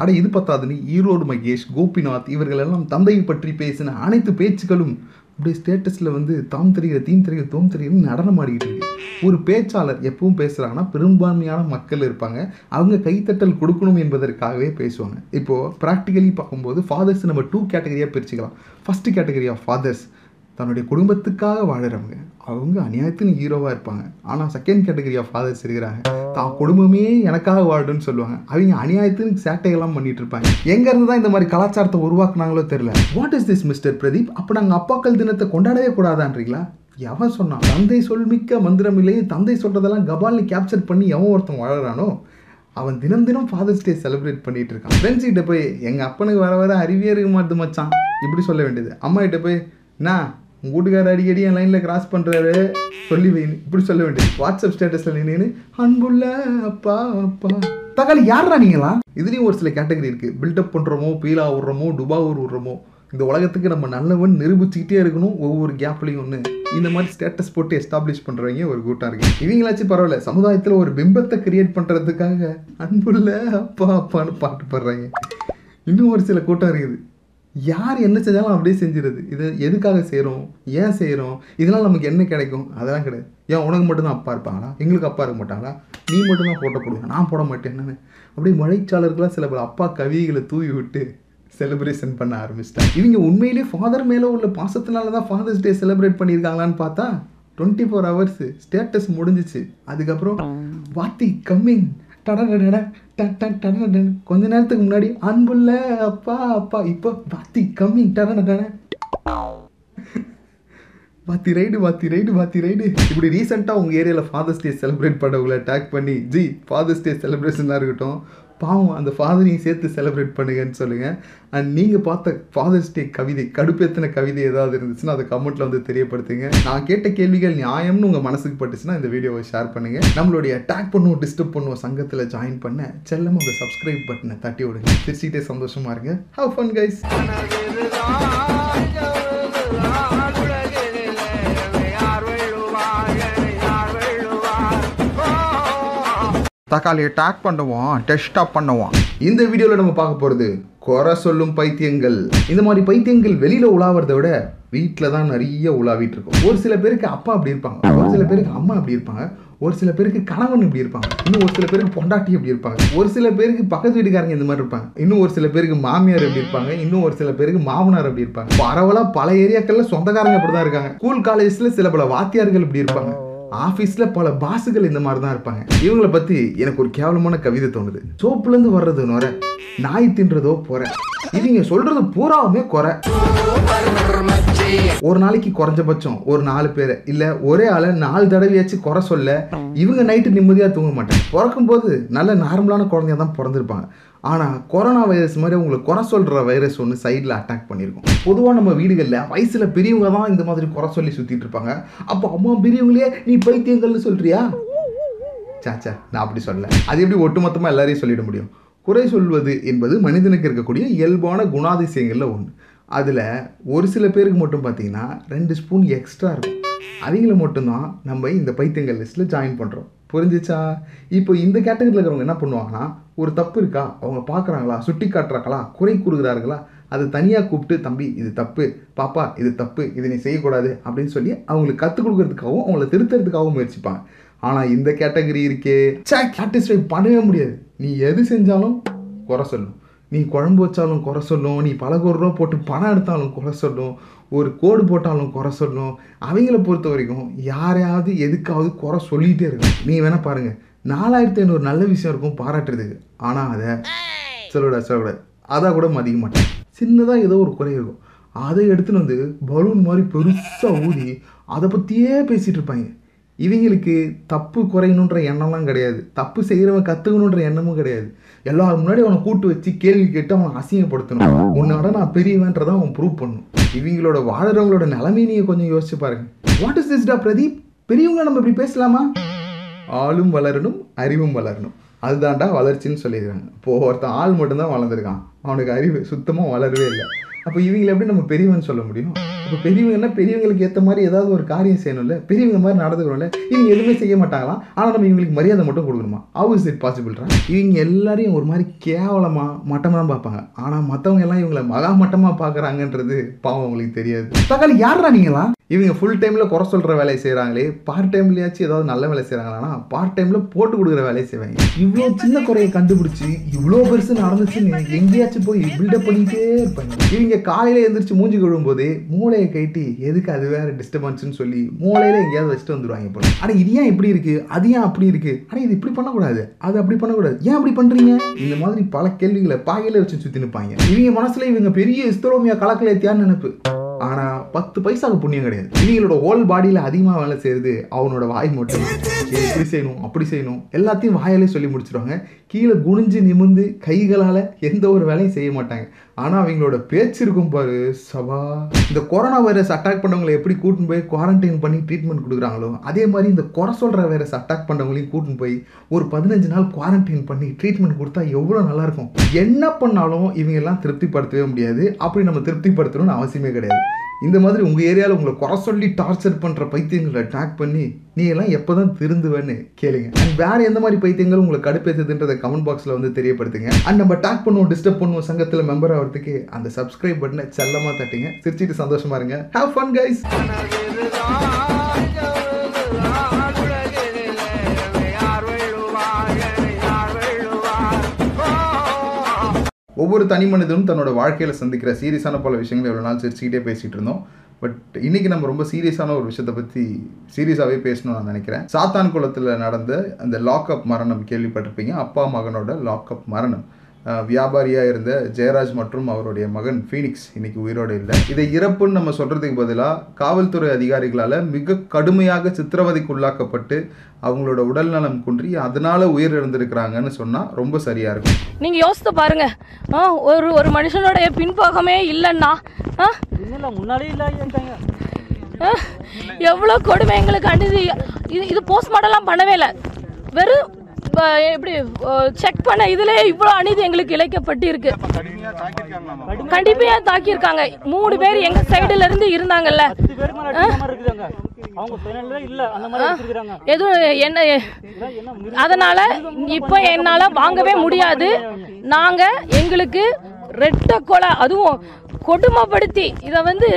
அட இது பத்தாதுன்னு ஈரோடு மகேஷ் கோபிநாத் இவர்கள் எல்லாம் தந்தையை பற்றி பேசின அனைத்து பேச்சுக்களும் அப்படியே ஸ்டேட்டஸில் வந்து தாம் தெரிகிற தீம் தெரிகிற தோம் தெரிகிறது நடனம் ஆடிக்கிட்டு இருக்கு. ஒரு பேச்சாளர் எப்பவும் பேசுகிறாங்கன்னா பெரும்பான்மையான மக்கள் இருப்பாங்க. அவங்க கைத்தட்டல் கொடுக்கணும் என்பதற்காகவே பேசுவாங்க. இப்போது ப்ராக்டிக்கலி பார்க்கும்போது ஃபாதர்ஸ் நம்ம டூ கேட்டகரியாக பிரிச்சுக்கலாம். ஃபஸ்ட்டு கேட்டகரி ஆஃப் ஃபாதர்ஸ் தன்னுடைய குடும்பத்துக்காக வாழறவங்க. அவங்க அநியாயத்தின் ஹீரோவாக இருப்பாங்க. ஆனால் செகண்ட் கேட்டகரி ஆஃப் ஃபாதர்ஸ் இருக்கிறாங்க. தான் குடும்பமே எனக்காக வாழ்டுன்னு சொல்லுவாங்க. அவங்க அநியாயத்தின் சேட்டைகள்லாம் பண்ணிட்டு இருப்பாங்க. எங்கேருந்து தான் இந்த மாதிரி கலாச்சாரத்தை உருவாக்குனாங்களோ தெரியல. What is this mister Pradeep அப்போ நாங்கள் அப்பாக்கள் தினத்தை கொண்டாடவே கூடாதான்றீங்களா? எவன் சொன்னான்? தந்தை சொல்மிக்க மந்திரம் இல்லையே. தந்தை சொல்கிறதெல்லாம் கபால்னு கேப்சர் பண்ணி எவன் ஒருத்தன் வாழறானோ அவன் தினம் தினம் ஃபாதர்ஸ் டே செலிப்ரேட் பண்ணிட்டு இருக்கான். ஃப்ரெண்ட்ஸ் கிட்ட போய் எங்கள் அப்பனுக்கு வர வர அறிவியே இருக்க மாட்டுது மச்சான். இப்படி சொல்ல வேண்டியது. அம்மா கிட்ட போய் என்ன உங்கள் வீட்டுக்காரர் அடிக்கடி என் லைனில் கிராஸ் பண்ணுறாரு சொல்லி வைன்னு இப்படி சொல்ல வேண்டியது. வாட்ஸ்அப் ஸ்டேட்டஸில் நின்று அன்புள்ள அப்பா அப்பா. தக்காளி யாரா நீங்களா இதுலேயும் ஒரு சில கேட்டகரி இருக்குது பில்டப் பண்ணுறோமோ பீலா விடுறோமோ டுபா விடுறோமோ இந்த உலகத்துக்கு நம்ம நல்லவன் நிரூபிச்சுக்கிட்டே இருக்கணும் ஒவ்வொரு கேப்லையும் ஒன்று இந்த மாதிரி ஸ்டேட்டஸ் போட்டு எஸ்டாப்ளிஷ் பண்ணுறவங்க ஒரு கூட்டம் இருக்கு இவங்களாச்சும் பரவாயில்ல சமுதாயத்தில் ஒரு பிம்பத்தை கிரியேட் பண்ணுறதுக்காக அன்புள்ள அப்பா அப்பான்னு பாட்டு பாடுறாங்க. இன்னும் ஒரு சில கூட்டம் இருக்குது. யார் என்ன செஞ்சாலும் அப்படியே செஞ்சிருது. இது எதுக்காக செய்கிறோம் ஏன் செய்கிறோம் இதனால் நமக்கு என்ன கிடைக்கும்? அதெல்லாம் கிடையாது. ஏன் உனக்கு மட்டும்தான் அப்பா இருப்பாங்களா? எங்களுக்கு அப்பா இருக்க மாட்டாங்களா? நீ மட்டும்தான் ஃபோட்டோ போடுவேன் நான் போட மாட்டேன் என்னன்னு. அப்படியே மழைச்சாளர்களாக சில பல அப்பா கவிகளை தூவி விட்டு செலிப்ரேஷன் பண்ண ஆரம்பிச்சிட்டாங்க. இவங்க உண்மையிலேயே ஃபாதர் மேலே உள்ள பாசத்தினால தான் ஃபாதர்ஸ் டே செலிப்ரேட் பண்ணியிருக்காங்களான்னு பார்த்தா டுவெண்ட்டி ஃபோர் ஹவர்ஸ் ஸ்டேட்டஸ் முடிஞ்சிச்சு. அதுக்கப்புறம் வாத்தி கம்மிங் டடடடட, ட- ட- கொஞ்ச நேரத்துக்கு முன்னாடி அன்புள்ள அப்பா அப்பா. இப்போ பாத்தி கம்மிங் டடடட. பாத்தி ரைடு பாத்தி ரைடு பாத்தி ரைடு இப்படி ரீசெண்டாக உங்கள் ஏரியாவில் ஃபாதர்ஸ் டே செலிப்ரேட் பண்ணவங்கள டேக் பண்ணி ஜி ஃபாதர்ஸ் டே செலிப்ரேஷனாக இருக்கட்டும் பாவம் அந்த ஃபாதரையும் சேர்த்து செலிப்ரேட் பண்ணுங்கன்னு சொல்லுங்கள் அண்ட் நீங்கள் பார்த்த ஃபாதர்ஸ் டே கவிதை கடுப்பேத்தின கவிதை ஏதாவது இருந்துச்சுன்னா அதை கமெண்ட்டில் வந்து தெரியப்படுத்துங்க. நான் கேட்ட கேள்விகள் நியாயம்னு உங்கள் மனசுக்கு பட்டுச்சுன்னா இந்த வீடியோவை ஷேர் பண்ணுங்கள் நம்மளுடைய டேக் பண்ணுவோம் டிஸ்டர்ப் பண்ணுவோம் சங்கத்தில் ஜாயின் பண்ண செல்லமாக அந்த சப்ஸ்கிரைப் பட்டனை தட்டி விடுங்க. சிரிச்சிட்டே சந்தோஷமாக இருங்க. ஹவ் ஃபன் கைஸ் தக்காளியை டேக் பண்ணுவோம் டெஸ்டாக பண்ணுவோம் இந்த வீடியோவில் நம்ம பார்க்க போகிறது குறை சொல்லும் பைத்தியங்கள். இந்த மாதிரி பைத்தியங்கள் வெளியில் உலாவறதை விட வீட்டில் தான் நிறைய உலாவிட்டு இருக்கும். ஒரு சில பேருக்கு அப்பா அப்படி இருப்பாங்க. ஒரு சில பேருக்கு அம்மா அப்படி இருப்பாங்க. ஒரு சில பேருக்கு கணவன் இப்படி இருப்பாங்க. இன்னும் ஒரு சில பேருக்கு பொண்டாட்டி அப்படி இருப்பாங்க. ஒரு சில பேருக்கு பக்கத்து வீட்டுக்காரங்க இந்த மாதிரி இருப்பாங்க. இன்னும் ஒரு சில பேருக்கு மாமியார் எப்படி இருப்பாங்க. இன்னும் ஒரு சில பேருக்கு மாமனார் அப்படி இருப்பாங்க. பரவலா பல ஏரியாக்கள்ல சொந்தக்காரங்க அப்படி தான் இருக்காங்க. ஸ்கூல் காலேஜ்ல சில பல வாத்தியார்கள் இப்படி இருப்பாங்க. ஆஃபீஸில் பல பாசுகள் இந்த மாதிரி தான் இருப்பாங்க. இவங்களை பற்றி எனக்கு ஒரு கேவலமான கவிதை தோணுது. சோப்புலேருந்து வர்றது நுர நாய் தின்றதோ போற இவங்க சொல்றது பூராவுமே குறை. ஒரு நாளைக்கு குறைஞ்சபட்சம் ஒரு நாலு பேரை. இல்ல ஒரே ஆளை நாலு தடவையாச்சும் குறை சொல்ல இவங்க நைட்டு நிம்மதியா தூங்க மாட்டாங்க. பிறக்கும் போது நல்ல நார்மலான குழந்தையா தான் பிறந்திருப்பாங்க. ஆனா கொரோனா வைரஸ் மாதிரி உங்களுக்கு குறை சொல்ற வைரஸ் ஒன்று சைடில் அட்டாக் பண்ணியிருக்கும் பொதுவாக நம்ம வீடுகளில் வயசுல பெரியவங்க தான் இந்த மாதிரி குறை சொல்லி சுத்திட்டு இருப்பாங்க. அப்போ அம்மா பெரியவங்களே நீ பைத்தியங்கள்னு சொல்றியா? சாச்சா நான் அப்படி சொல்லலை. அது எப்படி ஒட்டுமொத்தமாக எல்லாரையும் சொல்லிட முடியும்? குறை சொல்வது என்பது மனிதனுக்கு இருக்கக்கூடிய இயல்பான குணாதிசயங்களில் ஒன்று அதில் ஒரு சில பேருக்கு மட்டும் பார்த்தீங்கன்னா ரெண்டு ஸ்பூன் எக்ஸ்ட்ரா இருக்கும். அவங்கள மட்டும்தான் நம்ம இந்த பைத்தியங்கள் லிஸ்ட்டில் ஜாயின் பண்ணுறோம் புரிஞ்சுச்சா? இப்போ இந்த கேட்டகரியில் இருக்கிறவங்க என்ன பண்ணுவாங்கன்னா ஒரு தப்பு இருக்கா? அவங்க பார்க்குறாங்களா சுட்டி காட்டுறாங்களா? குறை கூறுகிறார்களா? அது தனியாக கூப்பிட்டு தம்பி இது தப்பு. பாப்பா இது தப்பு. இது நீ செய்யக்கூடாது. அப்படின்னு சொல்லி அவங்களுக்கு கற்றுக் கொடுக்கறதுக்காகவும் அவங்கள திருத்துறதுக்காகவும் முயற்சிப்பாங்க. ஆனால் இந்த கேட்டகரி இருக்கே. சே சாட்டிஸ்ஃபை பண்ணவே முடியாது. நீ எது செஞ்சாலும் குறை சொல்லும் நீ குழம்பு வச்சாலும் குறை சொல்லும் நீ பல கோடி ரூபா போட்டு பணம் எடுத்தாலும் குறை சொல்லும் ஒரு கோடு போட்டாலும் குறை சொல்லும். அவங்கள பொறுத்த வரைக்கும் யாரையாவது எதுக்காவது குறை சொல்லிகிட்டே இருக்கும் நீ வேணால் பாருங்கள் நாலாயிரத்தி ஐநூறு நல்ல விஷயம் இருக்கும் பாராட்டுறதுக்கு ஆனால் அதை சொல்லக்கூடாது சொல்லக்கூடாது. அதான் கூட மதிக்க மாட்டேன் சின்னதாக ஏதோ ஒரு குறை இருக்கும். அதை எடுத்துன்னு வந்து பலூன் மாதிரி பெருசாக ஊதி அதை பற்றியே பேசிகிட்டு இருப்பாங்க. இவங்களுக்கு தப்பு குறையணுன்ற எண்ணம்லாம் கிடையாது. தப்பு செய்கிறவன் கற்றுக்கணுன்ற எண்ணமும் கிடையாது. எல்லாரும் முன்னாடி அவனை கூட்டு வச்சு கேள்வி கேட்டு அவனை அசிங்கப்படுத்தணும். உன்னோட நான் பெரியவன்றதை அவன் ப்ரூவ் பண்ணும். இவங்களோட வாழறவங்களோட நிலைமை நீங்கள் கொஞ்சம் யோசிச்சு பாருங்க. வாட் இஸ் திஸ் டா பிரதீப்? பெரியவங்க நம்ம இப்படி பேசலாமா? ஆளும் வளரணும் அறிவும் வளரணும். அதுதான்டா வளர்ச்சின்னு சொல்லிடுறாங்க இப்போ ஒருத்தன் ஆள் மட்டும்தான் வளர்ந்துருக்கான். அவனுக்கு அறிவு சுத்தமாக வளரவே இல்லை. அப்போ இவங்களை எப்படி நம்ம பெரியவன் சொல்ல முடியும்? இப்போ பெரியவங்கன்னா பெரியவங்களுக்கு ஏற்ற மாதிரி ஏதாவது ஒரு காரியம் செய்யணும்ல? பெரியவங்க மாதிரி நடந்துக்கணும்ல? இவங்க எதுவுமே செய்ய மாட்டாங்களாம் ஆனால் நம்ம இவங்களுக்கு மரியாதை மட்டும் கொடுக்கணுமா? ஹவு இஸ் இட் பாசிபிள்ரா இவங்க எல்லாரையும் ஒரு மாதிரி கேவலமாக மட்டமாக தான் பார்ப்பாங்க. ஆனால் மற்றவங்க எல்லாம் இவங்களை மகா மட்டமாக பார்க்குறாங்கன்றது பாவம் அவங்களுக்கு தெரியாது. தக்காளி யாரா நீங்களா? இவங்க ஃபுல் டைமில் குறை சொல்கிற வேலையை செய்கிறாங்களே பார்ட் டைம்லயாச்சும் ஏதாவது நல்ல வேலை செய்கிறாங்களான்னா பார்ட் டைமில் போட்டு கொடுக்குற வேலையை செய்வாங்க. இவ்வளோ சின்ன குறையை கண்டுபிடிச்சி இவ்வளோ பெருசு நடந்துச்சுன்னு எங்கேயாச்சும் போய் பில்டப் பண்ணிக்கிட்டே இருப்பாங்க. இவங்க காலையில் எழுந்திரிச்சு மூஞ்சி கழுவும்போது மூளையை கைட்டி எதுக்கு அது வேற டிஸ்டர்பன்ஸ்னு சொல்லி மூளையில் எங்கேயாவது வச்சுட்டு வந்துடுவாங்க இப்போ ஆனால் இது ஏன் இப்படி இருக்கு? அது ஏன் அப்படி இருக்கு? ஆனால் இது இப்படி பண்ணக்கூடாது. அது அப்படி பண்ணக்கூடாது. ஏன் அப்படி பண்றீங்க? இந்த மாதிரி பல கேள்விகளை பாயில வச்சு சுற்றி நிற்பாங்க இவங்க மனசுல இவங்க பெரிய இஸ்தரோமியா கலக்கலைத்தியான்னு நினைப்பு. ஆனா பத்து பைசாவுக்கு புண்ணியம் கிடையாது. இவங்களோட ஹோல் பாடியில அதிகமா வேலை செய்யறது அவனோட வாய் மட்டும். இப்படி செய்யணும் அப்படி செய்யணும். எல்லாத்தையும் வாயாலே சொல்லி முடிச்சிருவாங்க. கீழே குனிஞ்சு நிமிந்து கைகளால எந்த ஒரு வேலையும் செய்ய மாட்டாங்க. ஆனால் அவங்களோட பேச்சு இருக்கும் பாரு சபா. இந்த கொரோனா வைரஸ் அட்டாக் பண்ணவங்களை எப்படி கூட்டின்னு போய் குவாரண்டைன் பண்ணி ட்ரீட்மெண்ட் கொடுக்குறாங்களோ அதே மாதிரி இந்த குறை சொல்கிற வைரஸ் அட்டாக் பண்ணவங்களையும் கூட்டின்னு போய் ஒரு பதினஞ்சு நாள் குவாரண்டைன் பண்ணி ட்ரீட்மெண்ட் கொடுத்தா எவ்வளோ நல்லாயிருக்கும்? என்ன பண்ணாலும் இவங்க எல்லாம் திருப்திப்படுத்தவே முடியாது. அப்படி நம்ம திருப்திப்படுத்தணும்னு அவசியமே கிடையாது. இந்த மாதிரி உங்கள் ஏரியாவில் உங்களை குறை சொல்லி டார்ச்சர் பண்ணுற பைத்தியங்களை ட்ராக் பண்ணி நீ எல்லாம் எப்போ தான் திருந்துவேன்னு கேளுங்க. அண்ட் வேறு எந்த மாதிரி பைத்தியங்கள் உங்களை கடுப்பேற்றுதுன்றதை கமெண்ட் பாக்ஸில் வந்து தெரியப்படுத்துங்க. அண்ட் நம்ம டாக் பண்ணுவோம் டிஸ்டர்ப் பண்ணுவோம் சங்கத்தில் மெம்பர் ஆகிறதுக்கு அந்த சப்ஸ்கிரைப் பட்டனை செல்லமாக தட்டுங்க. சிரிச்சிட்டு சந்தோஷமா இருங்க. ஹேவ் ஃபன் கைஸ் ஒவ்வொரு தனி மனிதனும் தன்னோட வாழ்க்கையில் சந்திக்கிற சீரியஸான பல விஷயங்களை எவ்வளோ நாள் சிரிச்சுக்கிட்டே பேசிகிட்டு இருந்தோம். பட் இன்னைக்கு நம்ம ரொம்ப சீரியஸான ஒரு விஷயத்தை பற்றி சீரியஸாகவே பேசணும்னு நான் நினைக்கிறேன். சாத்தான் குளத்தில் நடந்த அந்த லாக்அப் மரணம் கேள்விப்பட்டிருப்பீங்க. அப்பா மகனோட லாக்அப் மரணம். அஹ், வியாபாரியா இருந்த ஜெயராஜ் மற்றும் அவருடைய மகன் ஃபீனிக்ஸ் இன்னைக்கு உயிரோடு இல்லை. இதை இறப்புன்னு நம்ம சொல்றதுக்கு பதிலாக காவல்துறை அதிகாரிகளால் மிக கடுமையாக சித்திரவதைக்கு உள்ளாக்கப்பட்டு அவங்களோட உடல்நலம் குன்றி அதனால உயிர் இழந்திருக்கிறாங்கன்னு சொன்னா ரொம்ப சரியா இருக்கும். நீங்க யோசித்து பாருங்க. ஆ, ஒரு ஒரு மனுஷனுடைய பின்பக்கமே இல்லைன்னா ஆ, இல்லை முன்னாடியே ஆ, எவ்வளோ கொடுமை எங்களுக்கு அனுதி இது இது போஸ்ட்மார்ட்டம்லாம் பண்ணவே இல்லை. வெறும் எப்படி செக் பண்ண இதுல இவ்வளோ அநீதி எங்களுக்கு இழைக்கப்பட்டு இருக்கு கண்டிப்பா தாக்கியிருக்காங்க. மூணு பேர் எங்க சைடுல இருந்து இருந்தாங்கல்ல. எதுவும் என்ன அதனால இப்போ என்னால வாங்கவே முடியாது. நாங்க எங்களுக்கு ரெட்ட கொலை அதுவும் கொடுமைப்படுத்தி இத வந்து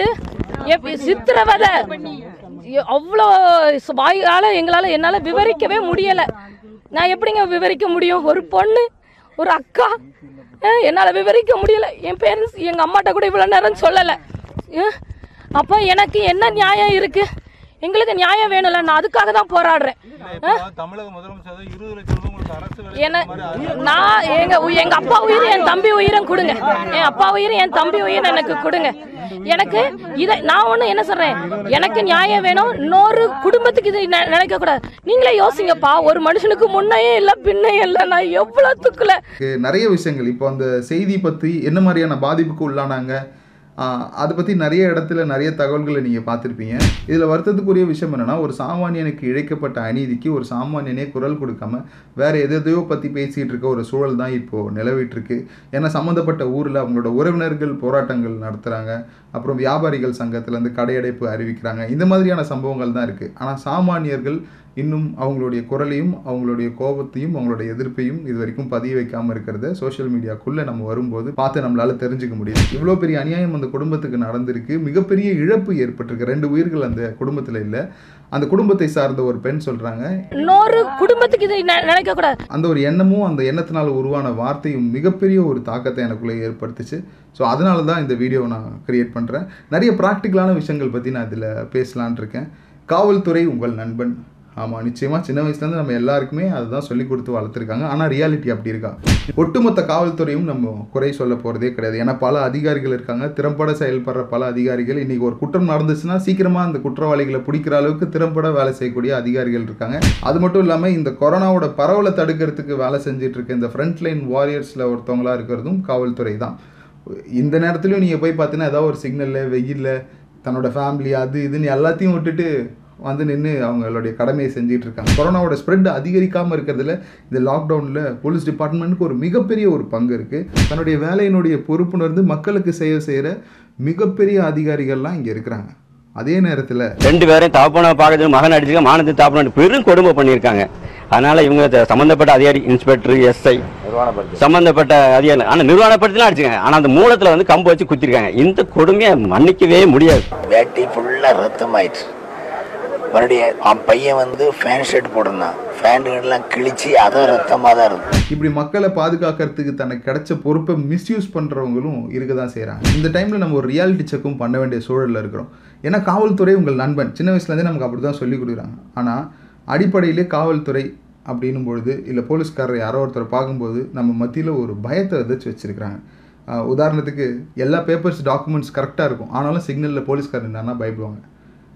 சித்திரவதை. அவ்வளோ வாயால எங்களால என்னால விவரிக்கவே முடியல. நான் எப்படிங்க விவரிக்க முடியும்? ஒரு பொண்ணு ஒரு அக்கா என்னால் விவரிக்க முடியல. என் பேரண்ட்ஸ் எங்கள் அம்மாட்ட கூட இவ்வளோ நேரம் சொல்லலை. அப்போ எனக்கு என்ன நியாயம் இருக்குது எங்களுக்கு நியாயம் வேணும்ல நான் அதுக்காக தான் போராடுறேன். என்ன நான் எங்க உ- எங்க அப்பா உயிர் என் தம்பி உயிரும் கொடுங்க. என் அப்பா உயிர் என் தம்பி உயிர் எனக்கு கொடுங்க. எனக்கு இதை நான் ஒண்ணு என்ன சொல்றேன்? எனக்கு நியாயம் வேணும். இன்னொரு குடும்பத்துக்கு இது நி- நினைக்க கூடாது. நீங்களே யோசிங்கப்பா ஒரு மனுஷனுக்கு முன்னையே இல்ல பின்னையே இல்ல நான் எவ்வளவு துக்குல. நிறைய விஷயங்கள். இப்போ அந்த செய்தி பற்றி என்ன மாதிரியான பாதிப்புக்கு உள்ளானாங்க? அதை பற்றி நிறைய இடத்துல நிறைய தகவல்களை நீங்கள் பார்த்துருப்பீங்க. இதில் வருத்தத்துக்குரிய விஷயம் என்னென்னா ஒரு சாமானியனுக்கு இழைக்கப்பட்ட அநீதிக்கு ஒரு சாமானியனே குரல் கொடுக்காம வேறு எதையோ பற்றி பேசிகிட்டு இருக்க ஒரு சூழல் தான் இப்போது நிலவிட்டுருக்கு. ஏன்னா சம்மந்தப்பட்ட ஊரில் அவங்களோட உறவினர்கள் போராட்டங்கள் நடத்துகிறாங்க அப்புறம் வியாபாரிகள் சங்கத்துலேருந்து கடையடைப்பு அறிவிக்கிறாங்க. இந்த மாதிரியான சம்பவங்கள் தான் இருக்குது ஆனால் சாமானியர்கள் இன்னும் அவங்களுடைய குரலையும் அவங்களுடைய கோபத்தையும் அவங்களுடைய எதிர்ப்பையும் இது வரைக்கும் பதிய வைக்காம இருக்கிறத சோஷியல் மீடியாக்குள்ள நம்ம வரும்போது பார்த்து நம்மளால தெரிஞ்சுக்க முடியுது. இவ்வளோ பெரிய அநியாயம் அந்த குடும்பத்துக்கு நடந்திருக்கு. மிகப்பெரிய இழப்பு ஏற்பட்டிருக்கு. ரெண்டு உயிர்கள் அந்த குடும்பத்தில் இல்லை. அந்த குடும்பத்தை சார்ந்த ஒரு பெண் சொல்றாங்க இன்னொரு குடும்பத்துக்கு இது நி- நினைக்க கூடாது. அந்த ஒரு எண்ணமும் அந்த எண்ணத்தினால் உருவான வார்த்தையும் மிகப்பெரிய ஒரு தாக்கத்தை எனக்குள்ளே ஏற்படுத்துச்சு. ஸோ அதனால தான் இந்த வீடியோவை நான் கிரியேட் பண்ணுறேன் நிறைய ப்ராக்டிக்கலான விஷயங்கள் பற்றி நான் இதில் பேசலான் இருக்கேன். காவல்துறை உங்கள் நண்பன். ஆமாம் நிச்சயமாக சின்ன வயசுலேருந்து நம்ம எல்லாருக்குமே அதுதான் சொல்லி கொடுத்து வளர்த்துருக்காங்க. ஆனால் ரியாலிட்டி அப்படி இருக்கா? ஒட்டுமொத்த காவல்துறையும் நம்ம குறை சொல்ல போகிறதே கிடையாது. ஏன்னா பல அதிகாரிகள் இருக்காங்க. திறம்பட செயல்படுற பல அதிகாரிகள். இன்றைக்கி ஒரு குற்றம் நடந்துச்சுன்னா சீக்கிரமாக அந்த குற்றவாளிகளை பிடிக்கிற அளவுக்கு திறம்பட வேலை செய்யக்கூடிய அதிகாரிகள் இருக்காங்க. அது மட்டும் இல்லாமல் இந்த கொரோனாவோட பரவலை தடுக்கிறதுக்கு வேலை செஞ்சுட்டு இருக்க இந்த ஃப்ரண்ட்லைன் வாரியர்ஸில் ஒருத்தவங்களா இருக்கிறதும் காவல்துறை தான். இந்த நேரத்துலையும் நீங்கள் போய் பார்த்தீங்கன்னா ஏதாவது ஒரு சிக்னலில் வெயிலில் தன்னோட ஃபேமிலி அது இதுன்னு எல்லாத்தையும் விட்டுட்டு வந்து நின்று அவங்களுடைய கடமையை செஞ்சுட்டு இருக்காங்க. கொரோனாவோட ஸ்ப்ரெட் அதிகரிக்காமல் இருக்கிறதுல இந்த லாக்டவுனில் போலீஸ் டிபார்ட்மெண்ட்டுக்கு ஒரு மிகப்பெரிய ஒரு பங்கு இருக்குது தன்னுடைய வேலையினுடைய பொறுப்புணர்ந்து மக்களுக்கு சேவை செய்கிற மிகப்பெரிய அதிகாரிகள்லாம் இங்கே இருக்கிறாங்க. அதே நேரத்தில் ரெண்டு பேரையும் தகப்பனை பார்க்கறது மகன் அடிச்சுக்க மானத்தை தாப்பன பெரும் கொடுமை பண்ணியிருக்காங்க. அதனால இவங்க சம்பந்தப்பட்ட அதிகாரி இன்ஸ்பெக்டர் எஸ்ஐ சம்பந்தப்பட்ட அதிகாரி ஆனால் நிர்வாணப்படுத்திலாம் அடிச்சுங்க ஆனால் அந்த மூலத்தில் வந்து கம்பு வச்சு குத்திருக்காங்க. இந்த கொடுமையை மன்னிக்கவே முடியாது. வேட்டி ஃபுல்லாக ரத்தமாயிடுச்சு. மறுபடியும் அவன் பையன் வந்து ஃபேன் ஷர்ட் போட்டிருந்தான். ஃபேன்லாம் கிழிச்சு அதை ரத்தமாக தான் இருக்கும் இப்படி மக்களை பாதுகாக்கிறதுக்கு தனக்கு கிடைச்ச பொறுப்பை மிஸ்யூஸ் பண்ணுறவங்களும் இருக்க தான் செய்கிறாங்க இந்த டைமில் நம்ம ஒரு ரியாலிட்டி செக்கும் பண்ண வேண்டிய சூழலில் இருக்கிறோம். ஏன்னா காவல்துறை உங்கள் நண்பன். சின்ன வயசுலேருந்தே நமக்கு அப்படி தான் சொல்லி கொடுக்குறாங்க. ஆனால் அடிப்படையிலே காவல்துறை அப்படின்னும் பொழுது இல்லை போலீஸ்காரர் யாரோ ஒருத்தர் பார்க்கும்போது நம்ம மத்தியில் ஒரு பயத்தை விதைச்சு வச்சுருக்கிறாங்க. உதாரணத்துக்கு எல்லா பேப்பர்ஸ் டாக்குமெண்ட்ஸ் கரெக்டாக இருக்கும். ஆனாலும் சிக்னலில் போலீஸ்காரர் என்னன்னா பயப்படுவாங்க.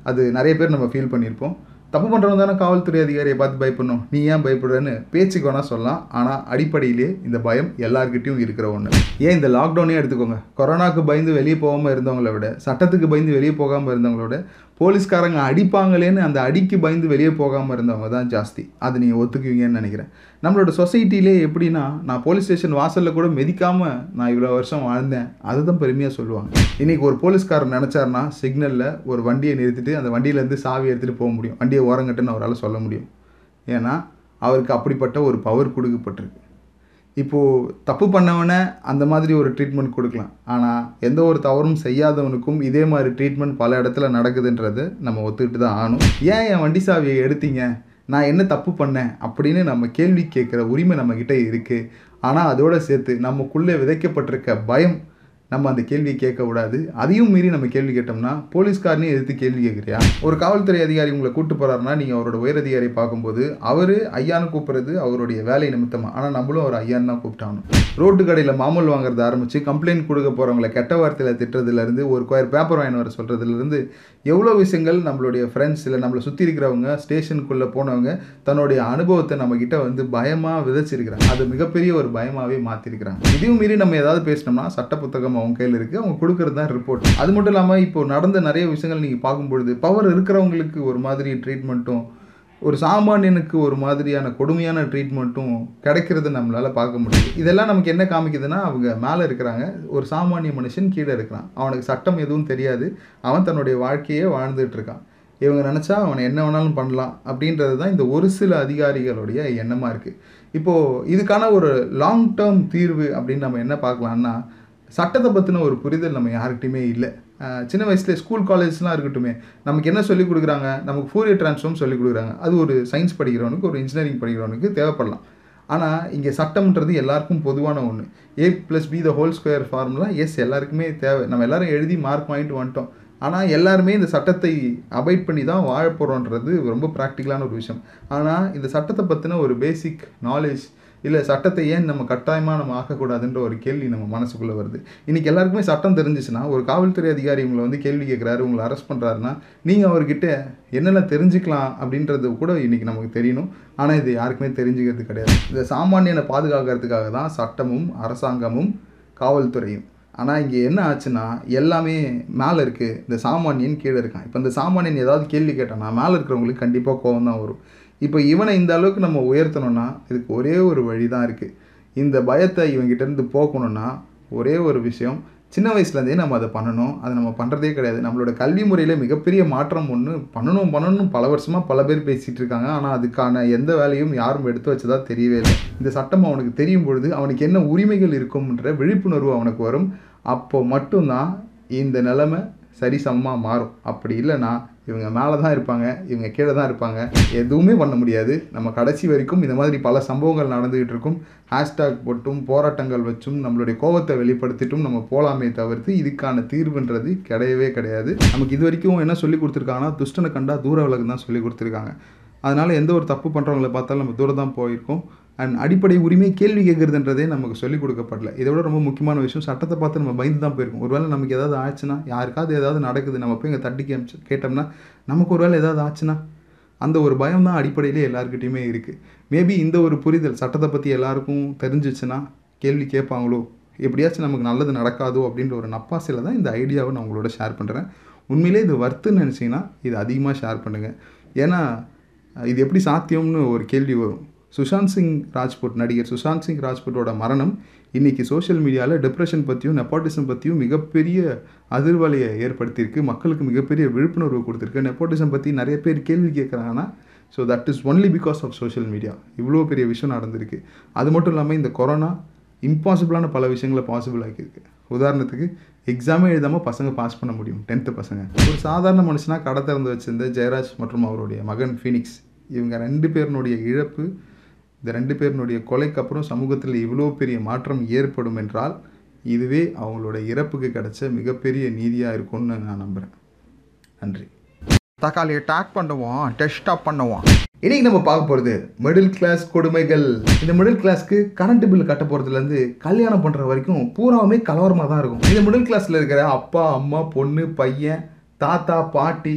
அது நிறைய பேர் நம்ம ஃபீல் பண்ணியிருப்போம். தப்பு பண்ணுறவங்க தானே காவல்துறை அதிகாரியை பார்த்து பயப்படணும். நீ ஏன் பயப்படுறன்னு பேச்சுக்கு வேணால் சொல்லலாம். ஆனால் அடிப்படையிலே இந்த பயம் எல்லார்கிட்டயும் இருக்கிற ஒன்று ஏன் இந்த லாக்டவுனே எடுத்துக்கோங்க. கொரோனாவுக்கு பயந்து வெளியே போகாமல் இருந்தவங்கள விட சட்டத்துக்கு பயந்து வெளியே போகாமல் இருந்தவங்கள விட போலீஸ்காரங்க அடிப்பாங்களேன்னு அந்த அடிக்கு பயந்து வெளியே போகாமல் இருந்தவங்க தான் ஜாஸ்தி. அது நீங்கள் ஒத்துக்குவீங்கன்னு நினைக்கிறேன். நம்மளோட சொசைட்டிலே எப்படின்னா நான் போலீஸ் ஸ்டேஷன் வாசலில் கூட மிதிக்காமல் நான் இவ்வளோ வருஷம் வாழ்ந்தேன். அதுதான் பெருமையாக சொல்லுவாங்க. இன்றைக்கி ஒரு போலீஸ்காரர் நினச்சாருன்னா சிக்னலில் ஒரு வண்டியை நிறுத்திட்டு அந்த வண்டியிலேருந்து சாவி எடுத்துகிட்டு போக முடியும். வண்டியை ஓரங்கட்டுன்னு அவரால் சொல்ல முடியும். ஏன்னா அவருக்கு அப்படிப்பட்ட ஒரு பவர் கொடுக்கப்பட்டிருக்கு. இப்போது தப்பு பண்ணவனை அந்த மாதிரி ஒரு ட்ரீட்மெண்ட் கொடுக்கலாம். ஆனால் எந்த ஒரு தவறும் செய்யாதவனுக்கும் இதே மாதிரி ட்ரீட்மெண்ட் பல இடத்துல நடக்குதுன்றது நம்ம ஒத்துக்கிட்டு தான் ஆகணும். ஏன் என் வண்டி சாவியை எடுத்தீங்க? நான் என்ன தப்பு பண்ணேன்? அப்படின்னு நம்ம கேள்வி கேட்குற உரிமை நம்மக்கிட்ட இருக்குது ஆனால் அதோடு சேர்த்து நமக்குள்ளே விதைக்கப்பட்டிருக்க பயம் நம்ம அந்த கேள்வியை கேட்க கூடாது அதையும் மீறி நம்ம கேள்வி கேட்டோம்னா போலீஸ்காரனே எதிர்த்து கேள்வி கேட்குறியா? ஒரு காவல்துறை அதிகாரி உங்களை கூட்டு போகிறாருன்னா நீங்கள் அவரோட உயர் பார்க்கும்போது அவர் ஐயான்னு கூப்பிடுறது அவருடைய வேலை நிமித்தமாக ஆனால் நம்மளும் அவர் ஐயான்னு தான் கூப்பிட்டாகணும். ரோட்டு கடையில் மாமூல் வாங்குறது ஆரம்பித்து கம்ப்ளைண்ட் கொடுக்க போகிறவங்கள கெட்ட வார்த்தையில் திட்டுறதுலேருந்து ஒரு கொயர் பேப்பர் வாங்கி வர சொல்கிறதுலேருந்து எவ்வளோ விஷயங்கள் நம்மளுடைய ஃப்ரெண்ட்ஸ் இல்லை நம்மளை சுற்றி இருக்கிறவங்க ஸ்டேஷனுக்குள்ளே போனவங்க தன்னுடைய அனுபவத்தை நம்மக்கிட்ட வந்து பயமாக விதைச்சிருக்கிறாங்க. அது மிகப்பெரிய ஒரு பயமாகவே மாற்றிருக்கிறாங்க இதையும் மீறி நம்ம ஏதாவது பேசினோம்னா சட்ட புத்தகமாக அவங்க கையில் இருக்குது அவங்க கொடுக்கறது தான் ரிப்போர்ட் அது மட்டும் இல்லாமல் இப்போ நடந்த நிறைய விஷயங்கள் நீங்கள் பார்க்கும்பொழுது பவர் இருக்கிறவங்களுக்கு ஒரு மாதிரி ட்ரீட்மெண்ட்டும் ஒரு சாமானியனுக்கு ஒரு மாதிரியான கொடுமையான ட்ரீட்மெண்ட்டும் கிடைக்கிறத நம்மளால் பார்க்க முடியுது. இதெல்லாம் நமக்கு என்ன காமிக்குதுன்னா அவங்க மேலே இருக்கிறாங்க. ஒரு சாமானிய மனுஷன் கீழே இருக்கிறான். அவனுக்கு சட்டம் எதுவும் தெரியாது. அவன் தன்னுடைய வாழ்க்கையே வாழ்ந்துட்டு இருக்கான். இவங்க நினச்சா அவனை என்ன வேணாலும் பண்ணலாம் அப்படின்றது தான் இந்த ஒரு சில அதிகாரிகளுடைய எண்ணமாக இருக்குது இப்போது இதுக்கான ஒரு லாங் டேர்ம் தீர்வு அப்படின்னு நம்ம என்ன பார்க்கலான்னா சட்டத்தை பற்றின ஒரு புரிதல் நம்ம யாருக்கிட்டையுமே இல்லை. சின்ன வயசுலேயே ஸ்கூல் காலேஜ்லாம் இருக்கட்டுமே நமக்கு என்ன சொல்லிக் கொடுக்குறாங்க? நமக்கு ஃபோரியர் ட்ரான்ஸ்ஃபார்ம் சொல்லிக் கொடுக்குறாங்க. அது ஒரு சயின்ஸ் படிக்கிறவனுக்கு ஒரு இன்ஜினியரிங் படிக்கிறவனுக்கு தேவைப்படலாம். ஆனால் இங்கே சட்டம்ன்றது எல்லாருக்கும் பொதுவான ஒன்று A plus B the whole square formula is எல்லாருக்குமே தேவை. நம்ம எல்லோரும் எழுதி மார்க் வாங்கிட்டு வந்துட்டோம். ஆனால் எல்லாருமே இந்த சட்டத்தை அவாய்ட் பண்ணி தான் வாழ போகிறோன்றது ரொம்ப ப்ராக்டிக்கலான ஒரு விஷயம். ஆனால் இந்த சட்டத்தை பற்றின ஒரு பேசிக் நாலேஜ் இல்லை சட்டத்தை ஏன் நம்ம கட்டாயமாக நம்ம ஆக்கக்கூடாதுன்ற ஒரு கேள்வி நம்ம மனசுக்குள்ளே வருது. இன்றைக்கி எல்லாருக்குமே சட்டம் தெரிஞ்சிச்சுன்னா ஒரு காவல்துறை அதிகாரி உங்களை வந்து கேள்வி கேட்குறாரு உங்களை அரெஸ்ட் பண்ணுறாருன்னா நீங்கள் அவர்கிட்ட என்னென்ன தெரிஞ்சுக்கலாம் அப்படின்றது கூட இன்றைக்கி நமக்கு தெரியணும். ஆனால் இது யாருக்குமே தெரிஞ்சுக்கிறது கிடையாது. இந்த சாமானியனை பாதுகாக்கிறதுக்காக தான் சட்டமும் அரசாங்கமும் காவல்துறையும். ஆனால் இங்கே என்ன ஆச்சுன்னா எல்லாமே மேலே இருக்குது இந்த சாமானியன் கீழே இருக்கான். இப்போ இந்த சாமானியன் ஏதாவது கேள்வி கேட்டானா மேலே இருக்கிறவங்களுக்கு கண்டிப்பாக கோவம் தான் வரும். இப்போ இவனை இந்த அளவுக்கு நம்ம உயர்த்தணும்னா இதுக்கு ஒரே ஒரு வழி தான் இருக்குது இந்த பயத்தை இவங்கிட்டேருந்து போக்கணும்னா ஒரே ஒரு விஷயம் சின்ன வயசுலேருந்தே நம்ம அதை பண்ணணும். அதை நம்ம பண்ணுறதே கிடையாது. நம்மளோட கல்வி முறையில் மிகப்பெரிய மாற்றம் ஒன்று பண்ணணும் பண்ணணும் பல வருஷமாக பல பேர் பேசிகிட்டு இருக்காங்க. ஆனால் அதுக்கான எந்த வேலையும் யாரும் எடுத்து வச்சதா தெரியவே இல்லை. இந்த சட்டம் அவனுக்கு தெரியும் பொழுது அவனுக்கு என்ன உரிமைகள் இருக்கும்ன்ற விழிப்புணர்வு அவனுக்கு வரும். அப்போ மட்டும்தான் இந்த நிலைமை சரிசமமாக மாறும். அப்படி இல்லைன்னா இவங்க மேலே தான் இருப்பாங்க இவங்க கீழே தான் இருப்பாங்க. எதுவுமே பண்ண முடியாது. நம்ம கடைசி வரைக்கும் இந்த மாதிரி பல சம்பவங்கள் நடந்துகிட்டு இருக்கும். ஹேஷ்டாக் போட்டும் போராட்டங்கள் வச்சும் நம்மளுடைய கோபத்தை வெளிப்படுத்திட்டும் நம்ம போகலாமே தவிர்த்து இதுக்கான தீர்வுன்றது கிடையவே கிடையாது. நமக்கு இது வரைக்கும் என்ன சொல்லி கொடுத்துருக்காங்கன்னா துஷ்டனை கண்டா தூர விலகு தான் சொல்லி கொடுத்துருக்காங்க. அதனால் எந்த ஒரு தப்பு பண்ணுறவங்கள பார்த்தாலும் நம்ம தூரம் தான் போயிருக்கோம். அண்ட் அடிப்படை உரிமை கேள்வி கேட்குறதுன்றதே நமக்கு சொல்லிக் கொடுக்கப்படல. இதை விட ரொம்ப முக்கியமான விஷயம் சட்டத்தை பார்த்து நம்ம பயந்து தான் போயிருக்கோம். ஒருவேளை நமக்கு ஏதாவது ஆச்சுன்னா யாருக்காவது ஏதாவது நடக்குது நம்ம போய் இங்கே தட்டி கேமிச்சு கேட்டோம்னா நமக்கு ஒருவேளை ஏதாவது ஆச்சுன்னா அந்த ஒரு பயம் தான் அடிப்படையிலே எல்லாருக்கிட்டையுமே இருக்குது மேபி இந்த ஒரு புரிதல் சட்டத்தை பற்றி எல்லாருக்கும் தெரிஞ்சிச்சுன்னா கேள்வி கேட்பாங்களோ எப்படியாச்சும் நமக்கு நல்லது நடக்காதோ அப்படின்ற ஒரு நப்பாசையில் தான் இந்த ஐடியாவை நான் உங்களோட ஷேர் பண்ணுறேன் உண்மையிலே இது வர்த்துன்னு நினச்சிங்கன்னா இது அதிகமாக ஷேர் பண்ணுங்கள் ஏன்னா இது எப்படி சாத்தியம்னு ஒரு கேள்வி வரும். சுஷாந்த் சிங் ராஜ்புட் நடிகர் சுஷாந்த் சிங் ராஜ்புட்டோட மரணம் இன்றைக்கி சோஷியல் மீடியாவில் டிப்ரெஷன் பற்றியும் நெப்போட்டிசம் பற்றியும் மிகப்பெரிய அதிர்வலையை ஏற்படுத்தியிருக்கு. மக்களுக்கு மிகப்பெரிய விழிப்புணர்வு கொடுத்துருக்கு. நெப்போட்டிசம் பற்றி நிறைய பேர் கேள்வி கேட்குறாங்கன்னா so that is only because of social media இவ்வளோ பெரிய விஷயம் நடந்திருக்கு. அது மட்டும் இல்லாமல் இந்த கொரோனா இம்பாசிபிளான பல விஷயங்களை பாசிபிள் ஆக்கியிருக்கு. உதாரணத்துக்கு எக்ஸாமே எழுதாமல் பசங்க பாஸ் பண்ண முடியும். டென்த்து பசங்க. ஒரு சாதாரண மனுஷனாக கடை திறந்து வச்சிருந்த ஜெயராஜ் மற்றும் அவருடைய மகன் ஃபீனிக்ஸ் இவங்க ரெண்டு பேருனுடைய இழப்பு இந்த ரெண்டு பேருனுடைய கொலைக்கு அப்புறம் சமூகத்தில் இவ்வளோ பெரிய மாற்றம் ஏற்படும் என்றால் இதுவே அவங்களோட இறப்புக்கு கிடைச்ச மிகப்பெரிய நீதியாக இருக்கும்னு நான் நம்புகிறேன் நன்றி. தக்காளியை டேக் பண்ணுவோம் டெஸ்ட்டாக பண்ணுவோம். இன்னைக்கு நம்ம பார்க்க போகிறது மிடில் கிளாஸ் கொடுமைகள். இந்த மிடில் கிளாஸ்க்கு கரண்ட் பில் கட்ட போகிறதுலேருந்து கல்யாணம் பண்ணுற வரைக்கும் பூராவுமே கலவரமாக தான் இருக்கும். இந்த மிடில் கிளாஸில் இருக்கிற அப்பா அம்மா பொண்ணு பையன் தாத்தா பாட்டி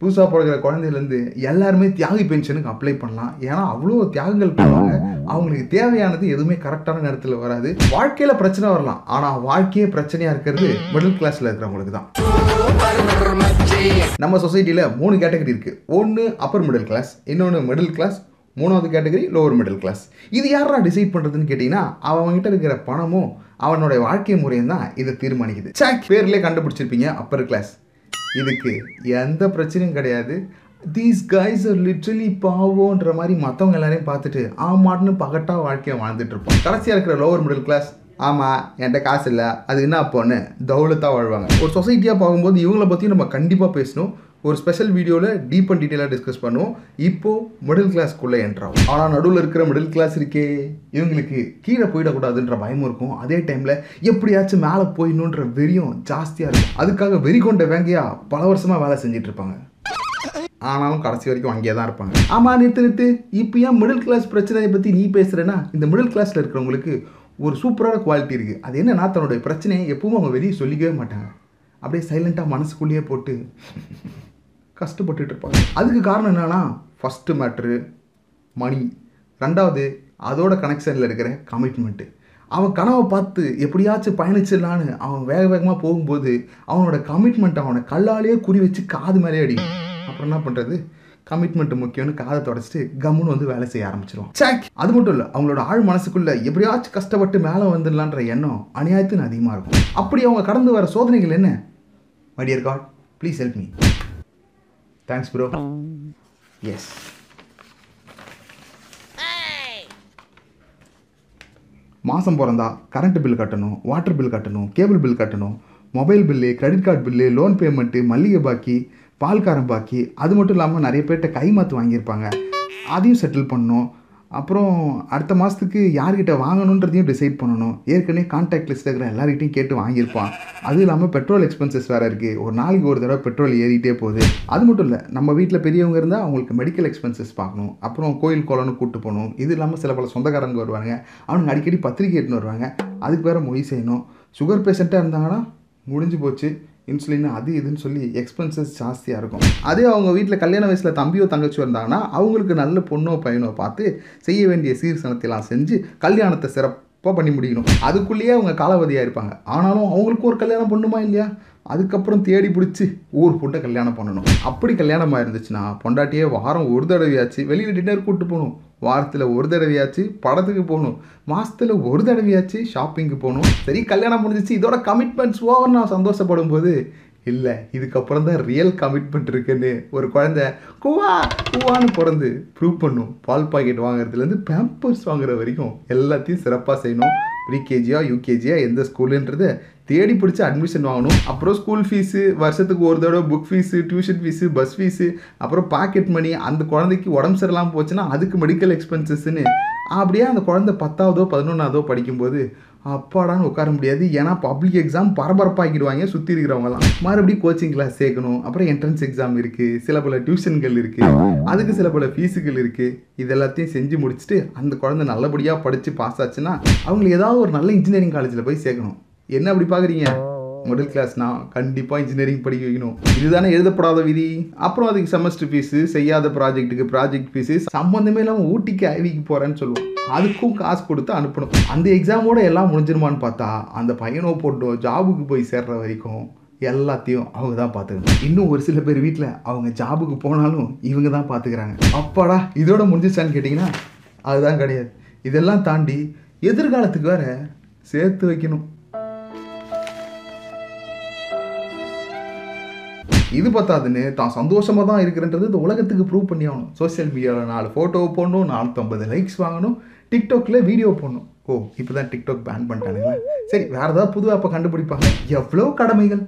புதுசாக பிறக்கிற குழந்தையிலேருந்து எல்லாருமே தியாகி பென்ஷனுக்கு அப்ளை பண்ணலாம். ஏன்னா அவ்வளோ தியாகங்கள் பண்ணுவாங்க. அவங்களுக்கு தேவையானது எதுவுமே கரெக்டான நேரத்தில் வராது. வாழ்க்கையில் பிரச்சனை வரலாம். ஆனால் வாழ்க்கையே பிரச்சனையாக இருக்கிறது மிடில் கிளாஸில் இருக்கிறவங்களுக்கு தான். நம்ம சொசைட்டியில் மூணு கேட்டகரி இருக்குது ஒன்று அப்பர் மிடில் கிளாஸ் இன்னொன்று மிடில் கிளாஸ் மூணாவது கேட்டகரி லோவர் மிடில் கிளாஸ் இது யாரா டிசைட் பண்ணுறதுன்னு கேட்டிங்கன்னா அவங்ககிட்ட இருக்கிற பணமும் அவனுடைய வாழ்க்கை முறையும் தான் இதை தீர்மானிக்குது. சாக் பேர்லேயே கண்டுபிடிச்சிருப்பீங்க அப்பர் கிளாஸ் இதுக்கு எந்த பிரச்சனையும் கிடையாது. தீஸ் கைஸ் ஆர் லிட்ரலி பாவோன்ற மாதிரி மற்றவங்க எல்லாரையும் பார்த்துட்டு ஆமாட்னு பகட்டா வாழ்க்கையை வாழ்ந்துட்டு இருப்போம். கடைசியாக இருக்கிற லோவர் மிடில் கிளாஸ் ஆமாம் என்கிட்ட காசு இல்லை அது என்ன அப்போன்னு தௌலத்தாக வாழ்வாங்க. ஒரு சொசைட்டியாக பார்க்கும்போது இவங்கள பற்றியும் நம்ம கண்டிப்பாக பேசணும். ஒரு ஸ்பெஷல் வீடியோவில் டீப் அண்ட் டீட்டெயிலாக டிஸ்கஸ் பண்ணுவோம். இப்போது மிடில் கிளாஸ்க்குள்ளே என்ட்ராகும் ஆனால் நடுவில் இருக்கிற மிடில் கிளாஸ் இருக்கே இவங்களுக்கு கீழே போயிடக்கூடாதுன்ற பயமும் இருக்கும். அதே டைமில் எப்படியாச்சும் மேலே போயிடணுன்ற வெறியும் ஜாஸ்தியாக இருக்கும். அதுக்காக வெறி கொண்ட வேங்கையா பல வருஷமாக வேலை செஞ்சுட்டு இருப்பாங்க. ஆனாலும் கடைசி வரைக்கும் அங்கேயே தான் இருப்பாங்க. ஆமாம் நிறுத்து நிறுத்து. இப்போ ஏன் மிடில் கிளாஸ் பிரச்சனையை பற்றி நீ பேசுகிறேன்னா இந்த மிடில் கிளாஸில் இருக்கிறவங்களுக்கு ஒரு சூப்பரான குவாலிட்டி இருக்குது அது என்னன்னா தன்னுடைய பிரச்சனையை எப்பவும் அவங்க வெளியே சொல்லிக்கவே மாட்டாங்க. அப்படியே சைலண்ட்டாக மனசுக்குள்ளேயே போட்டு கஷ்டப்பட்டுட்டு இருப்பாங்க அதுக்கு காரணம் என்னென்னா ஃபஸ்ட்டு மேட்ரு மணி ரெண்டாவது அதோட கனெக்ஷனில் இருக்கிற கமிட்மெண்ட்டு அவன் கனவை பார்த்து எப்படியாச்சும் பயணிச்சிடலான்னு அவன் வேக வேகமாக போகும்போது அவனோட கமிட்மெண்ட் அவனை கல்லாலேயே குறி வச்சு காது மேலே அடிக்கும். அப்புறம் என்ன பண்ணுறது கமிட்மெண்ட் முக்கியம்னு காதை தொடச்சிட்டு கம்முன்னு வந்து வேலை செய்ய ஆரம்பிச்சிருவான். சேக் அது மட்டும் இல்லை அவங்களோட ஆழ் மனசுக்குள்ள எப்படியாச்சும் கஷ்டப்பட்டு மேலே வந்துடலான்ற எண்ணம் அநியாயத்துன்னு அதிகமாக இருக்கும். அப்படி அவங்க கடந்து வர சோதனைகள் என்ன? My dear God please help me thanks bro yes மாதம் பிறந்தா கரண்ட் பில் கட்டணும் வாட்டர் பில் கட்டணும் கேபிள் பில் கட்டணும் mobile bill credit card bill loan payment மல்லிகை பாக்கி பால்காரம் பாக்கி அது மட்டும் இல்லாமல் நிறைய பேர்கிட்ட கைமாத்து வாங்கியிருப்பாங்க. அதையும் செட்டில் பண்ணணும். அப்புறம் அடுத்த மாதத்துக்கு யார்கிட்ட வாங்கணுன்றதையும் டிசைட் பண்ணணும். ஏற்கனவே கான்டாக்ட் லிஸ்ட்டில் இருக்கிற எல்லார்கிட்டையும் கேட்டு வாங்கியிருப்பான். அதுவும் இல்லாமல் பெட்ரோல் எக்ஸ்பென்சஸ் வேறு இருக்குது ஒரு நாளைக்கு ஒரு தடவை பெட்ரோல் ஏறிட்டே போகுது. அது மட்டும் இல்லை நம்ம வீட்டில் பெரியவங்க இருந்தால் அவங்களுக்கு மெடிக்கல் எக்ஸ்பென்சஸ் பார்க்கணும். அப்புறம் கோயில் குளம்னு கூட்டு போகணும். இது இல்லாமல் சில பல சொந்தக்காரங்க வருவாங்க. அவனுங்க அடிக்கடி பத்திரிக்கை எடுத்துன்னு வருவாங்க. அதுக்கு வேறு மொழி செய்யணும். சுகர் பேஷண்ட்டாக இருந்தாங்கன்னா முடிஞ்சு போச்சு. இன்சுலின் அது இதுன்னு சொல்லி எக்ஸ்பென்சஸ் ஜாஸ்தியாக இருக்கும். அதே அவங்க வீட்டில் கல்யாண வயசில் தம்பியோ தங்கச்சியோ இருந்தாங்கன்னா அவங்களுக்கு நல்ல பொண்ணோ பையனோ பார்த்து செய்ய வேண்டிய சீர்சனத்தையெல்லாம் செஞ்சு கல்யாணத்தை சிறப்பாக பண்ணி முடிக்கணும். அதுக்குள்ளேயே அவங்க காலாவதியாக இருப்பாங்க. ஆனாலும் அவங்களுக்கும் ஒரு கல்யாணம் பண்ணுமா இல்லையா? அதுக்கப்புறம் தேடி பிடிச்சி ஊர் பொண்ணை கல்யாணம் பண்ணணும். அப்படி கல்யாணமாக இருந்துச்சுன்னா பொண்டாட்டியே வாரம் ஒரு தடவையாச்சு வெளியில் டின்னர் கூப்பிட்டு போகணும். வாரத்தில் ஒரு தடவையாச்சு படத்துக்கு போகணும். மாதத்தில் ஒரு தடவையாச்சு ஷாப்பிங்க்கு போகணும். சரி கல்யாணம் முடிஞ்சிச்சு. இதோட கமிட்மெண்ட்ஸ் ஓவர் நான் சந்தோஷப்படும் போது இல்லை இதுக்கப்புறம் தான் ரியல் கமிட்மெண்ட் இருக்குன்னு ஒரு குழந்த குவா குவான்னு பிறந்து ப்ரூவ் பண்ணும். பால் பாக்கெட் வாங்குறதுலேருந்து பேம்பர்ஸ் வாங்குற வரைக்கும் எல்லாத்தையும் சிறப்பாக செய்யணும். ப்ரீகேஜியா யூகேஜியா எந்த ஸ்கூலுன்றதை தேடி பிடிச்சி அட்மிஷன் வாங்கணும். அப்புறம் ஸ்கூல் ஃபீஸு வருஷத்துக்கு ஒரு தடவை book fees tuition fees bus fees அப்புறம் பாக்கெட் மணி அந்த குழந்தைக்கு உடம்பு சரியில்லாமல் போச்சுன்னா அதுக்கு மெடிக்கல் எக்ஸ்பென்சஸ்ன்னு அப்படியே அந்த குழந்தை பத்தாவதோ பதினொன்றாவதோ படிக்கும்போது அப்பாடான்னு உட்கார முடியாது. ஏன்னா பப்ளிக் எக்ஸாம் பரபரப்பாக்கிடுவாங்க சுற்றி இருக்கிறவங்கலாம். மறுபடியும் கோச்சிங் கிளாஸ் சேர்க்கணும். அப்புறம் என்ட்ரன்ஸ் எக்ஸாம் இருக்குது சில பல டியூஷன்கள் இருக்குது அதுக்கு சில பல ஃபீஸுகள் இருக்குது இது எல்லாத்தையும் செஞ்சு முடிச்சுட்டு அந்த குழந்தை நல்லபடியாக படித்து பாஸ் ஆச்சுன்னா அவங்களுக்கு ஏதாவது ஒரு நல்ல இன்ஜினியரிங் காலேஜில் போய் சேர்க்கணும். என்ன அப்படி பார்க்குறீங்க? மிடில் கிளாஸ்னா கண்டிப்பாக இன்ஜினியரிங் படிக்க வைக்கணும். இதுதானே எழுதப்படாத விதி? அப்புறம் அதுக்கு செமஸ்டர் ஃபீஸு செய்யாத ப்ராஜெக்ட்டுக்கு ப்ராஜெக்ட் ஃபீஸு சம்மந்தமே இல்லாமல் ஊட்டிக்கு ஐவிக்கு போகிறேன்னு சொல்லுவோம். அதுக்கும் காசு கொடுத்து அனுப்பணும். அந்த எக்ஸாமோட எல்லாம் முடிஞ்சிருமான்னு பார்த்தா அந்த பையனோ போட்டோ ஜாபுக்கு போய் சேர்ற வரைக்கும் எல்லாத்தையும் அவங்க தான் பார்த்துக்கணும். இன்னும் ஒரு சில பேர் வீட்டில் அவங்க ஜாபுக்கு போனாலும் இவங்க தான் பார்த்துக்கிறாங்க. அப்பாடா இதோட முடிஞ்சிச்சான்னு கேட்டிங்கன்னா அதுதான் கிடையாது. இதெல்லாம் தாண்டி எதிர்காலத்துக்கு வேற சேர்த்து வைக்கணும். இது பத்தாதுன்னு தான் சந்தோஷமாக தான் இருக்கிறன்றது இந்த உலகத்துக்கு ப்ரூவ் பண்ணி ஆகணும். சோஷியல் மீடியாவில் நாலு ஃபோட்டோ போடணும் நானூற்றம்பது லைக்ஸ் வாங்கணும் டிக்டாக்ல வீடியோ போடணும். ஓ இப்போ தான் டிக்டாக் பேன் பண்ணிட்டானுங்களா. சரி வேறு ஏதாவது புது ஆப்பை கண்டுபிடிப்பாங்க. எவ்வளோ கடமைகள்?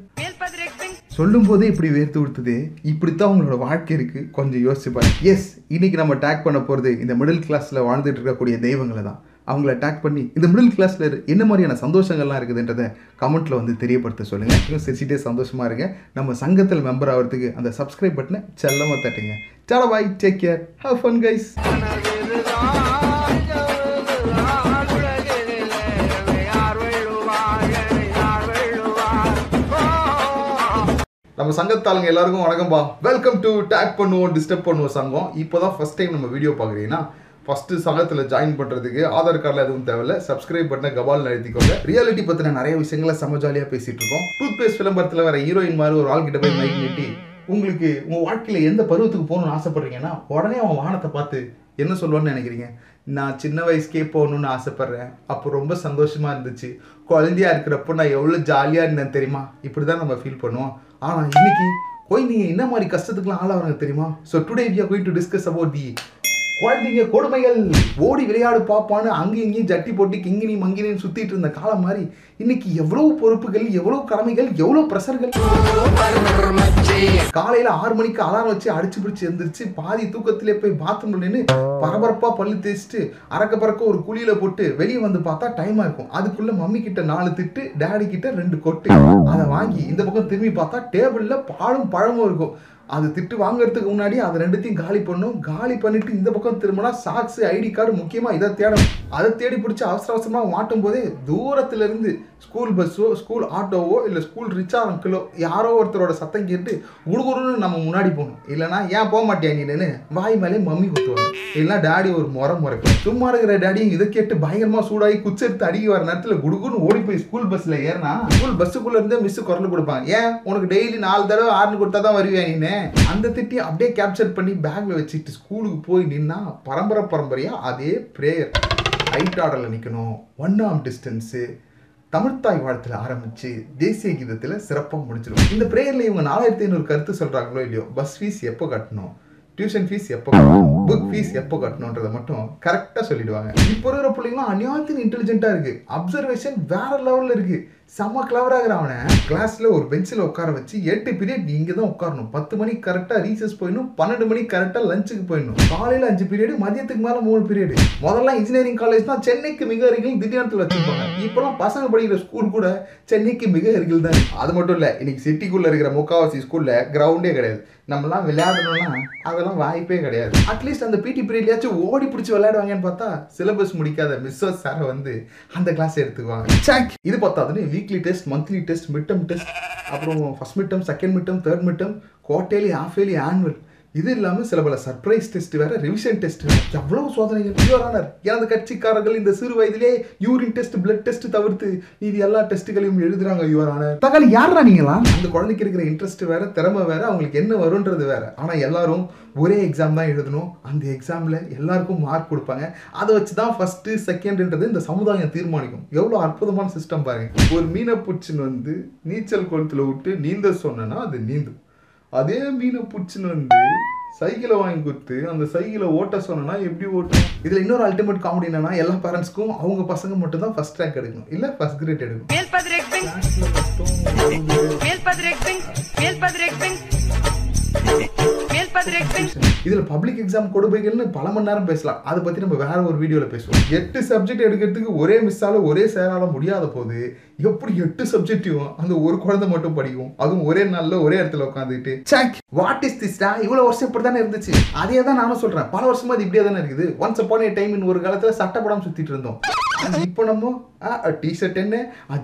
சொல்லும் போதே இப்படி வேர்த்து கொடுத்தது இப்படித்தான் உங்களோட வாழ்க்கை இருக்குது கொஞ்சம் யோசிச்சு பாருங்க எஸ் இன்னைக்கு நம்ம டேக் பண்ண போகிறது இந்த மிடில் கிளாஸில் வாழ்ந்துட்டு இருக்கக்கூடிய தெய்வங்களை தான். அவங்கள டேக் பண்ணி இந்த மிடில் கிளாஸில் என்ன மாதிரியான சந்தோஷங்கள்லாம் இருக்குதுன்றதை கமெண்ட்டில் வந்து தெரியப்படுத்த சொல்லுங்கள் இன்னும் சிரிச்சிட்டே சந்தோஷமாக இருங்க. நம்ம சங்கத்தில் மெம்பர் ஆகிறதுக்கு அந்த சப்ஸ்கிரைப் பட்டனை செல்லமாக தட்டுங்க. சல bye take care have fun guys நம்ம சங்கத்தாளுங்க எல்லாருக்கும் வணக்கம்பா. வெல்கம் டு டேக் பண்ணுவோம் டிஸ்டர்ப் பண்ணுவோம் சங்கம். இப்போ தான் ஃபஸ்ட் டைம் நம்ம வீடியோ பார்க்குறீங்கன்னா ஃபஸ்ட்டு சங்கத்தில் ஜாயின் பண்ணுறதுக்கு ஆதார் கார்டில் எதுவும் தேவையில்ல. சப்ஸ்கிரைப் பண்ண கபால் நிறுத்திக்கோங்க ரியாலிட்டி பற்றின நிறைய விஷயங்களை செம ஜாலியாக பேசிகிட்டு இருக்கோம். டூத் பேஸ்ட் விளம்பரத்தில் வர ஹீரோயின் மாதிரி ஒரு ஆள் கிட்ட போய் மைக் நீட்டி உங்களுக்கு உங்கள் வாழ்க்கையில் எந்த பருவத்துக்கு போகணும்னு ஆசைப்பட்றீங்கன்னா உடனே அவன் வானத்தை பார்த்து என்ன சொல்லுவான்னு நினைக்கிறீங்க? நான் சின்ன வயசுக்கே போகணும்னு ஆசைப்பட்றேன். அப்போ ரொம்ப சந்தோஷமாக இருந்துச்சு. குழந்தையா இருக்கிறப்போ நான் எவ்வளோ ஜாலியாக இருந்தேன் தெரியுமா? இப்படி தான் நம்ம ஃபீல் பண்ணுவோம். ஆனால் இன்னைக்கு குழந்தைங்க என்ன மாதிரி கஷ்டத்துக்குலாம் ஆளாகிறாங்க தெரியுமா? So today we are going to discuss about the குழந்தைங்க கொடுமைகள். ஓடி விளையாடு பாப்பான்னு அங்கேயும் இங்கேயும் ஜட்டி போட்டு கிங்கினி மங்கினின்னு சுத்திட்டு இருந்த காலம் மாதிரி இன்னைக்கு எவ்வளவு பொறுப்புகள் எவ்வளவு கடமைகள் எவ்வளவு ப்ரெஷர்கள்? காலையில ஆறு மணிக்கு அலாரம் வச்சு அடிச்சு பிடிச்சு எழுந்திரிச்சு பாதி தூக்கத்திலே போய் பாத்ரூம்ல நின்று பரபரப்பா பல்லு தேய்ச்சிட்டு அறக்க பறக்க ஒரு குழியில போட்டு வெளியே வந்து பார்த்தா டைம் இருக்கும். அதுக்குள்ள மம்மி கிட்ட நாலு திட்டு டேடி கிட்ட ரெண்டு கொட்டு. அதை வாங்கி இந்த பக்கம் திரும்பி பார்த்தா டேபிள்ல பாலும் பழமும் இருக்கும். அது திட்டு வாங்குறதுக்கு முன்னாடி அதை ரெண்டுத்தையும் காலி பண்ணும். காலி பண்ணிட்டு இந்த பக்கம் திரும்பினா சாக்ஸ் ஐடி கார்டு முக்கியமாக இதை தேடணும். அதை தேடி பிடிச்சி அவசர அவசரமாக மாட்டும் போதே தூரத்துல இருந்து ஸ்கூல் பஸ்ஸோ ஸ்கூல் ஆட்டோவோ இல்லை ஸ்கூல் ரிச்சா அங்கிளோ யாரோ ஒருத்தரோட சத்தம் கேட்டு குடுகுடுன்னு நம்ம முன்னாடி போகணும். இல்லைனா ஏன் போக மாட்டேன் நீனு வாய் மேலே மம்மி குத்துவாங்க. இல்லைன்னா டேடி ஒரு முறை முறைக்கும் சும்மா இருக்கிற டேடியும் இதை கேட்டு பயங்கரமாக சூடாகி குச்செடுத்து அடிக்க வர நேரத்தில் குடுகுன்னு ஓடி போய் ஸ்கூல் பஸ்ஸில் ஏறினா ஸ்கூல் பஸ்ஸுக்குள்ளே இருந்தே மிஸ் குரல் கொடுப்பாங்க. ஏன்? உனக்கு டெய்லி நாலு தடவை ஆறுனு கொடுத்தா தான் வருவேன் நீனு அந்த திட்டி அப்படியே கேப்சர் பண்ணி பேக்கில் வச்சுட்டு ஸ்கூலுக்கு போய் நின்னா பரம்பரை பரம்பரையாக அதே ப்ரேயர் ஹைட் ஆர்டரில் நிற்கணும் ஒன் ஆம் டிஸ்டன்ஸு தமிழ்த்தாய் வாழ்த்துல ஆரம்பிச்சு தேசிய கீதத்தில் சிறப்பாக முடிச்சிடும் இந்த ப்ரேயரில் இவங்க நாலாயிரத்தி ஐநூறு கருத்து சொல்கிறாங்களோ இல்லையோ? பஸ் ஃபீஸ் எப்போ கட்டணும்? டியூஷன் ஃபீஸ் எப்போ கட்டணும்? புக் ஃபீஸ் எப்போ கட்டணுன்றதை மட்டும் கரெக்டாக சொல்லிடுவாங்க. இப்போ இருக்கிற பிள்ளைங்களாம் அநியாயத்தின் இன்டெலிஜென்ட்டாக இருக்குது அப்சர்வேஷன் வேற லெவலில் இருக்குது செம்ம கிளவராகிற அவனை. கிளாஸில் ஒரு பெஞ்சில் உட்கார வச்சு எட்டு பீரியட் நீங்கள் தான் உட்காரணும். பத்து மணிக்கு கரெக்டாக ரீசஸ் போயிடணும். பன்னெண்டு மணிக்கு கரெக்டாக லஞ்சுக்கு போயிடணும். காலையில் அஞ்சு பீரியடு மதியத்துக்கு மேலே மூணு பீரியடு முதல்ல இன்ஜினியரிங் காலேஜ் தான் சென்னைக்கு மிக அருகில் திடீர்னு வச்சுருப்பாங்க. இப்போலாம் பசங்க படிக்கிற ஸ்கூல் கூட சென்னைக்கு மிக அருகில் தான். அது மட்டும் இல்லை இன்னைக்கு சிட்டிக்குள்ளே இருக்கிற முக்காவாசி ஸ்கூலில் கிரவுண்டே கிடையாது. நம்மலாம் விளையாடணும்னா அதெல்லாம் வாய்ப்பே கிடையாது. அட்லீஸ்ட் அந்த பிடி பீரியட்லயாச்சும் ஓடி பிடிச்சி விளையாடுவாங்கன்னு பார்த்தா சிலபஸ் முடிக்காத மிஸ்ஸஸ் சாரை வந்து அந்த கிளாஸ் எடுத்துக்குவாங்க. சாக் இது பார்த்தாதுன்னு weekly test monthly test mid term test அப்புறம் first mid term second mid term third mid term quarterly half yearly annual இது இல்லாமல் சில பல சர்ப்ரைஸ் டெஸ்ட் வேற ரிவிஷன் டெஸ்ட் எவ்வளவு சோதனைகள்? யுவரானர் எனது கட்சிக்காரர்கள் இந்த சிறு வயதிலே யூரின் டெஸ்ட் பிளட் டெஸ்ட் தவிர்த்து இது எல்லா டெஸ்ட்டுகளையும் எழுதுறாங்க யுவரானர் தக்காளி யாரா நீங்களா அந்த குழந்தைக்கு இருக்கிற இன்ட்ரெஸ்ட் வேற திறமை வேற அவங்களுக்கு என்ன வரும்ன்றது வேற. ஆனா எல்லாரும் ஒரே எக்ஸாம் தான் எழுதணும். அந்த எக்ஸாம்ல எல்லாருக்கும் மார்க் கொடுப்பாங்க. அதை வச்சு தான் ஃபர்ஸ்ட் செகண்ட்ன்றது இந்த சமுதாயம் தீர்மானிக்கும். எவ்வளோ அற்புதமான சிஸ்டம் பாருங்க. ஒரு மீனை பிடிச்சின்னு வந்து நீச்சல் குளத்துல விட்டு நீந்த சொன்னேன்னா அது நீந்தும். அதே மீனை பிடிச்சின்னு வந்து சைக்கிளை வாங்கி கொடுத்து அந்த சைக்கிளை ஓட்ட சொன்னா எப்படி ஓட்டும்? இதுல இன்னொரு அல்டிமேட் காமெடி என்னன்னா எல்லா பேரண்ட்ஸ்க்கும் அவங்க பசங்க மட்டும் தான் ஃபர்ஸ்ட் ரேங்க் எடுக்கணும். இல்ல ஃபர்ஸ்ட் கிரேட் எடுக்கணும். இதுல பப்ளிக் எக்ஸாம் கொடுமைகள்னு பல மணி நேரம் பேசலாம். அதை பத்தி நம்ம வேற ஒரு வீடியோல பேசுவோம். எட்டு சப்ஜெக்ட் எடுக்கிறதுக்கு ஒரே மிஸ்ஸால ஒரே சேரால முடியாத போது எப்படி எட்டு சப்ஜெக்டையும் அந்த ஒரு குழந்தை மட்டும் படிக்கும்? அதுவும் ஒரே நாள்ல ஒரே இடத்துல உட்காந்துட்டு சாக் வாட் இஸ் திஸ்டா இவ்வளவு வருஷம் இப்படி தானே இருந்துச்சு? அதே தான் நானும் சொல்றேன். பல வருஷமா அது இப்படியே தானே இருக்குது. ஒன்ஸ் அப்பான் ஏ டைம் ஒரு காலத்துல சட்டப்படாம சுத்திட்டு இருந்தோம். இப்போ நம்ம டிஷர்ட் என்ன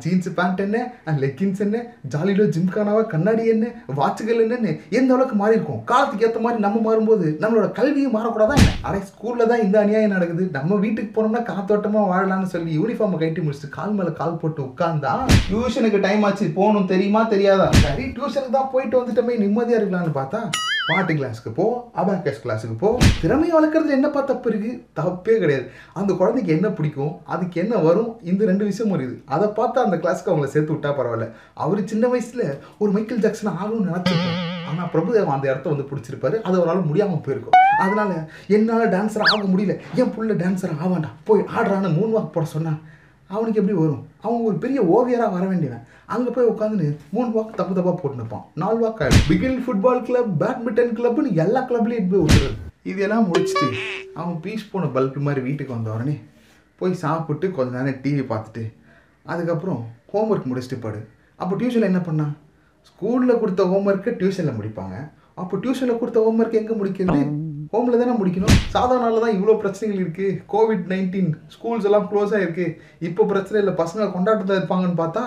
ஜீன்ஸ் பேண்ட் என்ன லெக்கின்ஸ் என்ன ஜாலியில ஜிம்கானாவா கண்ணாடி என்ன வாட்சுகள் என்னன்னு எந்த அளவுக்கு மாறி இருக்கும்? காலத்துக்கு ஏற்ற மாதிரி நம்ம மாறும்போது நம்மளோட கல்வியும் மாறக்கூடாதா அரை ஸ்கூல்ல தான் இந்த அநியாயம் நடக்குது. நம்ம வீட்டுக்கு போனோம்னா காத்தோட்டமா வாழலாம்னு சொல்லி யூனிஃபார்மை கட்டி முடிச்சுட்டு கால் மேல கால் போட்டு தான் டியூஷனுக்கு டைம் ஆச்சு போகணும் தெரியுமா தெரியாதா? சரி டியூஷனுக்கு தான் போயிட்டு வந்துட்டோமே நிம்மதியாக இருக்கலாம்னு பார்த்தா பாட்டு கிளாஸுக்கு போ அபாக்கஸ் கிளாஸுக்கு போ திறமையை வளர்க்குறதுல என்னப்பா தப்பு பிறகு தப்பே கிடையாது. அந்த குழந்தைக்கு என்ன பிடிக்கும்? அதுக்கு என்ன வரும்? இந்த ரெண்டு விஷயம் இருக்குது. அதை பார்த்து அந்த கிளாஸுக்கு அவங்கள சேர்த்து விட்டா பரவாயில்ல. அவர் சின்ன வயசில் ஒரு மைக்கேல் ஜாக்சன் ஆகணும்னு நினைச்சிருப்பாரு. ஆனால் பிரபுதேவன் அந்த இடத்த வந்து பிடிச்சிருப்பாரு. அது அவரால் முடியாமல் போயிருக்கும். அதனால என்னால் டான்ஸர் ஆக முடியல. என் புள்ள டான்ஸர் ஆவாண்டா போய் ஆடுறான்னு மூணு வாக்கு போட சொன்னான் அவனுக்கு எப்படி வரும்? அவன் ஒரு பெரிய ஓவியராக வர வேண்டியவன். அங்கே போய் உட்காந்துன்னு மூணு வாக்கு தப்பு தப்பாக போட்டுனுப்பான் நாலு வாக்கு ஆயிடும். பிகில் ஃபுட்பால் கிளப் பேட்மிண்டன் கிளப்னு எல்லா கிளப்லையும் போய் விட்டுறது இதெல்லாம் முடிச்சுட்டு அவன் பீஸ் போன பல்ப் மாதிரி வீட்டுக்கு வந்த உடனே போய் சாப்பிட்டு கொஞ்ச நேரம் டிவி பார்த்துட்டு அதுக்கப்புறம் ஹோம்ஒர்க் முடிச்சுட்டு பாடு. அப்போ டியூஷனில் என்ன பண்ணான் ஸ்கூலில் கொடுத்த ஹோம்ஒர்க்கை டியூஷனில் முடிப்பாங்க. அப்போ டியூஷனில் கொடுத்த ஹோம்ஒர்க் எங்கே முடிக்கிறது? ஹோமில் தானே முடிக்கணும்? நாளில் தான் இவ்வளோ பிரச்சனைகள் இருக்குது கோவிட் நைன்டீன் ஸ்கூல்ஸ் எல்லாம் க்ளோஸாக இருக்குது இப்போ பிரச்சனை இல்லை. பசங்க கொண்டாட்டத்தில் இருப்பாங்கன்னு பார்த்தா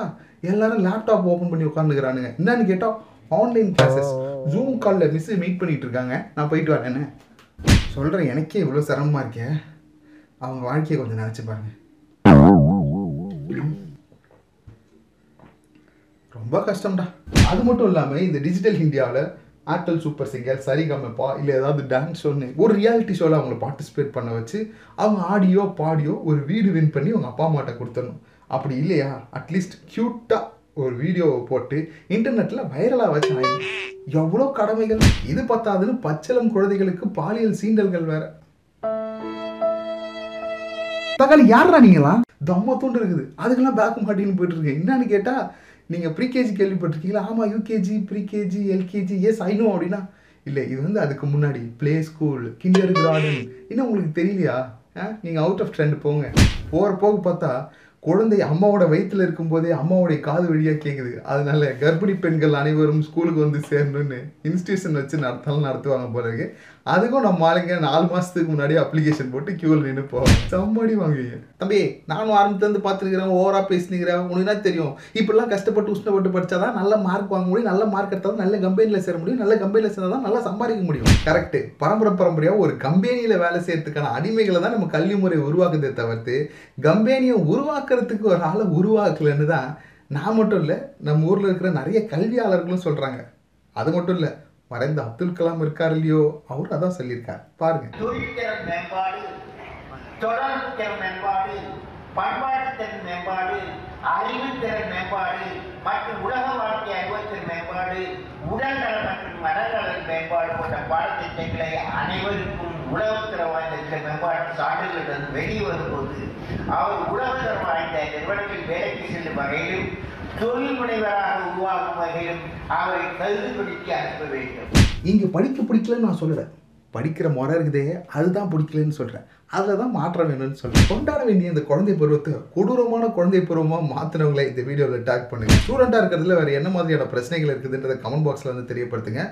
எல்லாரும் லேப்டாப் ஓப்பன் பண்ணி உட்காந்துக்கிறானுங்க என்னன்னு கேட்டால் ஆன்லைன் கிளாஸஸ் ஜூம் காலில் மிஸ் மீட் பண்ணிட்டு இருக்காங்க. நான் போயிட்டு வரேன்னு சொல்கிறேன் எனக்கே இவ்வளோ சிரமமாக இருக்கேன் அவங்க வாழ்க்கையை கொஞ்சம் நினச்சி பாருங்க. ரொம்ப கஷ்டம்டா. அது மட்டும் இல்லாமல் இந்த டிஜிட்டல் இந்தியாவில் ஆர்டல் சூப்பர் சிங்கர் சரிகமப்பா இல்லை ஏதாவது டான்ஸ் ஒன்று ஒரு ரியாலிட்டி ஷோவில் அவங்கள பார்ட்டிசிபேட் பண்ண வச்சு அவங்க ஆடியோ பாடியோ ஒரு வீடு வின் பண்ணி அவங்க அப்பா அம்மாட்ட கொடுத்துடணும். அப்படி இல்லையா? அட்லீஸ்ட் க்யூட்டாக ஒரு வீடியோவை போட்டு இன்டர்நெட்டில் வைரலாக வச்சு எவ்வளோ கடமைகள். இது பத்தாதுன்னு பச்சளம் குழந்தைகளுக்கு பாலியல் சீண்டல்கள் வேற. தக்காளி யாரா நீங்களா தம்ம தூண்டு இருக்குது. அதுக்கெல்லாம் பேக் மாட்டின்னு போயிட்டு இருக்கேன் என்னன்னு கேட்டால் நீங்கள் ப்ரீகேஜி கேள்விப்பட்டிருக்கீங்களா? ஆமாம் UKG pre KG LKG yes I know அப்படின்னா இல்லை இது வந்து அதுக்கு முன்னாடி ப்ளே ஸ்கூல் கிண்டர் கார்டன் இன்னும் உங்களுக்கு தெரியலையா? நீங்கள் அவுட் ஆஃப் ட்ரெண்ட் போங்க. போகிற போக பார்த்தா குழந்தை அம்மாவோட வயிற்றில் இருக்கும்போதே அம்மாவோடைய காது வழியாக கேட்குது அதனால கர்ப்பிணி பெண்கள் அனைவரும் ஸ்கூலுக்கு வந்து சேரணும்னு இன்ஸ்டியூஷன் வச்சு நடத்தாலும் நடத்துவாங்க போல இருக்கு. அதுக்கும் நம்ம ஆளுங்க நாலு மாசத்துக்கு முன்னாடி அப்ளிகேஷன் போட்டு கியூவில் நின்றுப்போம் சம்மடி வாங்குவீங்க. தம்பி நானும் ஆரம்பத்துலேருந்து பார்த்துருக்கிறேன் ஓவரா பேசினுக்கிறேன். உனக்கு தெரியும்? இப்படிலாம் கஷ்டப்பட்டு உஷ்ணப்பட்டு படிச்சாதான் நல்ல மார்க் வாங்க முடியும் நல்ல மார்க் எடுத்தால் நல்ல கம்பெனியில் சேர முடியும் நல்ல கம்பெனியில் சேர்ந்தால் தான் நல்லா சம்பாதிக்க முடியும். கரெக்டு பரம்பரை பரம்பரையாக ஒரு கம்பெனியில் வேலை செய்யறதுக்கான அடிமைகளை தான் நம்ம கல்வி முறை உருவாக்குதே தவிர்த்து கம்பெனியை உருவாக்குறதுக்கு ஒரு ஆளை உருவாக்கலன்னு தான் நான் மட்டும் இல்லை நம்ம ஊரில் இருக்கிற நிறைய கல்வியாளர்களும் சொல்கிறாங்க அது மட்டும் இல்லை மறைந்த அப்துல் கலாம் இருக்கார் இல்லையோ? அவர் அதான் சொல்லியிருக்கார். பாருங்க. தொழில்திறன் மேம்பாடு தொடர்பு திறன் மேம்பாடு பண்பாட்டு திறன் மேம்பாடு அறிவுத்திறன் மேம்பாடு மற்றும் உலக வாழ்க்கை அனுபவத்தின் மேம்பாடு உடல் நலம் மற்றும் மனநலன் மேம்பாடு போன்ற பாடத்திட்டங்களை அனைவருக்கும் உலகத்திற வாய்ந்த சில மேம்பாட்டு சான்றிதழ்கள் வெளியே வரும்போது அவர் உலகத்திற வாய்ந்த நிறுவனத்தில் வேலைக்கு செல்லும் வகையிலும் தொழில் முனைவராக உருவாக்கும் வகையில் அவரை கல்வி படிக்க அனுப்ப வேண்டும். இங்கே படிக்க பிடிக்கலன்னு நான் சொல்லலை. படிக்கிற முறை இருக்குதே அதுதான் பிடிக்கலன்னு சொல்கிறேன் அதில் தான் மாற்றம் வேணும்னு சொல்கிறேன் கொண்டாட வேண்டிய இந்த குழந்தை பருவத்தை கொடூரமான குழந்தை பருவமாக மாற்றினவங்களை இந்த வீடியோவில் டேக் பண்ணுங்க. ஸ்டூடெண்ட்டாக இருக்கிறதுல வேறு என்ன மாதிரியான பிரச்சனைகள் இருக்குதுன்றத கமெண்ட் பாக்ஸில் வந்து தெரியப்படுத்துங்க.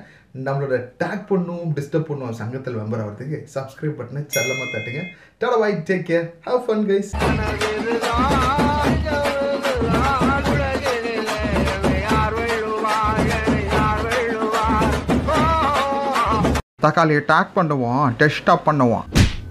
நம்மளோட டேக் பண்ணும் டிஸ்டர்ப் பண்ணும் சங்கத்தில் மெம்பர் ஆகிறதுக்கு சப்ஸ்கிரைப் பட்டனை செல்லமாக தட்டுங்க. Tata bye take care have fun guys தக்காளியை டேக் பண்ணுவோம் டெஸ்டாப் பண்ணுவோம்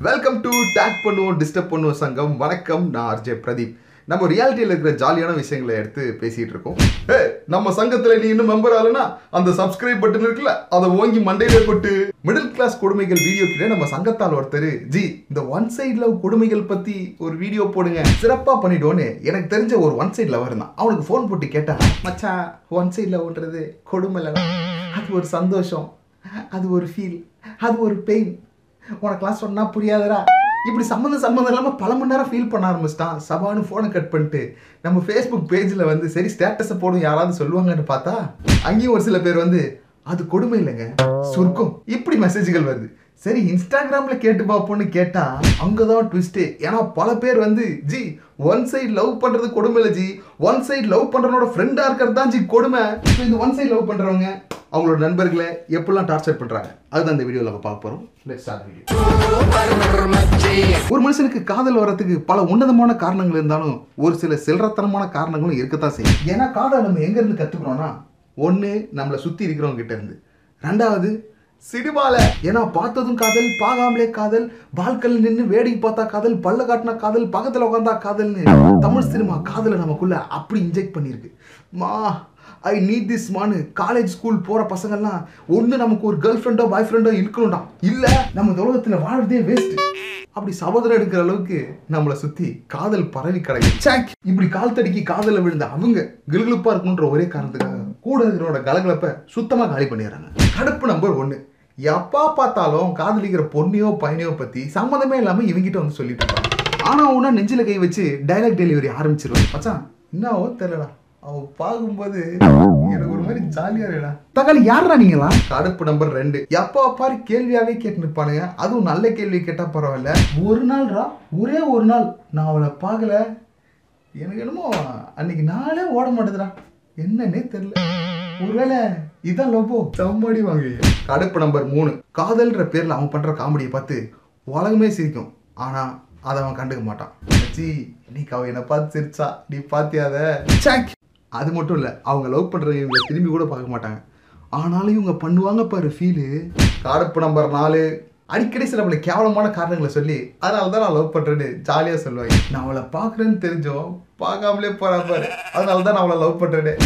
வெல்கம் டு டேக் பண்ணுவோம் டிஸ்டர்ப் பண்ணுவோம் சங்கம். வணக்கம் நான் ஆர்ஜே பிரதீப். நம்ம ரியாலிட்டியில் இருக்கிற ஜாலியான விஷயங்களை எடுத்து பேசிகிட்டு இருக்கோம். ஏ நம்ம சங்கத்தில் நீ இன்னும் மெம்பர் ஆகலனா அந்த சப்ஸ்கிரைப் பட்டன் இருக்குல்ல அதை ஓங்கி மண்டையில் போட்டு. மிடில் கிளாஸ் கொடுமைகள் வீடியோ கிட்ட நம்ம சங்கத்தால் ஒருத்தர். ஜி இந்த ஒன் சைட் லவ் கொடுமைகள் பத்தி ஒரு வீடியோ போடுங்க. சிறப்பாக பண்ணிட்டோன்னு எனக்கு தெரிஞ்ச ஒரு ஒன் சைட் லவர் இருந்தான். அவனுக்கு ஃபோன் போட்டு கேட்டா மச்சான் ஒன் சைட் லவ்ன்றது கொடுமை இல்லடா. அது ஒரு சந்தோஷம். அது ஒரு ஃபீல் அது ஒரு பெயின் உனக்கெல்லாம் சொன்னால் புரியாதரா இப்படி சம்மந்தம் சம்மந்தம் இல்லாமல் பல மணி நேரம் ஃபீல் பண்ண ஆரம்பிச்சிட்டான். சபான்னு ஃபோனை கட் பண்ணிட்டு நம்ம ஃபேஸ்புக் பேஜில் வந்து சரி ஸ்டேட்டஸை போடும் யாராவது சொல்லுவாங்கன்னு பார்த்தா அங்கேயும் ஒரு சில பேர் வந்து அது கொடுமை இல்லைங்க. சொர்க்கம். இப்படி மெசேஜ்கள் வருது. சரி இன்ஸ்டாகிராமில் கேட்டு பார்ப்போம்னு கேட்டா அங்கதான் ட்விஸ்டே ஏன்னா பல பேர் வந்து ஜி ஒன் சைடு லவ் பண்றது கொடுமை இல்லை ஜி ஒன் சைடு லவ் பண்ணுறவனோட ஃப்ரெண்டா இருக்கிறது தான் ஜி கொடுமை. So, இந்த ஒன் சைடு லவ் பண்றவங்க அவங்களோட நண்பர்களை எப்படிலாம் டார்ச்சர் பண்ணுறாங்க அதுதான் இந்த வீடியோவில் நம்ம பார்க்க போகிறோம் ஒரு மனுஷனுக்கு காதல் வர்றதுக்கு பல உன்னதமான காரணங்கள் இருந்தாலும் ஒரு சில செல்றத்தனமான காரணங்களும் இருக்கத்தான் செய்யும். ஏன்னா காதல் நம்ம எங்கேருந்து இருந்து ஒன்று நம்மளை சுற்றி இருக்கிறவங்க கிட்ட இருந்து. ரெண்டாவது சினிமால ஏன்னா பார்த்ததும் காதல் பார்க்காமலே காதல் பால்கல் நின்று வேடிக்கை பார்த்தா காதல் பல்ல காட்டினா காதல் பக்கத்துல உட்காந்தா காதல்னு தமிழ் சினிமா காதலை நமக்குள்ள அப்படி இன்ஜெக்ட் பண்ணியிருக்கு. மா ஐ நீட் திஸ் மானு. காலேஜ் ஸ்கூல் போற பசங்கள்லாம் ஒன்று நமக்கு ஒரு கேர்ள் ஃப்ரெண்டோ பாய் ஃப்ரெண்டோ இருக்கணும்டா. இல்ல நம்ம இந்த உலகத்துல வாழ்றதே வேஸ்ட் அப்படி சபதம் எடுக்கிற அளவுக்கு நம்மளை சுத்தி காதல் பரவி கிடக்கு சாக் இப்படி கால் தடுக்கி காதல விழுந்த அவங்க கிளுகிளுப்பா இருக்கணுன்ற ஒரே காரணத்துக்காக கூட இருக்கிறோட கலகலப்பை சுத்தமா காலி பண்ணிடுறாங்க. கடுப்பு நம்பர் ஒன்று எப்பா பார்த்தாலும் காதலிக்கிற பொண்ணையோ பையனையோ பத்தி சம்மந்தமே இல்லாம இவங்கிட்ட வந்து சொல்லிட்டு இருப்பாங்க. ஆனா உன்னா நெஞ்சில கை வச்சு டைலாக் டெலிவரி ஆரம்பிச்சிருவேன் மச்சான் என்னவோ தெரியலடா. அவ பார்க்கும்போது எனக்கு ஒரு மாதிரி ஜாலியா இருக்கடா தக்காளி யாரா நீங்களா கடுப்பு நம்பர் ரெண்டு. எப்போ பாரு கேள்வியாவே கேட்டு நிற்பானுங்க அதுவும் நல்ல கேள்வி கேட்டா பரவாயில்ல. ஒரு நாள்ரா ஒரே ஒரு நாள். நான் அவளை பார்க்கல எனக்கு என்னமோ அன்னைக்கு நாளே ஓட மாட்டேதுடா. என்னன்னே தெரியல. ஒருவேளை இதான் லவ்வோ தம்மாடி வாங்க கடுப்பு நம்பர் மூணு. காதல்ன்ற பேர்ல அவன் பண்ற காமெடியை பார்த்து உலகமே சிரிக்கும். ஆனா அதை அவன் கண்டுக்க மாட்டான். ஜி இன்னைக்கு அவன் என்னை பார்த்து சிரிச்சா. நீ பாத்தியாத அது மட்டும் இல்லை அவங்க லவ் பண்ணுறவங்க இவங்க திரும்பி கூட பார்க்க மாட்டாங்க. ஆனாலும் இவங்க பண்ணுவாங்க பாரு ஃபீலு காடப்பு நம்பர் நாலு. அடிக்கடி சில பல கேவலமான காரணங்களை சொல்லி அதனால தான் நான் லவ் பண்ணுறேன்னு ஜாலியாக சொல்லுவாங்க. நான் அவளை பார்க்குறேன்னு தெரிஞ்சோம் பார்க்காமலே போறா பாரு. அதனால தான் அவளை லவ் பண்றேன்.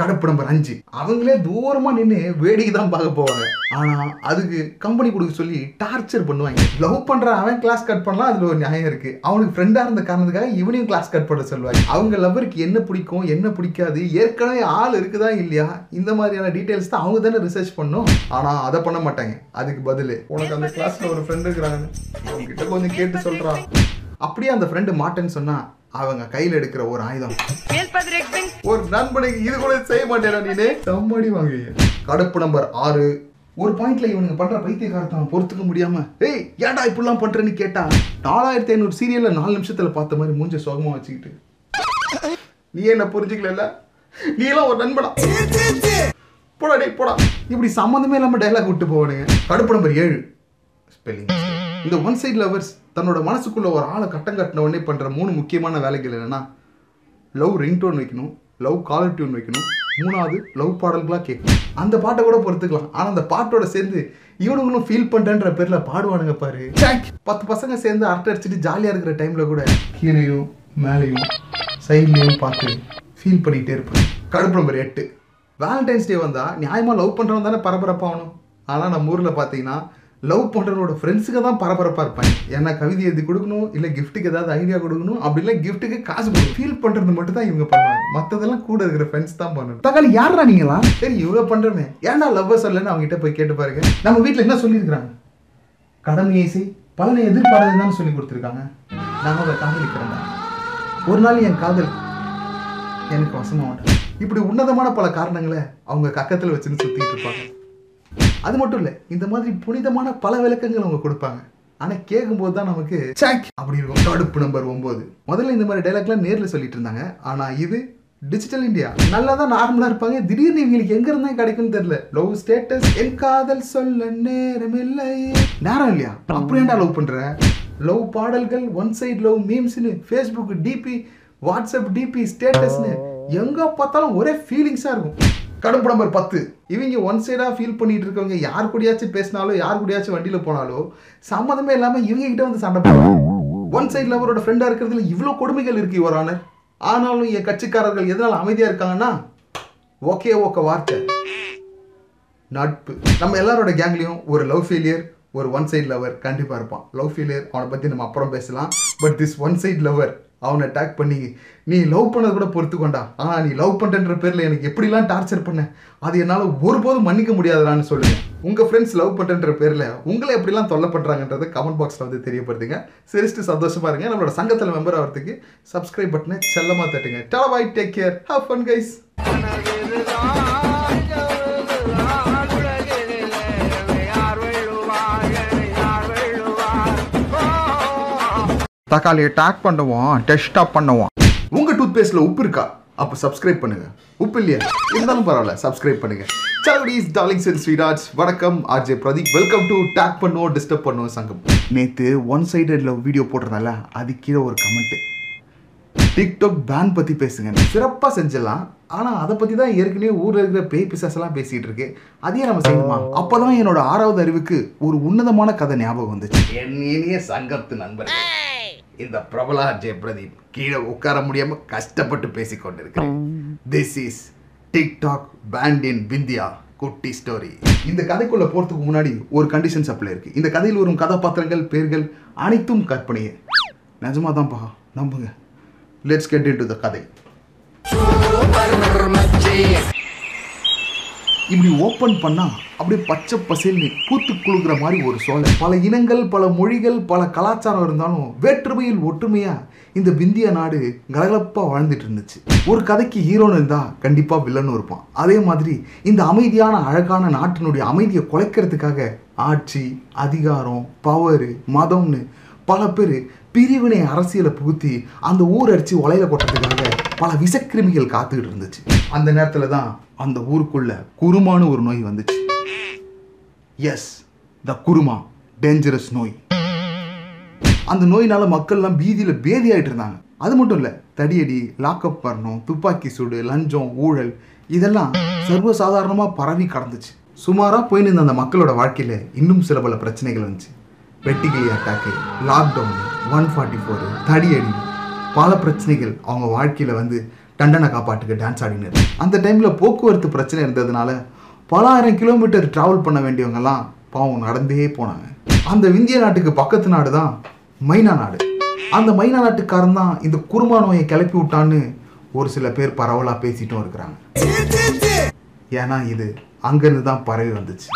கடப்பு நம்பர் அஞ்சு. அவங்களே தூரமாக நின்று வேடிக்கை தான் பார்க்க போவாங்க. ஆனால் அதுக்கு கம்பெனி கொடுக்க சொல்லி டார்ச்சர் பண்ணுவாங்க. லவ் பண்ற அவன் கிளாஸ் கட் பண்ணலாம் அதில் ஒரு நியாயம் இருக்கு. அவனுக்கு ஃப்ரெண்டாக இருந்த காரணத்துக்காக இவனையும் கிளாஸ் கட் பண்ண சொல்லுவாங்க. அவங்க லவ்வருக்கு என்ன பிடிக்கும் என்ன பிடிக்காது ஏற்கனவே ஆள் இருக்குதா இல்லையா? இந்த மாதிரியான டீட்டெயில்ஸ் தான் அவங்க தானே ரிசர்ச் பண்ணும். ஆனால் அதை பண்ண மாட்டாங்க. அதுக்கு பதில் உனக்கு அந்த கிளாஸ்ல ஒரு ஃப்ரெண்டு இருக்கிறாங்க அவங்க கிட்ட கொஞ்சம் கேட்டு சொல்றான். அப்படியே அந்த ஃப்ரெண்டு மாட்டேன்னு சொன்னா அவங்க கையில் எடுக்கிற ஒரு ஆயுதம். ஒரு நண்பனுக்கு இது கூட செய்ய நீனே. தம்மாடி வாங்குவீங்க கடுப்பு நம்பர் ஆறு. ஒரு பாயிண்ட்ல இவனுங்க பண்ற பைத்தியக்காரத்தை பொறுத்துக்க முடியாம ஏய் ஏன்டா இப்படிலாம் பண்றேன்னு கேட்டா? நாலாயிரத்தி ஐநூறு சீரியல்ல நாலு நிமிஷத்துல பார்த்த மாதிரி மூஞ்ச சோகமா வச்சுக்கிட்டு. நீ என்ன புரிஞ்சுக்கல நீ எல்லாம் ஒரு நண்பனா? போடா டேய் போடா. இப்படி சம்மந்தமே இல்லாம டைலாக் விட்டு போவானுங்க. கடுப்பு நம்பர் ஏழு. ஸ்பெல்லிங் இந்த ஒன் சைடு லவர்ஸ் தன்னோட மனசுக்குள்ளே ஒரு ஆளை கட்டம் கட்டின உடனே பண்ணுற மூணு முக்கியமான வேலைகள் என்னென்னா லவ் ரிங்டோன் வைக்கணும் லவ் காலர் டியூன் வைக்கணும் மூணாவது லவ் பாடல்களாக கேட்கணும். அந்த பாட்டை கூட பொறுத்துக்கலாம். ஆனால் அந்த பாட்டோட சேர்ந்து இவனுங்களும் ஃபீல் பண்ணுறன்ற பேரில் பாடுவானுங்க பாரு. பத்து பசங்க சேர்ந்து அரட்டை அடிச்சுட்டு ஜாலியாக இருக்கிற டைமில் கூட கீழேயும் மேலேயும் சைட்லேயும் பார்த்து ஃபீல் பண்ணிகிட்டே இருப்பேன் கடுப்பு நம்பர் எட்டு. வேலண்டைன்ஸ் டே வந்தால் நியாயமாக லவ் பண்ணுறவன் தானே பரபரப்பாகணும் ஆனால் நம்ம ஊரில் பார்த்தீங்கன்னா லவ் பண்ணுறவனோட ஃப்ரெண்ட்ஸுக்கு தான் பரபரப்பாக இருப்பாங்க. ஏன்னா கவிதை எழுதி கொடுக்கணும் இல்லை கிஃப்ட்டுக்கு ஏதாவது ஐடியா கொடுக்கணும் அப்படி இல்லை கிஃப்ட்டுக்கு காசு கொடுக்கணும் ஃபீல் பண்ணுறது மட்டும் தான் இவங்க பண்ணுவாங்க. மற்றதெல்லாம் கூட இருக்கிற ஃப்ரெண்ட்ஸ் தான் பண்ணணும் தக்காளி யாரா நீங்களா சரி இவ்வளோ பண்ணுறமே ஏன்டா லவ்வர் சொல்லலன்னு அவங்ககிட்ட போய் கேட்டு பாருங்க. நம்ம வீட்டில் என்ன சொல்லியிருக்கிறாங்க? கடமையை செய் பலனை எதிர்பாராதுன்னு தான் சொல்லி கொடுத்துருக்காங்க. நான் அவரை காதலிக்கிறேன் ஒரு நாள் என் காதல் எனக்கு வசமாக மாட்டேன் இப்படி உன்னதமான பல காரணங்களை அவங்க கக்கத்தில் வச்சுன்னு சுற்றிட்டு இருப்பாங்க. அது மட்டும் இல்லை இந்த மாதிரி புனிதமான பல விளக்கங்கள் அவங்க கொடுப்பாங்க. ஆனா கேட்கும்போது தான் நமக்கு சாக் அப்படி இருக்கும். தடுப்பு நம்பர் ஒன்பது முதல்ல இந்த மாதிரி டைலாக்லாம் நேர்ல சொல்லிட்டு இருந்தாங்க. ஆனா இது டிஜிட்டல் இந்தியா நல்லா தான் நார்மலா இருப்பாங்க. திடீர்னு இவங்களுக்கு எங்க இருந்தா கிடைக்கும்னு தெரியல. லவ் ஸ்டேட்டஸ் என் காதல் சொல்ல நேரம் இல்லை. நேரம் இல்லையா? அப்படி ஏன்டா லவ் பண்ற லவ் பாடல்கள் ஒன் சைடு லவ் மீம்ஸ்னு ஃபேஸ்புக் டிபி வாட்ஸ்அப் டிபி ஸ்டேட்டஸ்னு எங்க பார்த்தாலும் ஒரே ஃபீலிங்ஸா இருக்கும். கடுப்பு நம்பர் பத்து. இவங்க ஒன் சைடாக ஃபீல் பண்ணிட்டு இருக்கவங்க யார் கூடயாச்சும் பேசினாலோ யார் கூடயாச்சும் வண்டியில் போனாலோ சம்மந்தமே இல்லாமல் இவங்க கிட்ட வந்து சண்டை போடுவாங்க. ஒன் சைடில் அவரோட ஃப்ரெண்டாக இருக்கிறதுல இவ்வளோ கொடுமைகள் இருக்கு இவரான ஆனாலும் என் கட்சிக்காரர்கள் எதனால் அமைதியாக இருக்காங்கன்னா ஓகே ஓகே வார்த்தை. நட்பு. நம்ம எல்லாரோட கேங்லேயும் ஒரு லவ் ஃபெயிலியர் ஒரு ஒன் சைடு லவர் கண்டிப்பாக இருப்பான். லவ் ஃபெயிலியர் அவனை பற்றி நம்ம அப்புறம் பேசலாம். But this one side lover அவனை அட்டாக் பண்ணி நீ லவ் பண்ணதை கூட பொறுத்துக்கொண்டா. ஆனால் நீ லவ் பண்ணுறன்ற பேரில் எனக்கு எப்படிலாம் டார்ச்சர் பண்ண? அது என்னால் ஒருபோதும் மன்னிக்க முடியாதான்னு சொல்லுங்கள் உங்கள் ஃப்ரெண்ட்ஸ் லவ் பண்ணுறன்ற பேரில் உங்களை எப்படிலாம் தொல்லை பண்ணுறாங்கன்றதை கமெண்ட் பாக்ஸில் வந்து தெரியப்படுத்துங்க. சிரிச்சுட்டு சந்தோஷமா இருங்க. நம்மளோட சங்கத்தில் மெம்பர் ஆகிறதுக்கு சப்ஸ்கிரைப் பட்டனை செல்லமாக தட்டுங்க. டலபாய் take care have fun guys தக்காளியை டேக் பண்ணுவோம் டெஸ்டாப் பண்ணுவோம் உங்க டூத் பேஸ்ட்ல உப்பு இருக்கா? அப்ப சப்ஸ்கிரைப் பண்ணுங்க. உப்பு இல்லையா? இருந்தாலும் பரவாயில்ல சப்ஸ்கிரைப் பண்ணுங்க. சலவடிஸ் டார்லிங்ஸ் அண்ட் ஸ்வீடார்ட்ஸ் வணக்கம். RJ Pradeep welcome to take பண்ணுவோம் டிஸ்டர்ப் பண்ணுவோம் சங்கம். நேத்து ஒன் சைடட்ல வீடியோ போட்டிருந்தால அது கீழே ஒரு கமெண்ட் டிக்டாக் பேன் பத்தி பேசுங்க. சிறப்பா செஞ்சிடலாம். ஆனா அதை பத்தி தான் ஏற்கனவே ஊர்ல இருக்கிற பேய் பிசாஸ் எல்லாம் பேசிட்டு இருக்கு. அதையே நம்ம செய்யணுமா? அப்பதான் என்னோட ஆறாவது அறிவுக்கு ஒரு உன்னதமான கதை ஞாபகம் வந்துச்சு. என் இனிய சங்கத்து நண்பர்கள் இந்த பிரபலா ஜெய பிரதீப் கீழே உட்கார முடியாம கஷ்டப்பட்டு பேசிக் கொண்டிருக்கிறேன் this is TikTok banned in India குட்டி ஸ்டோரி இந்த கதைக்குள்ள போறதுக்கு முன்னாடி ஒரு கண்டிஷன் சப்ளை இருக்கு. இந்த கதையில் வரும் கதாபாத்திரங்கள் பேர்கள் அனைத்தும் கற்பனையே. நிஜமா தான்ப்பா நம்புங்க let's get into the கதை இப்படி ஓப்பன் பண்ணால் அப்படியே பச்சை பசேல்னு பூத்து குழுக்கிற மாதிரி ஒரு சோலை. பல இனங்கள் பல மொழிகள் பல கலாச்சாரம் இருந்தாலும் வேற்றுமையில் ஒற்றுமையாக இந்த பிந்திய நாடு கலகலப்பாக வாழ்ந்துட்டு இருந்துச்சு. ஒரு கதைக்கு ஹீரோன்னு இருந்தால் கண்டிப்பாக வில்லனும் இருப்பான். அதே மாதிரி இந்த அமைதியான அழகான நாட்டினுடைய அமைதியை குலைக்கிறதுக்காக ஆட்சி அதிகாரம் பவரு மதம்னு பல பேர் பிரிவினை அரசியலை புகுத்தி அந்த ஊர் அடித்து உலையில கொட்டுறதுக்காக பல விஷக்கிருமிகள் காத்துக்கிட்டு இருந்துச்சு. அந்த நேரத்தில் தான் அந்த ஊருக்குள்ள குருமான்னு ஒரு நோய் வந்துச்சு. எஸ் த குருமா டேஞ்சரஸ் நோய். அந்த நோயினால மக்கள்லாம் பீதியில் பேதி ஆகிட்டு இருந்தாங்க. அது மட்டும் இல்லை தடியடி லாக்அப் பண்ணணும் துப்பாக்கி சூடு லஞ்சம் ஊழல் இதெல்லாம் சர்வசாதாரணமாக பரவி கடந்துச்சு. சுமாராக போயின்னு இருந்த அந்த மக்களோட வாழ்க்கையில் இன்னும் சில பல பிரச்சனைகள் வந்துச்சு. வெட்டிக்கிளி attack lockdown one forty four தடியடி. பல பிரச்சனைகள் அவங்க வாழ்க்கையில் வந்து தண்டனை காப்பாட்டுக்கு டான்ஸ் ஆடினர். அந்த டைமில் போக்குவரத்து பிரச்சனை இருந்ததுனால பல ஆயிரம் கிலோமீட்டர் ட்ராவல் பண்ண வேண்டியவங்கெல்லாம் பாவம் நடந்தே போனாங்க. அந்த விந்திய நாட்டுக்கு பக்கத்து நாடு தான் மைனா நாடு. அந்த மைனா நாட்டுக்காரன் தான் இந்த குருமா நோயை கிளப்பி விட்டான்னு ஒரு சில பேர் பரவலாக பேசிட்டும் இருக்கிறாங்க. ஏன்னா இது அங்கேருந்து தான் பரவி வந்துச்சு.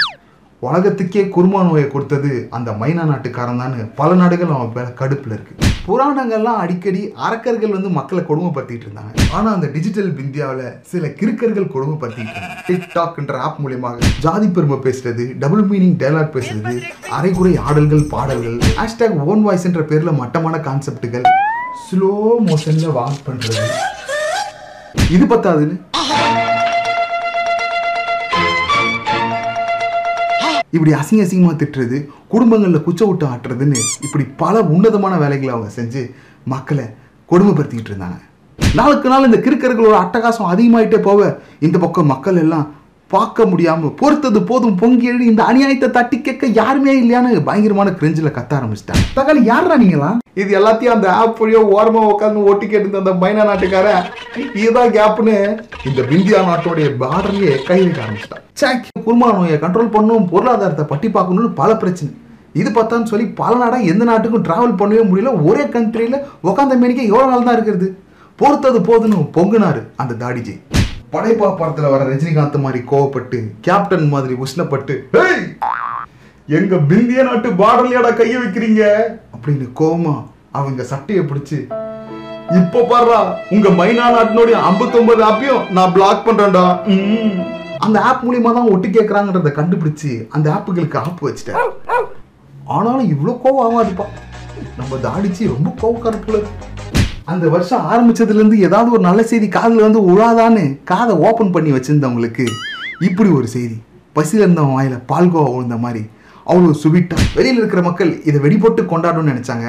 உலகத்துக்கே குருமா நோயை கொடுத்தது அந்த மைனா நாட்டுக்காரன் தான் பல நாடுகள் அவன் பேர கடுப்பில் இருக்கு. புராணங்கள்லாம் அடிக்கடி அரக்கர்கள் வந்து மக்களை கொடுமைப்படுத்திட்டு இருந்தாங்க. ஆனா அந்த டிஜிட்டல் இந்தியாவில் சில கிறுக்கர்கள் கொடுமைப்படுத்திட்டு இருந்தாங்க. டிக்டாக்ன்ற ஆப் மூலியமாக ஜாதி பெருமை பேசுறது டபுள் மீனிங் டைலாக் பேசுறது அரைகுறை ஆடல்கள் பாடல்கள் ஹேஷ்டாக் ஓன் வாய்ஸ்ன்ற பேர்ல மட்டமான கான்செப்டுகள் ஸ்லோ மோஷன்ல வாக் பண்றது. இது பத்தாதுன்னு? இப்படி அசிங்க அசிங்கமாக திட்டுறது குடும்பங்களில் குச்ச விட்டு ஆட்டுறதுன்னு இப்படி பல உன்னதமான வேலைகளை அவங்க செஞ்சு மக்களை கொடுமைப்படுத்திக்கிட்டு இருந்தாங்க. நாளுக்கு நாள் இந்த கிறுக்கர்களோட அட்டகாசம் அதிகமாயிட்டே போக இந்த பக்கம் மக்கள் எல்லாம் பார்க்க முடியாம பொறுத்தது போதும் பொங்கி எழுதி இந்த அநியாயத்தை தட்டி கேட்க யாருமே இல்லையான்னு பயங்கரமான கிரிஞ்சில் கத்த ஆரம்பிச்சிட்டாங்க. தக்காளி யாரா நீங்களா இது எல்லாத்தையும் அந்த ஆப் வழியோ ஓரமா உட்காந்து ஓட்டி கேட்டு அந்த மைனா நாட்டுக்காரன் இதுதான் கேப்னு இந்த பிந்தியா நாட்டோடைய பார்டர்லயே கை வைக்க ஆரம்பிச்சிட்டான். சாக் குருமா நோயை கண்ட்ரோல் பண்ணணும் பொருளாதாரத்தை பட்டி பார்க்கணும்னு பல பிரச்சனை. இது பார்த்தான்னு சொல்லி பல நாடா எந்த நாட்டுக்கும் டிராவல் பண்ணவே முடியல. ஒரே கண்ட்ரியில உட்காந்த மேனிக்க எவ்வளோ நாள் தான் இருக்கிறது? பொறுத்தது போதுன்னு பொங்குனாரு அந்த தாடிஜி. படைப்பா படத்தில் வர ரஜினிகாந்த் மாதிரி கோவப்பட்டு கேப்டன் மாதிரி உஷ்ணப்பட்டு "ஏய், எங்க பிந்திய நாட்டு பார்டர்லயாடா கைய வைக்கிறீங்க? அப்படின்னு கோவமா அவங்க சட்டையை பிடிச்சி இப்போ பாடுறா உங்க மைனா நாட்டினுடைய 59 ஆப்பையும் நான் பிளாக் பண்றேன்டா. அந்த ஆப் மூலியமா தான் ஒட்டு கேட்கறாங்கன்றத கண்டுபிடிச்சு அந்த ஆப்புகளுக்கு ஆப் வச்சுட்டேன் ஆனாலும் இவ்வளோ கோவம் ஆகாதுப்பா. நம்ம தாடிச்சு ரொம்ப கோவக்காரப்புல அந்த வருஷம் ஆரம்பிச்சதுலேருந்து ஏதாவது ஒரு நல்ல செய்தி காதில் வந்து உழாதான்னு காதை ஓப்பன் பண்ணி வச்சுருந்தவங்களுக்கு இப்படி ஒரு செய்தி. பசியில் இருந்தவன் வாயில் பால்கோவா விழுந்த மாதிரி. அவ்வளோ சுவிட்டாக வெளியில் இருக்கிற மக்கள் இதை வெடிபோட்டு கொண்டாடணும்னு நினச்சாங்க.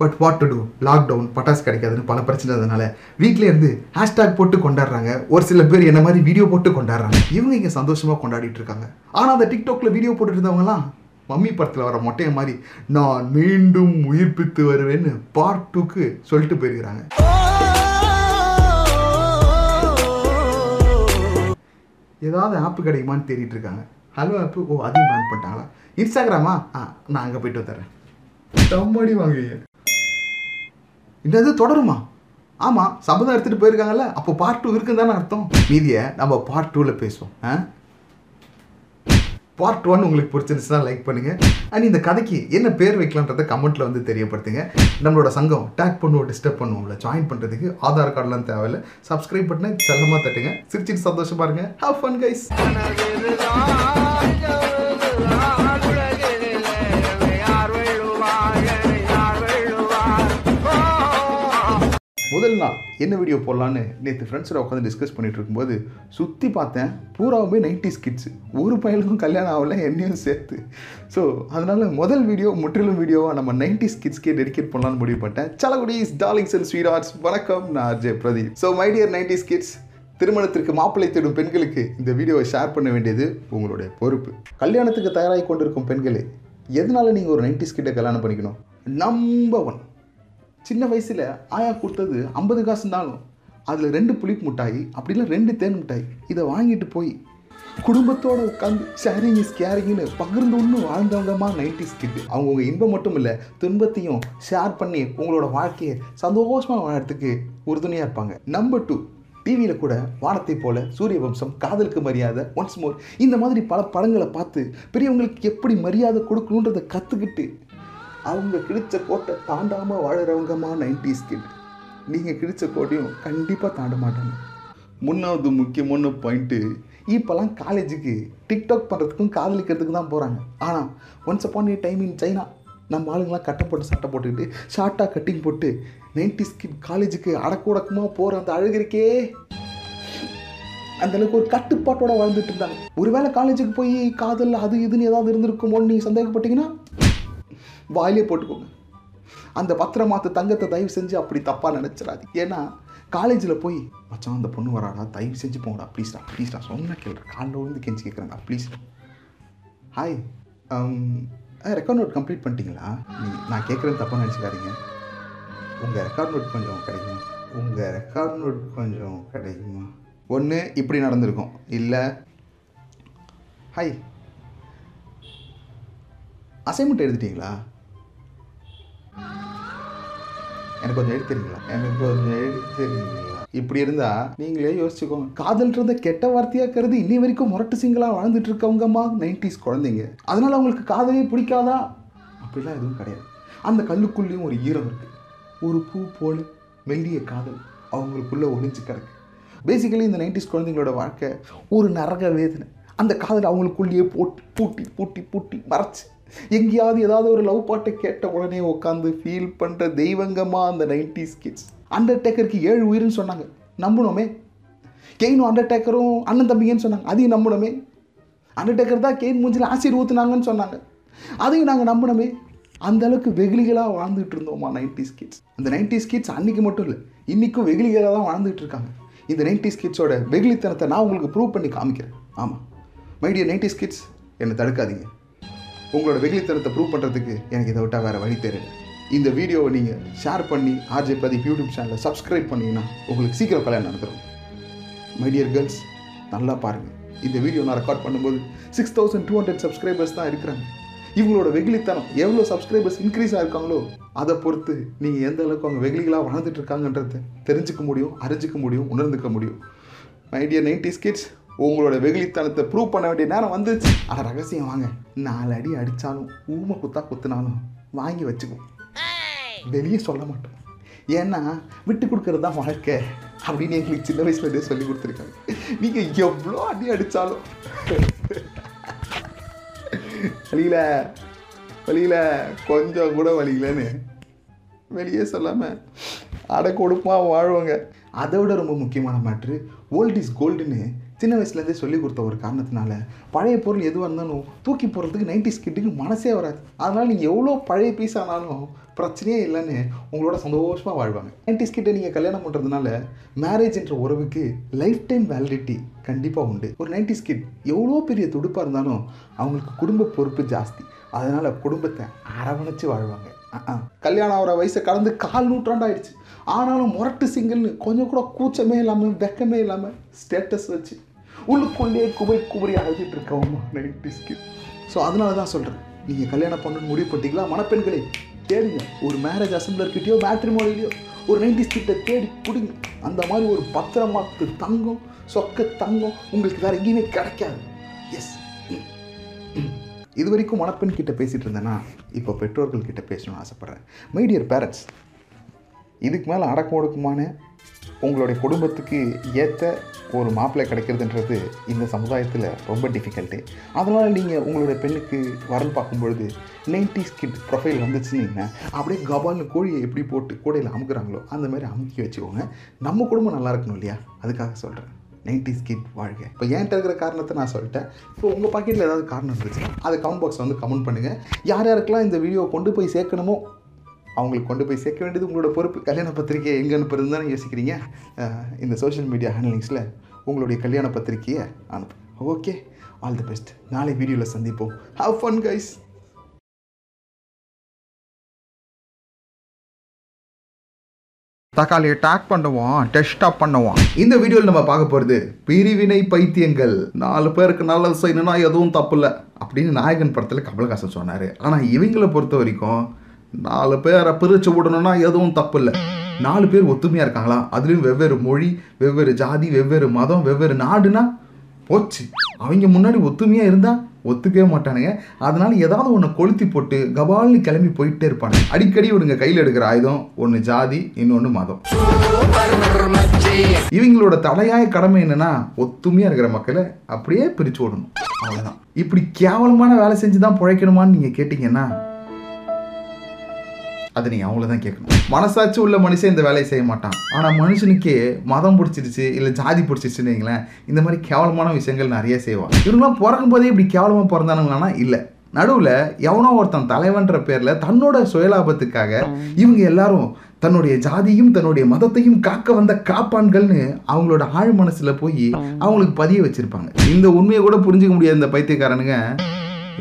But what to do lockdown பட்டாசு கிடைக்காதுன்னு பல பிரச்சனை இருந்ததுனால வீட்டிலே இருந்து ஹேஷ்டாக் போட்டு கொண்டாடுறாங்க. ஒரு சில பேர் என்ன மாதிரி வீடியோ போட்டு கொண்டாடுறாங்க. இவங்க இங்கே சந்தோஷமாக கொண்டாடிட்டு இருக்காங்க. ஆனால் அந்த டிக்டாக்ல வீடியோ போட்டுட்டு இருந்தவங்கலாம் மம்மி படத்தில் வர மொட்டையை மாதிரி நான் மீண்டும் உயிர்ப்பித்து வருவேன்னு பார்ட் டூக்கு சொல்லிட்டு போயிருக்கிறாங்க. ஏதாவது ஆப்பு கிடைக்குமான்னு தேடிட்டு இருக்காங்க. ஹலோ ஆப்பு ஓ அதையும் பேன் பண்ணிட்டாங்களா? இன்ஸ்டாகிராமா ஆ? நான் அங்கே போயிட்டு வந்துடுறேன். தம்மடி வாங்குவீங்க என்னது தொடருமா? ஆமாம் சபதம் எடுத்துகிட்டு போயிருக்காங்கல்ல அப்போ பார்ட் டூ இருக்குன்னு தானே அர்த்தம். மீதியை நம்ம பார்ட் டூவில் பேசுவோம். ஆ? பார்ட் ஒன் உங்களுக்கு பிடிச்சிருந்துச்சுன்னா லைக் பண்ணுங்கள் அண்ட் இந்த கதைக்கு என்ன பேர் வைக்கலான்றதை கமெண்ட்டில் வந்து தெரியப்படுத்துங்க. நம்மளோட சங்கம் டேக் பண்ணுவோம் டிஸ்டர்ப் பண்ணுவோம்ல. ஜாயின் பண்ணுறதுக்கு ஆதார் கார்டுலாம் தேவையில்ல. சப்ஸ்கிரைப் பட்டனை செல்லமாக தட்டுங்க. சிரிச்சிட்டு சந்தோஷமா இருங்க. ஹவ் ஃபன் கைஸ் முதல் நாள் என்ன வீடியோ போடலான்னு நேற்று ஃப்ரெண்ட்ஸோட உட்காந்து டிஸ்கஸ் பண்ணிட்டு இருக்கும்போது சுற்றி பார்த்தேன் பூராவுமே நைன்டி ஸ்கிட்ஸ் ஒரு பையனுக்கும் கல்யாணம் ஆகல என்னையும் சேர்த்து. ஸோ அதனால் முதல் வீடியோ முற்றிலும் வீடியோவாக நம்ம நைன்டி ஸ்கிட்ஸ்க்கே டெடிகேட் பண்ணலான்னு முடிவு பண்ணிட்டேன். சலகுடிஸ் டார்லிங்ஸ் அண்ட் ஸ்வீட் ஆர்ட்ஸ் வணக்கம் நான் RJ Pradeep. So my dear ninety kids திருமணத்திற்கு மாப்பிள்ளை தேடும் பெண்களுக்கு இந்த வீடியோவை ஷேர் பண்ண வேண்டியது உங்களுடைய பொறுப்பு. கல்யாணத்துக்கு தயாராகி கொண்டிருக்கும் பெண்களே எதனால நீங்கள் ஒரு நைன்டிஸ் ஸ்கிட்டை கல்யாணம் பண்ணிக்கணும்? நம்பர் ஒன் சின்ன வயசில் ஆயா கொடுத்தது ஐம்பது காசு இருந்தாலும் அதில் ரெண்டு புளிப்பு மிட்டாய் அப்படி இல்லை ரெண்டு தேன் மிட்டாய் இதை வாங்கிட்டு போய் குடும்பத்தோட உட்காந்து ஷேரிங் இஸ் கேரிங்னு பகிர்ந்து ஒன்று வாழ்ந்தவங்கம்மா நைன்டிஸ் கிட்டு அவங்கவுங்க இன்பம் மட்டும் இல்லை துன்பத்தையும் ஷேர் பண்ணி உங்களோட வாழ்க்கையை சந்தோஷமாக வாழறதுக்கு உறுதுணையாக இருப்பாங்க. நம்பர் டூ டிவியில் கூட வானத்தை போல சூரிய வம்சம் காதலுக்கு மரியாதை ஒன்ஸ் மோர் இந்த மாதிரி பல படங்களை பார்த்து பெரியவங்களுக்கு எப்படி மரியாதை கொடுக்கணுன்றதை கற்றுக்கிட்டு அவங்க கிழிச்ச கோட்டை தாண்டாமல் வாழறவங்கம்மா நைன்டிஸ் கிட் நீங்கள் கிழிச்ச கோட்டையும் கண்டிப்பாக தாண்ட மாட்டாங்க. மூணாவது முக்கியமான பாயிண்ட்டு இப்போல்லாம் காலேஜுக்கு டிக்டாக் பண்ணுறதுக்கும் காதலிக்கிறதுக்கு தான் போகிறாங்க ஆனால் once upon a time in China நம்ம ஆளுங்களாம் கட்டை போட்டு சட்டை போட்டுக்கிட்டு ஷார்ட்டாக கட்டிங் போட்டு நைன்டிஸ் கிட் காலேஜுக்கு அடக்குடக்கமாக போகிற அந்த அழகு அந்தளவுக்கு ஒரு கட்டுப்பாட்டோட வாழ்ந்துட்டு இருந்தாங்க. ஒருவேளை காலேஜுக்கு போய் காதல் அது இதுன்னு ஏதாவது இருந்திருக்குமோன்னு நீங்கள் சந்தேகப்பட்டீங்கன்னா வாயிலே போட்டுக்கோங்க. அந்த பத்திரமாத்த தங்கத்தை தயவு செஞ்சு அப்படி தப்பாக நினச்சிடாது. ஏன்னா காலேஜில் போய் மச்சான் அந்த பொண்ணு வராடா தயவு செஞ்சு போங்கடா ப்ளீஸ்டா ப்ளீஸ்டா சொன்ன கேள்ற காலில் விழுந்து கெஞ்சி கேட்குறேன்டா ப்ளீஸ்டா ஹாய் ரெக்கார்ட் நோட் கம்ப்ளீட் பண்ணிட்டீங்களா? நீ- நான் கேட்குறேன் தப்பாக நினச்சிக்காதீங்க. உங்கள் ரெக்கார்ட் நோட் கொஞ்சம் கிடைக்குமா? உங்கள் ரெக்கார்ட் நோட் கொஞ்சம் கிடைக்குமா? ஒன்று இப்படி நடந்திருக்கும். இல்லை. ஹாய் அசைன்மெண்ட் எழுதிட்டீங்களா? எனக்கு கொஞ்சம் எழுத்துறீங்களா எனக்கு கொஞ்சம் எழுத்துறீங்களா இப்படி இருந்தா நீங்களே யோசிச்சுக்கோங்க. காதல்ன்றத கெட்ட வார்த்தையா கருது இன்னி வரைக்கும் முரட்டு சிங்களா வாழ்ந்துட்டு இருக்கவங்கம்மா நைன்டிஸ் குழந்தைங்க. அதனால அவங்களுக்கு காதலே பிடிக்காதா? அப்படிலாம் எதுவும் கிடையாது. அந்த கல்லுக்குள்ளேயும் ஒரு ஈரம் இருக்கு. ஒரு பூ போல மெல்லிய காதல் அவங்களுக்குள்ள ஒளிஞ்சு கிடக்கு. பேசிக்கலி இந்த நைன்டிஸ் குழந்தைங்களோட வாழ்க்கை ஒரு நரக வேதனை. அந்த காதல் அவங்களுக்குள்ளேயே போட்டு பூட்டி பூட்டி பூட்டி மறைச்சு எங்கேயாவது ஏதாவது ஒரு லவ் பாட்டை கேட்ட உடனே உட்காந்து ஃபீல் பண்ணுற தெய்வங்கமாக அந்த நைன்டிஸ் கிட்ஸ் அண்டர்டேக்கருக்கு ஏழு உயிர்னு சொன்னாங்க. நம்பணுமே கெயினும் அண்டர்டேக்கரும் அண்ணன் தம்பிங்கன்னு சொன்னாங்க. அதையும் நம்பணுமே அண்டர்டேக்கர் தான் கெயின் மூஞ்சில் ஆசிட் ஊற்றுனாங்கன்னு சொன்னாங்க. அதையும் நாங்கள் நம்பணுமே அந்த அளவுக்கு வெகுளிகளாக வாழ்ந்துட்டு இருந்தோமா நைன்டிஸ் கிட்ஸ் அந்த நைன்டிஸ் கிட்ஸ் அன்றைக்கி மட்டும் இல்லை இன்றைக்கும் வெகுளிகளாக தான் வாழ்ந்துட்டு இருக்காங்க. இந்த நைன்டிஸ் கிட்ஸோட வெகுளித்தனத்தை நான் உங்களுக்கு ப்ரூவ் பண்ணி காமிக்கிறேன். ஆமாம் மைடியர் நைன்டிஸ் கிட்ஸ் என்னை தடுக்காதீங்க. உங்களோட வெகுளித்தனத்தை ப்ரூவ் பண்ணுறதுக்கு எனக்கு இதை விட்டால் வேறு வழி தெரியல இந்த வீடியோவை நீங்கள் ஷேர் பண்ணி ஆர்ஜே பிரதீப் யூடியூப் சேனலை சப்ஸ்கிரைப் பண்ணிங்கன்னா உங்களுக்கு சீக்கிரம் கல்யாணம் நடந்துடும் மை டியர் கேர்ள்ஸ் நல்லா பாருங்கள் இந்த வீடியோ நான் ரெக்கார்ட் பண்ணும்போது six thousand two hundred subscribers தான் இருக்கிறாங்க. இவங்களோட வெகுளித்தனம் எவ்வளோ சப்ஸ்கிரைபர்ஸ் இன்க்ரீஸ் ஆயிருக்காங்களோ அதை பொறுத்து நீங்கள் எந்த அளவுக்கு அவங்க வெகுளிகளாக வளர்ந்துட்டு இருக்காங்கன்றத தெரிஞ்சுக்க முடியும் அறிஞ்சிக்க முடியும் உணர்ந்துக்க முடியும். மை டியர் நைன்டிஸ் கிட்ஸ் உங்களோட வெகுளித்தனத்தை ப்ரூவ் பண்ண வேண்டிய நேரம் வந்துச்சு அட ரகசியம் வாங்க. நாலு அடி அடித்தாலும் ஊமை குத்தா குத்துனாலும் வாங்கி வச்சுக்குவோம். வெளியே சொல்ல மாட்டோம். ஏன்னா விட்டு கொடுக்கறது தான் வாழ்க்கை அப்படின்னு எங்களுக்கு சின்ன வயசுலேருந்தே சொல்லி கொடுத்துருக்காங்க. நீங்கள் எவ்வளோ அடி அடித்தாலும் வழியில் வழியில் கொஞ்சம் கூட வழியிலன்னு வெளியே சொல்லாமல் அடை கொடுப்பா வாழ்வாங்க. அதை விட ரொம்ப முக்கியமான மேட்ரு ஓல்ட் இஸ் கோல்டுன்னு சின்ன வயசுலேருந்தே சொல்லி கொடுத்த ஒரு காரணத்தினால பழைய பொருள் எதுவாக இருந்தாலும் தூக்கி போடுறதுக்கு நைன்டி கிட்டுக்கு மனசே வராது. அதனால் நீங்கள் எவ்வளோ பழைய பீஸ் ஆனாலும் பிரச்சனையே இல்லைன்னு உங்களோட சந்தோஷமாக வாழ்வாங்க. நைன்டிஸ் கிட்ட நீங்கள் கல்யாணம் பண்ணுறதுனால மேரேஜ்ன்ற உறவுக்கு லைஃப் டைம் வேலிடிட்டி கண்டிப்பாக உண்டு. ஒரு நைன்டிஸ் கிட் எவ்வளோ பெரிய துடுப்பாக இருந்தாலும் அவங்களுக்கு குடும்ப பொறுப்பு ஜாஸ்தி. அதனால் குடும்பத்தை அரவணைச்சு வாழ்வாங்க. கல்யாணம் ஆகிற வயசை கடந்து கால் நூற்றாண்டாயிடுச்சு. ஆனாலும் முரட்டு சிங்கிள்னு கொஞ்சம் கூட கூச்சமே இல்லாமல் வெக்கமே இல்லாமல் ஸ்டேட்டஸ் வச்சு உள்ளுக்குள்ளே குபை குபரி அழுதுட்டு இருக்கவமா நைன்டிஸ் கிட் ஸோ அதனால தான் சொல்கிறேன் நீங்கள் கல்யாணம் பண்ணணும்னு முடிவு பண்ணிட்டீங்களா? மணப்பெண்களே தேடுங்க ஒரு மேரேஜ் அசம்பிளர்கிட்டயோ மேட்ரிமோனிலையோ ஒரு நைன்டிஸ் கிட்ட தேடி பிடிங்க. அந்த மாதிரி ஒரு பத்திரமாத்து தங்கம் சொக்க தங்கம் உங்களுக்கு வேற எங்கேயுமே கிடைக்காது. எஸ் இது வரைக்கும் மணப்பெண் கிட்ட பேசிகிட்டு இருந்தேன்னா இப்போ பெற்றோர்கள் கிட்ட பேசணும்னு ஆசைப்பட்றேன். மைடியர் பேரண்ட்ஸ் இதுக்கு மேலே அடக்கம் ஒடுக்குமான உங்களுடைய குடும்பத்துக்கு ஏற்ற ஒரு மாப்பிள்ளை கிடைக்கிறதுன்றது இந்த சமுதாயத்தில் ரொம்ப டிஃபிகல்ட்டு அதனால் நீங்கள் உங்களுடைய பெண்ணுக்கு வரல் பார்க்கும்பொழுது நைன்டிஸ் கிட் ப்ரொஃபைல் வந்துச்சுன்னு அப்படியே கபால்னு கோழியை எப்படி போட்டு கூடையில் அமுக்குறாங்களோ அந்த மாதிரி அமுக்கி வச்சுக்கோங்க. நம்ம குடும்பம் நல்லா இருக்கணும் இல்லையா? அதுக்காக சொல்கிறேன் நைன்டிஸ் கிட் வாழ்க. இப்போ ஏன்ட்ட இருக்கிற காரணத்தை நான் சொல்லிட்டேன். இப்போ உங்கள் பாக்கெட்டில் ஏதாவது காரணம் இருந்துச்சுன்னா அதை கமெண்ட் பாக்ஸ் வந்து கமெண்ட் பண்ணுங்கள் யார் யாருக்கெல்லாம் இந்த வீடியோ கொண்டு போய் சேர்க்கணுமோ அவங்களுக்கு கொண்டு போய் சேர்க்க வேண்டியது உங்களோட பொறுப்பு. கல்யாண பத்திரிக்கை எங்கே அனுப்புறது தானே யோசிக்கிறீங்க? இந்த சோஷியல் மீடியா ஹேண்ட்லிங்ஸில் உங்களுடைய கல்யாண பத்திரிக்கையை அனுப்பு. ஓகே ஆல் தி பெஸ்ட் நாளை வீடியோவில் சந்திப்போம். ஹவ் ஃபன் கைஸ் தக்காளியை டேக் பண்ணுவோம் டெஸ்டாப் பண்ணுவோம் இந்த வீடியோவில் நம்ம பார்க்க போகிறது பிரிவினை பைத்தியங்கள். நாலு பேருக்கு நல்லது செய்யணும்னா எதுவும் தப்பு இல்லை. அப்படின்னு நாயகன் படத்தில் கமலஹாசன் சொன்னார். ஆனால் இவங்களை பொறுத்த வரைக்கும் நாலு பேரை பிரித்து விடணும்னா எதுவும் தப்பு இல்லை நாலு பேர் ஒத்துமையாக இருக்காங்களா? அதுலேயும் வெவ்வேறு மொழி வெவ்வேறு ஜாதி வெவ்வேறு மதம் வெவ்வேறு நாடுனா போச்சு. அவங்க முன்னாடி ஒத்துமையாக இருந்தால் ஒத்துக்கவே மாட்டானுங்க. அதனால ஏதாவது ஒன்று கொளுத்தி போட்டு கபால்னு கிளம்பி போயிட்டே இருப்பானுங்க அடிக்கடி இவனுங்க கையில் எடுக்கிற ஆயுதம் ஒன்று ஜாதி இன்னொன்று மதம். இவங்களோட தலையாய கடமை என்னன்னா ஒத்துமையாக இருக்கிற மக்களை அப்படியே பிரிச்சு விடணும். அவ்வளோதான் இப்படி கேவலமான வேலை செஞ்சு தான் பிழைக்கணுமான்னு நீங்கள் கேட்டிங்கன்னா அது நீ அவங்கள தான் கேட்கணும். மனசாட்சி உள்ள மனுஷன் இந்த வேலையை செய்ய மாட்டான். ஆனால் மனுஷனுக்கு மதம் பிடிச்சிருச்சு இல்லை ஜாதி பிடிச்சிருச்சுன்னு வைங்களேன் இந்த மாதிரி கேவலமான விஷயங்கள் நிறைய செய்வான். இவங்களாம் பிறக்கும் போதே இப்படி கேவலமாக பிறந்தானுங்களானா இல்லை. நடுவில் எவனோ ஒருத்தன் தலைவன்ற பேரில் தன்னோட சுயலாபத்துக்காக இவங்க எல்லாரும் தன்னுடைய ஜாதியும் தன்னுடைய மதத்தையும் காக்க வந்த காப்பான்கள்னு அவங்களோட ஆழ் மனசில் போய் அவங்களுக்கு பதிய வச்சிருப்பாங்க. இந்த உண்மையை கூட புரிஞ்சுக்க முடியாத இந்த பைத்தியக்காரனுங்க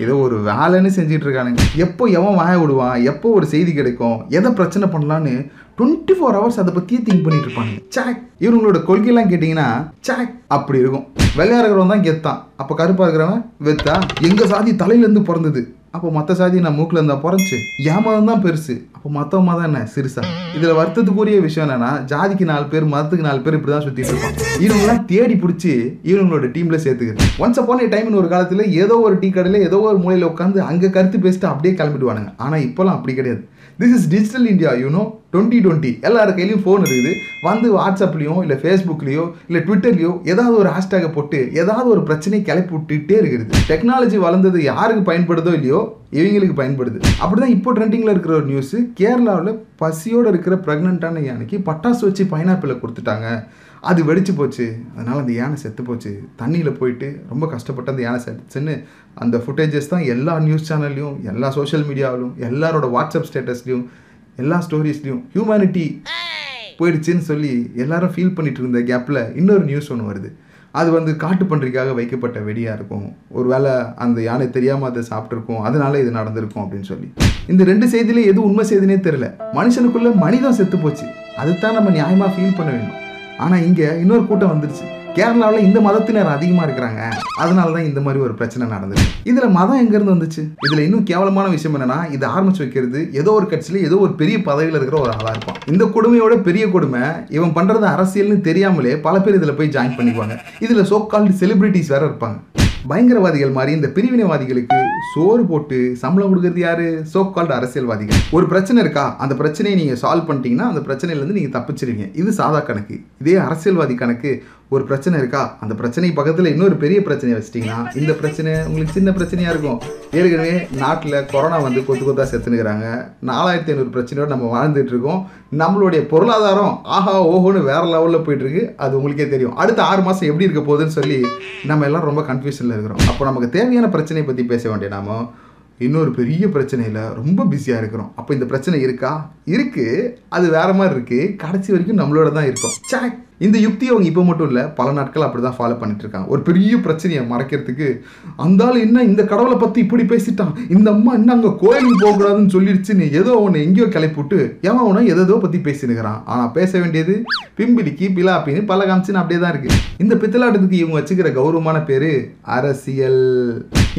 ஏதோ ஒரு வேலைன்னு செஞ்சுட்டு இருக்கானுங்க எப்போ எவன் வாய விடுவான்? எப்போ ஒரு செய்தி கிடைக்கும்? எதை பிரச்சனை பண்ணலான்னு டுவெண்ட்டி ஃபோர் ஹவர்ஸ் அதை பற்றியே திங்க் பண்ணிட்டு இருப்பாங்க சாக் இவங்களோட கொள்கையெல்லாம் கேட்டிங்கன்னா சாக் அப்படி இருக்கும். வெள்ளையா இருக்கிறவன் தான் கெத்தான். அப்போ கருப்பாக இருக்கிறவன் வெத்தா? எங்கள் சாதி தலையிலேருந்து பிறந்தது. அப்போ மற்ற சாதி நான் மூக்கில் இருந்தால் பிறந்துச்சு. என் மதம் தான் பெருசு. அப்போ மற்ற மதம் என்ன? சிறுசா. இதில் வருத்தத்துக்குரிய விஷயம் என்னன்னா ஜாதிக்கு நாலு பேர் மதத்துக்கு நாலு பேர் இப்படி தான் சுற்றிட்டு இருப்பாங்க. இவங்களாம் தேடி பிடிச்சி இவங்களோட டீமில் சேர்த்துக்கிறது ஒன்ஸ் அப்போன டைம்னு ஒரு காலத்தில் ஏதோ ஒரு டீ கடையில் ஏதோ ஒரு மூலையில் உட்காந்து அங்கே கருத்து பேசிட்டு அப்படியே கிளம்பிடுவானுங்க. ஆனால் இப்போலாம் அப்படி கிடையாது. This is digital India you know twenty twenty எல்லார் கையிலையும் ஃபோன் இருக்குது. வந்து வாட்ஸ்அப்லேயோ இல்லை ஃபேஸ்புக்லேயோ இல்லை ட்விட்டர்லையோ ஏதாவது ஒரு ஹேஷ்டேகை போட்டு ஏதாவது ஒரு பிரச்சனையை கிளப்பி விட்டுட்டே இருக்குது. டெக்னாலஜி வளர்ந்தது யாருக்கு பயன்படுதோ இல்லையோ இவங்களுக்கு பயன்படுது. அப்படி தான் இப்போ ட்ரெண்டிங்கில் இருக்கிற ஒரு நியூஸு கேரளாவில் பசியோடு இருக்கிற ப்ரெக்னென்ட்டான யானைக்கு பட்டாசு வச்சு பைனாப்பிளை கொடுத்துட்டாங்க. அது வெடிச்சு போச்சு. அதனால் அந்த யானை செத்து போச்சு. தண்ணியில் போயிட்டு ரொம்ப கஷ்டப்பட்டு அந்த யானை செத்துச்சுன்னு அந்த ஃபுட்டேஜஸ் தான் எல்லா நியூஸ் சேனல்லையும் எல்லா சோஷியல் மீடியாவிலும் எல்லாரோட வாட்ஸ்அப் ஸ்டேட்டஸ்லையும் எல்லா ஸ்டோரிஸ்லையும் ஹியூமனிட்டி போயிடுச்சுன்னு சொல்லி எல்லாரும் ஃபீல் பண்ணிட்டு இருந்த கேப்பில் இன்னொரு நியூஸ் ஒன்று வருது. அது வந்து காட்டு பன்றிக்காக வைக்கப்பட்ட வெடியாக இருக்கும். ஒருவேளை அந்த யானை தெரியாமல் அதை சாப்பிட்ருக்கும் அதனால இது நடந்திருக்கும் அப்படின்னு சொல்லி. இந்த ரெண்டு செய்தியில எது உண்மை செய்தினே தெரியல. மனுஷனுக்குள்ள மனிதம் செத்து போச்சு. அதுதான் நம்ம நியாயமாக ஃபீல் பண்ண வேண்டும் ஆனால் இங்கே இன்னொரு கூட்டம் வந்துருச்சு. கேரளாவில் இந்த மதத்தினர் அதிகமாக இருக்கிறாங்க. அதனால தான் இந்த மாதிரி ஒரு பிரச்சனை நடந்தது இதில் மதம் எங்கேருந்து வந்துச்சு? இதில் இன்னும் கேவலமான விஷயம் என்னன்னா இது ஆரம்பிச்சு வைக்கிறது ஏதோ ஒரு கட்சியில் ஏதோ ஒரு பெரிய பதவியில் இருக்கிற ஒரு ஆளாக இருப்பான். இந்த கொடுமையோட பெரிய கொடுமை இவன் பண்ணுறது அரசியல்னு தெரியாமலே பல பேர் இதில் போய் ஜாயின் பண்ணிக்குவாங்க. இதில் சோ கால்டு செலிபிரிட்டிஸ் வேற இருப்பாங்க. பயங்கரவாதிகள் மாதிரி இந்த பிரிவினைவாதிகளுக்கு சோறு போட்டு சம்பளம் கொடுக்கறது யாரு? சோ கால்டு அரசியல்வாதிகள். ஒரு பிரச்சனை இருக்கா? அந்த பிரச்சனையை நீங்க சால்வ் பண்ணிட்டீங்கன்னா அந்த பிரச்சனையிலேருந்து நீங்க தப்பிச்சிருவீங்க. இது சாதா கணக்கு. இதே அரசியல்வாதி கணக்கு ஒரு பிரச்சனை இருக்கா? அந்த பிரச்சனை பக்கத்தில் இன்னொரு பெரிய பிரச்சனையை வச்சிட்டிங்கன்னா இந்த பிரச்சனை உங்களுக்கு சின்ன பிரச்சனையாக இருக்கும். ஏற்கனவே நாட்டில் கொரோனா வந்து கொத்து கொத்தா செத்துனுக்கிறாங்க நாலாயிரத்தி ஐநூறு பிரச்சனையோடு நம்ம வாழ்ந்துட்டு இருக்கோம். நம்மளுடைய பொருளாதாரம் ஆஹா ஓஹோன்னு வேற லெவலில் போயிட்டு இருக்கு அது உங்களுக்கே தெரியும். அடுத்த ஆறு மாதம் எப்படி இருக்க போகுதுன்னு சொல்லி நம்ம எல்லாம் ரொம்ப கன்ஃபியூஷனில் இருக்கிறோம். அப்போ நமக்கு தேவையான பிரச்சனையை பற்றி பேச வேண்டிய நாம இன்னொரு பெரிய பிரச்சனையில் ரொம்ப பிஸியாக இருக்கிறோம். அப்போ இந்த பிரச்சனை இருக்கா? இருக்கு. அது வேற மாதிரி இருக்கு. கடைசி வரைக்கும் நம்மளோட தான் இருக்கும். ச்சே இந்த யுக்தியை அவங்க இப்போ மட்டும் இல்லை பல நாட்கள் அப்படி தான் ஃபாலோ பண்ணிட்டு இருக்காங்க. ஒரு பெரிய பிரச்சனையை மறைக்கிறதுக்கு அந்த ஆள் என்ன இந்த கடவுளை பற்றி இப்படி பேசிட்டான்? இந்த அம்மா என்ன அங்கே கோயிலுக்கு போகக்கூடாதுன்னு சொல்லிடுச்சுன்னு ஏதோ அவனை எங்கேயோ கிளப்பி விட்டு ஏன் அவனை எதோ பற்றி பேசினுக்கிறான். ஆனால் பேச வேண்டியது பிம்பிலிக்கு பிலாப்பின்னு பல காமிச்சுன்னு அப்படியே தான் இருக்குது இந்த பித்தலாட்டத்துக்கு இவங்க வச்சுக்கிற கௌரவமான பேர் அரசியல்.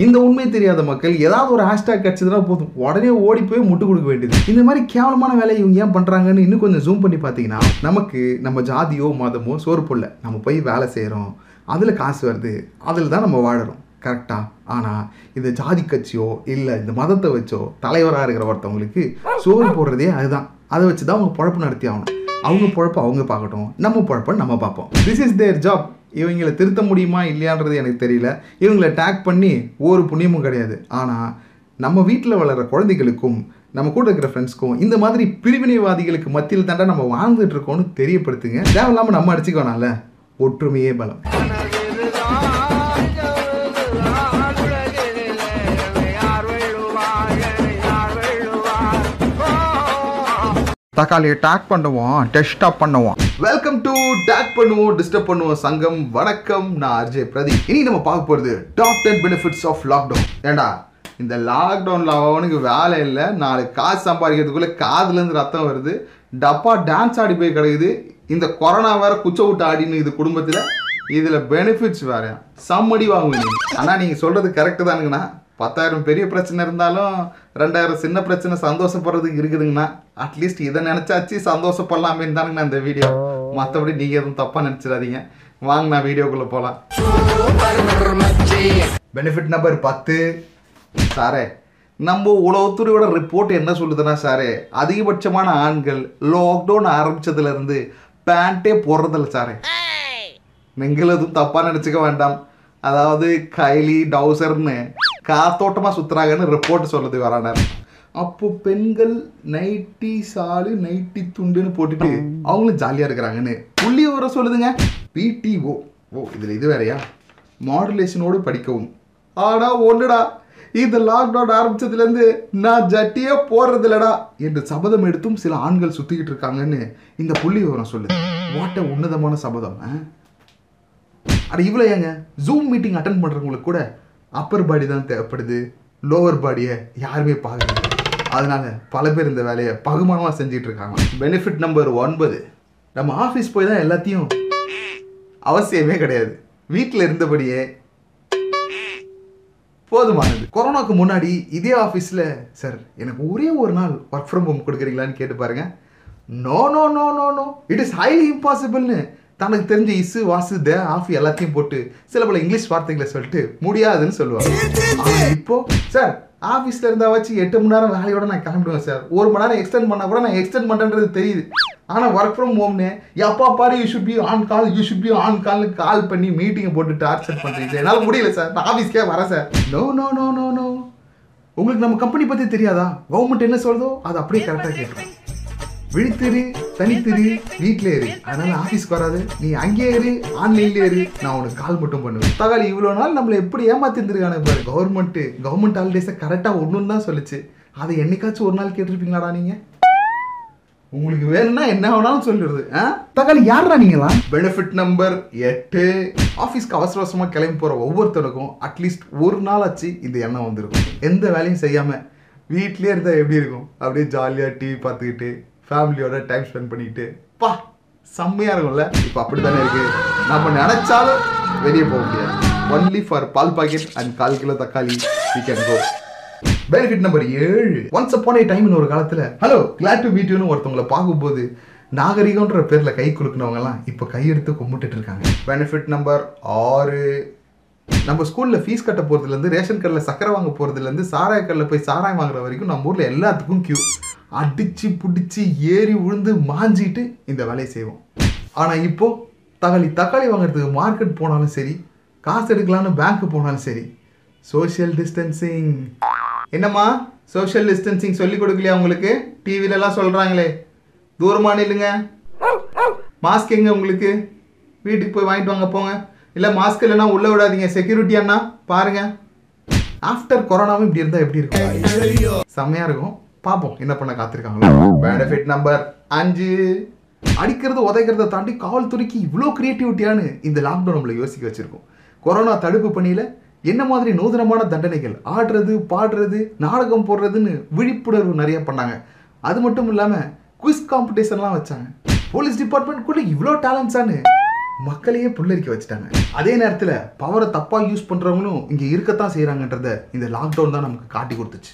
இந்த உண்மை தெரியாத மக்கள் ஏதாவது ஒரு ஹேஷ்டாக் கிடச்சதுனா போதும். உடனே ஓடி போய் முட்டு கொடுக்க வேண்டியது. இந்த மாதிரி கேவலமான வேலையை இவங்க ஏன் பண்ணுறாங்கன்னு இன்னும் கொஞ்சம் ஜூம் பண்ணி பார்த்தீங்கன்னா நமக்கு நம்ம ஜாதியோ மதமோ சோறு போடல நம்ம போய் வேலை செய்கிறோம் அதில் காசு வருது. அதில் தான் நம்ம வாழறோம். கரெக்டாக ஆனால் இந்த ஜாதி கட்சியோ இல்லை இந்த மதத்தை வச்சோ தலைவராக இருக்கிற ஒருத்தவங்களுக்கு சோறு போடுறதே அதுதான். அதை வச்சு தான் அவங்க பொழப்பு நடத்தி ஆகணும். அவங்க பொழப்ப அவங்க பார்க்கட்டும். நம்ம பொழப்ப நம்ம பார்ப்போம். திஸ் இஸ் தேர் ஜாப் இவங்களை திருத்த முடியுமா இல்லையான்றது எனக்கு தெரியல. இவங்களை டேக் பண்ணி ஒரு புண்ணியமும் கிடையாது. ஆனால் நம்ம வீட்டில் வளர்கிற குழந்தைகளுக்கும் நம்ம கூட இருக்கிற ஃப்ரெண்ட்ஸ்க்கும் இந்த மாதிரி பிரிவினைவாதிகளுக்கு மத்தியில் தாண்டா நம்ம வாழ்ந்துட்டு இருக்கோம்னு தெரியப்படுத்துங்க. தேவையில்லாமல் நம்ம அடிச்சுக்கோனால ஒற்றுமையே பலம். தக்காளியை டேக் பண்ணுவோம் டெஸ்டாப் பண்ணுவோம். வெல்கம் டு டேக் பண்ணுவோம் டிஸ்டர்ப் பண்ணுவோம் சங்கம். வணக்கம் நான் அர்ஜய் பிரதீப். இனி நம்ம பார்க்க போகிறது top ten benefits of lockdown ஏண்டா? இந்த லாக்டவுனில் அவனுக்கு வேலை இல்லை. நாளைக்கு காசு சம்பாதிக்கிறதுக்குள்ளே காதுலேருந்து ரத்தம் வருது. டப்பா டான்ஸ் ஆடி போய் கிடக்குது. இந்த கொரோனா வேற குச்ச விட்டு ஆடின்னு இது குடும்பத்தில். இதில் பெனிஃபிட்ஸ் வேற. சம்மடி வாங்குவீங்க ஆனால் நீங்கள் சொல்கிறது கரெக்டு தானுங்கண்ணா. பத்தாயிரம் பெரிய பிரச்சனை இருந்தாலும் ரெண்டாயிரம் சின்ன பிரச்சனை சந்தோஷப்படுறதுக்கு இருக்குதுங்கண்ணா. அட்லீஸ்ட் இதை நினச்சாச்சு சந்தோஷப்படலாமேன்னு தானுங்கண்ணா இந்த வீடியோ மற்றபடி நீங்கள் எதுவும் தப்பாக நினச்சிடாதீங்க. வாங்க நான் வீடியோக்குள்ளே போகலாம் பெனிஃபிட் நம்பர் பத்து. சாரே நம்ம உளவுத்துறையோட ரிப்போர்ட் என்ன சொல்லுதுன்னா சாரே அதிகபட்சமான ஆண்கள் லாக்டவுன் ஆரம்பித்ததுலேருந்து பேண்ட்டே போடுறதில்ல சாரே. நீங்கள் எதுவும் தப்பாக நினச்சிக்க வேண்டாம். அதாவது கைலி டவுசர்னு காத்தோட்டமாக சுற்றுறாங்கன்னு ரிப்போர்ட் சொல்லுது வரானார் அப்போ பெண்கள் நைட்டி சாலு நைட்டி துண்டுன்னு போட்டுட்டு அவங்களும் ஜாலியாக இருக்கிறாங்கன்னு புள்ளி வர சொல்லுதுங்க. பிடிஓ ஓ இதில் இது வேறையா? மாடுலேஷனோடு படிக்கவும். ஆடா ஒன்றுடா இந்த லாக்டவுன் ஆரம்பிச்சதுலேருந்து நான் ஜட்டியே போடுறது இல்லடா என்று சபதம் எடுத்தும் சில ஆண்கள் சுற்றிக்கிட்டு இருக்காங்கன்னு இந்த புள்ளி விவரம் சொல்லுது வாட்ட உன்னதமான சபதம் ஆ? அட இவ்வளோ ஏங்க? ஜூம் மீட்டிங் அட்டன் பண்ணுறவங்களுக்கு கூட அப்பர் பாடி தான் தேவைப்படுது. லோவர் பாடியை யாருமே பார்க்கல அதனால பல பேர் இந்த வேலையை பகுமானமாக செஞ்சுட்டு இருக்காங்க. பெனிஃபிட் நம்பர் ஒன்பது. நம்ம ஆஃபீஸ் போய் தான் எல்லாத்தையும் அவசியமே கிடையாது. வீட்டில் இருந்தபடியே போதுமானது. கொரோனாக்கு முன்னாடி இதே ஆஃபீஸில் சார் எனக்கு ஒரே ஒரு நாள் ஒர்க் ஃப்ரம் ஹோம் கொடுக்குறீங்களான்னு கேட்டு பாருங்க. No no no no no it is highly இம்பாசிபிள்னு தனக்கு தெரிஞ்ச இசு வாசு த ஆஃப் எல்லாத்தையும் போட்டு சில பல இங்கிலீஷ் வார்த்தைகளை சொல்லிட்டு முடியாதுன்னு சொல்லுவாங்க. இப்போ சார் ஆஃபீஸில் இருந்தா வச்சு எட்டு மணி நேரம் வேலையோட நான் கிளம்பிடுவேன் சார் ஒரு மணி நேரம் எக்ஸ்டெண்ட் பண்ணால் கூட நான் எக்ஸ்டெண்ட் பண்ணுறது தெரியுது. ஆனால் ஒர்க் ஃப்ரம் ஹோம்னு எப்பா பாரு you should be on call you should be on கால்னு call பண்ணி மீட்டிங்கை போட்டு டார்ச்சர் பண்ணுறீங்க சார் என்னால் முடியல சார் நான் ஆஃபீஸ்க்கே வரேன் sir no no no no no உங்களுக்கு நம்ம கம்பெனி பற்றி தெரியாதா? கவர்மெண்ட் என்ன சொல்றதோ அது அப்படியே கரெக்டாக கேட்கும் விழித்திரு தனித்திரு வீட்டிலே இரு. அதனால ஆஃபீஸ்க்கு வராது. நீ அங்கேயே இரு ஆன்லைன்லேயே இரு. நான் உனக்கு கால் மட்டும் பண்ணுவேன். தகாலி இவ்வளோ நாள் நம்மளை எப்படி ஏமாத்திருந்துருக்கானு பாரு. கவர்மெண்ட்டு கவர்மெண்ட் ஹாலிடேஸை கரெக்டாக ஒன்றுன்னு தான் சொல்லுச்சு. அதை என்னைக்காச்சும் ஒரு நாள் கேட்டிருப்பீங்களாடா நீங்கள் உங்களுக்கு வேணும்னா என்ன வேணாலும் சொல்லிடுது. ஆ? தக்காளி யாரா நீங்களா பெனிஃபிட் நம்பர் எட்டு. ஆஃபீஸ்க்கு அவசர அவசரமாக கிளம்பி போகிற ஒவ்வொருத்தருக்கும் அட்லீஸ்ட் ஒரு நாள் ஆச்சு இந்த எண்ணம் வந்திருக்கும். எந்த வேலையும் செய்யாமல் வீட்லேயே இருந்தால் எப்படி இருக்கும்? அப்படியே ஜாலியாக டிவி பார்த்துக்கிட்டு ஃபேமிலியோட டைம் ஸ்பெண்ட் பண்ணிக்கிட்டு பா செம்மையாக இருக்கும்ல. இப்போ அப்படி தானே இருக்குது நம்ம நினச்சாலும் வெளியே போக முடியாது. ஒன்லி ஃபார் பால் பாக்கெட் அண்ட் கால் கிலோ தக்காளி we can பெனிஃபிட் நம்பர் ஏழு. ஒன்ஸ் upon a டைம்னு ஒரு காலத்தில் ஹலோ கிளாட் டு மீட் யூன்னு ஒருத்தவங்களை பார்க்கும்போது நாகரிகம்ன்ற பேரில் கை குலுக்குனவங்க இப்போ கையெடுத்து கும்பிட்டுட்டு இருக்காங்க. பெனிஃபிட் நம்பர் ஆறு. நம்ம ஸ்கூலில் ஃபீஸ் கட்ட போகிறதுலேருந்து ரேஷன் கடையில் சக்கரை வாங்க போகிறதுலேருந்து சாராய கடையில் போய் சாராயம் வாங்குற வரைக்கும் நம்ம ஊரில் எல்லாத்துக்கும் க்யூ அடிச்சு பிடிச்சி ஏறி விழுந்து மாஞ்சிட்டு இந்த வேலையை செய்வோம். ஆனால் இப்போது தக்காளி தக்காளி வாங்குறதுக்கு மார்க்கெட் போனாலும் சரி காசு எடுக்கலான்னு பேங்க்கு போனாலும் சரி சோஷியல் டிஸ்டன்சிங் என்னம்மா? சோஷியல் டிஸ்டன்சிங் சொல்லி கொடுக்கலையா உங்களுக்கு? டிவிலலாம் சொல்கிறாங்களே தூரமாக நில்லுங்க. மாஸ்க் எங்க உங்களுக்கு? வீட்டுக்கு போய் வாங்கிட்டு வாங்க போங்க. இல்லை மாஸ்க் இல்லைன்னா உள்ளே விடாதீங்க. செக்யூரிட்டி அண்ணா பாருங்க. ஆஃப்டர் கொரோனாவும் இப்படி இருந்தால் எப்படி இருக்கும்? செம்மையாக இருக்கும். பார்ப்போம் என்ன பண்ண காத்திருக்காங்களோ. பெனிஃபிட் நம்பர் அஞ்சு. அடிக்கிறது உதைக்கிறத தாண்டி காவல்துறைக்கு இவ்வளோ கிரியேட்டிவிட்டியானு இந்த லாக்டவுன் நம்மளை யோசிக்க வச்சிருக்கோம். கொரோனா தடுப்பு பணியில் என்ன மாதிரி நூதனமான தண்டனைகள்? ஆடுறது பாடுறது நாடகம் போடுறதுன்னு விழிப்புணர்வு நிறைய பண்ணாங்க. அது மட்டும் இல்லாமல் குவிஸ் காம்படிஷன்லாம் வச்சாங்க. போலீஸ் டிபார்ட்மெண்ட்குள்ளே இவ்வளோ டேலண்ட்ஸானு மக்களையே புல்லரிக்க வச்சுட்டாங்க. அதே நேரத்தில் பவரை தப்பாக யூஸ் பண்ணுறவங்களும் இங்கே இருக்கத்தான் செய்கிறாங்கன்றத இந்த லாக்டவுன் தான் நமக்கு காட்டி கொடுத்துச்சு.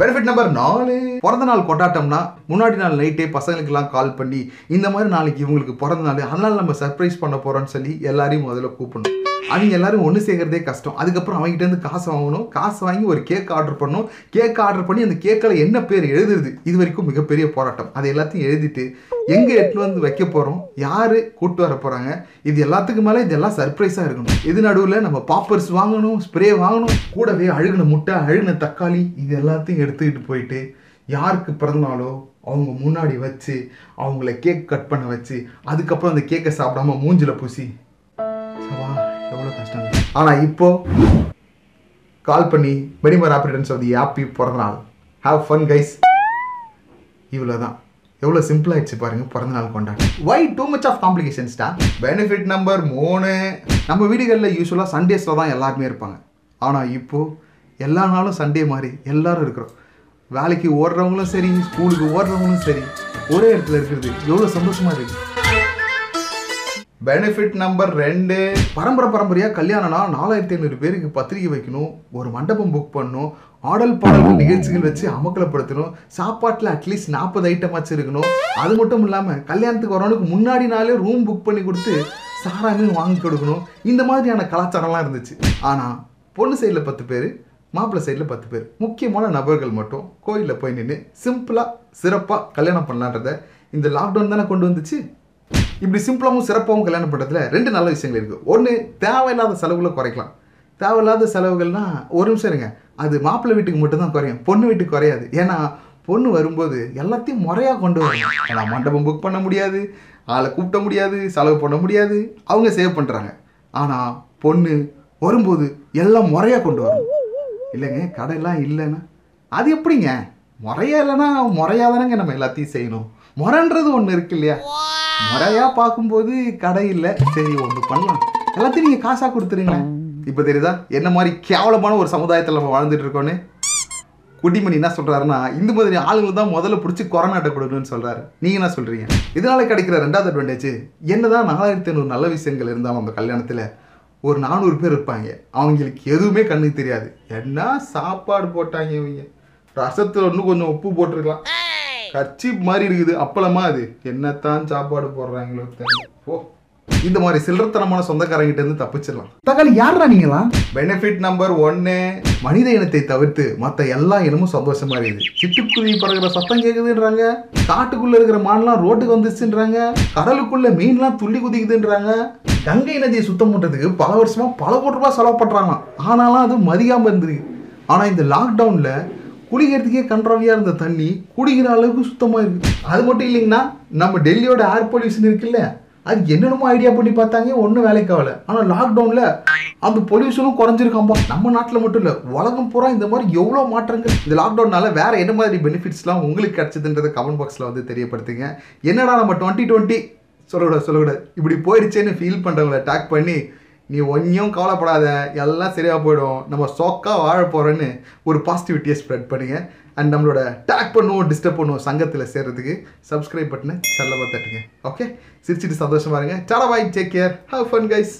பெனிஃபிட் நம்பர் நாலு. பிறந்த நாள் கொண்டாட்டம்னா முன்னாடி நாள் நைட்டே பசங்களுக்கெல்லாம் கால் பண்ணி இந்த மாதிரி நாளைக்கு இவங்களுக்கு பிறந்த நாள் அதனால் நம்ம சர்ப்ரைஸ் பண்ண போகிறோன்னு சொல்லி எல்லாரையும் முதல்ல கூப்பிடணும். அவங்க எல்லாரும் ஒன்று சேர்க்கறதே கஷ்டம். அதுக்கப்புறம் அவங்ககிட்ட இருந்து காசு வாங்கணும். காசு வாங்கி ஒரு கேக் ஆர்டர் பண்ணணும். கேக் ஆர்டர் பண்ணி அந்த கேக்கில் என்ன பேர் எழுதுறது? இது வரைக்கும் மிகப்பெரிய போராட்டம். அது எல்லாத்தையும் எழுதிட்டு எங்கே எடுத்துன்னு வந்து வைக்க போகிறோம் யார் கூட்டு வர போகிறாங்க இது எல்லாத்துக்கு மேலே இதெல்லாம் சர்ப்ரைஸாக இருக்கணும். இது நடுவில்? நம்ம பாப்பர்ஸ் வாங்கணும் ஸ்ப்ரே வாங்கணும். கூடவே அழுகின முட்டை அழுகின தக்காளி இது எல்லாத்தையும் எடுத்துக்கிட்டு போயிட்டு யாருக்கு பிறந்தநாளோ அவங்க முன்னாடி வச்சு அவங்கள கேக் கட் பண்ண வச்சு அதுக்கப்புறம் அந்த கேக்கை சாப்பிடாம மூஞ்சில பூசி சவா எவ்வளோ கஷ்டம்? ஆனால் இப்போது கால் பண்ணி மெனிமர் ஆப்ரேட்டன்ஸ் ஆஃப் தி ஆப்பி பிறந்தநாள் ஹாவ் ஃபன் கைஸ் இவ்வளோ தான் எவ்வளோ சிம்பிள் பாருங்கள் பாருங்க பிறந்தநாள் கொண்டாடு வை டூ மச் ஆஃப் காம்ப்ளிகேஷன்ஸ்டா பெனிஃபிட் நம்பர் மூணு. நம்ம வீடுகளில் யூஸ்வலாக சண்டேஸில் தான் எல்லாருமே இருப்பாங்க. ஆனால் இப்போது எல்லா நாளும் சண்டே மாதிரி எல்லோரும் இருக்கிறோம். வேலைக்கு ஓடுறவங்களும் சரி ஸ்கூலுக்கு ஓடுறவங்களும் சரி ஒரே இடத்துல இருக்கிறது எவ்வளோ சந்தோஷமாக இருக்குது பெனிஃபிட் நம்பர் ரெண்டு. பரம்பரை பரம்பரையாக கல்யாணம்னா நாலாயிரத்தி ஐநூறு பேருக்கு பத்திரிக்கை வைக்கணும் ஒரு மண்டபம் புக் பண்ணணும் ஆடல் பாடல்கள் நிகழ்ச்சிகள் வச்சு அமக்கலப்படுத்தணும் சாப்பாட்டில் அட்லீஸ்ட் நாற்பது ஐட்டமாச்சு இருக்கணும். அது மட்டும் இல்லாமல் கல்யாணத்துக்கு வரவனுக்கு முன்னாடி நாளே ரூம் புக் பண்ணி கொடுத்து சாராமே வாங்கி கொடுக்கணும். இந்த மாதிரியான கலாச்சாரம்லாம் இருந்துச்சு. ஆனால் பொண்ணு சைடில் பத்து பேர் மாப்பிள்ளை சைடில் பத்து பேர். முக்கியமான நபர்கள் மட்டும் கோயிலில் போய் நின்று சிம்பிளாக சிறப்பாக கல்யாணம் பண்ணலான்றத இந்த லாக்டவுன் தானே கொண்டு வந்துச்சு? இப்படி சிம்பிளாகவும் சிறப்பாகவும் கல்யாணம் பண்ணுறதுல ரெண்டு நல்ல விஷயங்கள் இருக்குது ஒன்று தேவையில்லாத செலவுகளை குறைக்கலாம். தேவையில்லாத செலவுகள்னா ஒரு நிமிஷம் இருங்க. அது மாப்பிள்ளை வீட்டுக்கு மட்டும்தான் குறையும். பொண்ணு வீட்டுக்கு குறையாது. ஏன்னா பொண்ணு வரும்போது எல்லாத்தையும் முறையாக கொண்டு வரணும். ஏன்னா மண்டபம் புக் பண்ண முடியாது. ஆளை கூப்பிட முடியாது. செலவு பண்ண முடியாது. அவங்க சேவ் பண்ணுறாங்க ஆனால் பொண்ணு வரும்போது எல்லாம் முறையாக கொண்டு வரணும். இல்லைங்க கடையெல்லாம் இல்லைன்னா அது எப்படிங்க? முறையாக இல்லைன்னா முறையாக தானேங்க நம்ம எல்லாத்தையும் செய்யணும். முறைன்றது ஒன்று இருக்கு இல்லையா? முறையாக பார்க்கும்போது கடை இல்லை. சரி ஒன்று பண்ணலாம். எல்லாத்தையும் நீங்கள் காசாக கொடுத்துருங்க. இப்போ தெரியுதா? என்ன மாதிரி கேவலமான ஒரு சமுதாயத்தில் நம்ம வாழ்ந்துட்டு இருக்கோன்னு குட்டிமணி என்ன சொல்றாருன்னா இந்த மாதிரி ஆளுங்களை தான் முதல்ல பிடிச்சி கொரோனாட்ட கொடுக்கணும்னு சொல்றாரு. நீங்க என்ன சொல்றீங்க? இதனால கிடைக்கிற ரெண்டாவது அட்வான்டேஜ் என்னதான் நாலாயிரத்தி ஐநூறு நல்ல விஷயங்கள் இருந்தாலும் அந்த கல்யாணத்துல ஒரு நானூறு பேர் இருப்பாங்க. அவங்களுக்கு எதுவுமே கண்ணுக்கு தெரியாது. என்ன சாப்பாடு போட்டாங்க இவங்க? ரசத்தில் இன்னும் கொஞ்சம் உப்பு போட்டிருக்கலாம். கச்சி மாதிரி இருக்குது அப்பளமா அது? என்னத்தான் சாப்பாடு போடுறாங்களோ தெரியல. போ. இந்த மாதிரி சில்லறத்தனமான சொந்தக்காரங்கிட்ட இருந்து தப்பிச்சிடலாம். தக்காளி யாரா நீங்களா பெனிஃபிட் நம்பர் ஒன்னு மனித இனத்தை தவிர்த்து மற்ற எல்லா இனமும் சந்தோஷமா இருக்குது. சிட்டுக்குருவி பறக்கிற சத்தம் கேக்குதுன்றாங்க. காட்டுக்குள்ள இருக்கிற மான்லாம் ரோட்டுக்கு வந்துச்சுன்றாங்க. கடலுக்குள்ள மீன்லாம் துள்ளி குதிக்குதுன்றாங்க. கங்கை நதியை சுத்தம் பண்றதுக்கு பல வருஷமா பல கோடி ரூபாய் செலவு பண்றாங்களாம். ஆனாலும் அது மதியாம இருந்திருக்கு. ஆனா இந்த லாக்டவுன்ல குடிக்கிறதுக்கே கண்ட்ரவியா இருந்த தண்ணி குடிக்கிற அளவுக்கு சுத்தமாக இருக்குது அது மட்டும் இல்லைங்கன்னா நம்ம டெல்லியோட ஏர் பொல்யூஷன் இருக்குல்ல அது என்னென்னமோ ஐடியா பண்ணி பார்த்தாங்க ஒன்றும் வேலைக்கு ஆகல. ஆனால் லாக்டவுனில் அந்த பொல்யூஷனும் குறைஞ்சிருக்காம்பா. நம்ம நாட்டில் மட்டும் இல்லை உலகம் பூரா இந்த மாதிரி எவ்வளோ மாற்றங்கள். இந்த லாக்டவுனால வேறு என்ன மாதிரி பெனிஃபிட்ஸ்லாம் உங்களுக்கு கிடச்சதுன்றதை கமெண்ட் பாக்ஸில் வந்து தெரியப்படுத்துங்க. என்னடா நம்ம டுவெண்ட்டி டுவெண்ட்டி சொல்லக்கூடாது சொல்லக்கூடாது இப்படி போயிடுச்சேன்னு ஃபீல் பண்ணுறவங்கள டேக் பண்ணி நீ ஒன்றையும் கவலைப்படாத எல்லாம் சரியாக போயிடும். நம்ம சோக்காக வாழ போகிறோன்னு ஒரு பாசிட்டிவிட்டியை ஸ்ப்ரெட் பண்ணுங்கள் அண்ட் நம்மளோட டேக் பண்ணுவோம் டிஸ்டர்ப் பண்ணுவோம் சங்கத்தில் சேர்றதுக்கு சப்ஸ்கிரைப் பட்டனை செல்லமாக தட்டுங்க ஓகே சிரிச்சிட்டு சந்தோஷமாக இருங்க. Tata bye take care have fun guys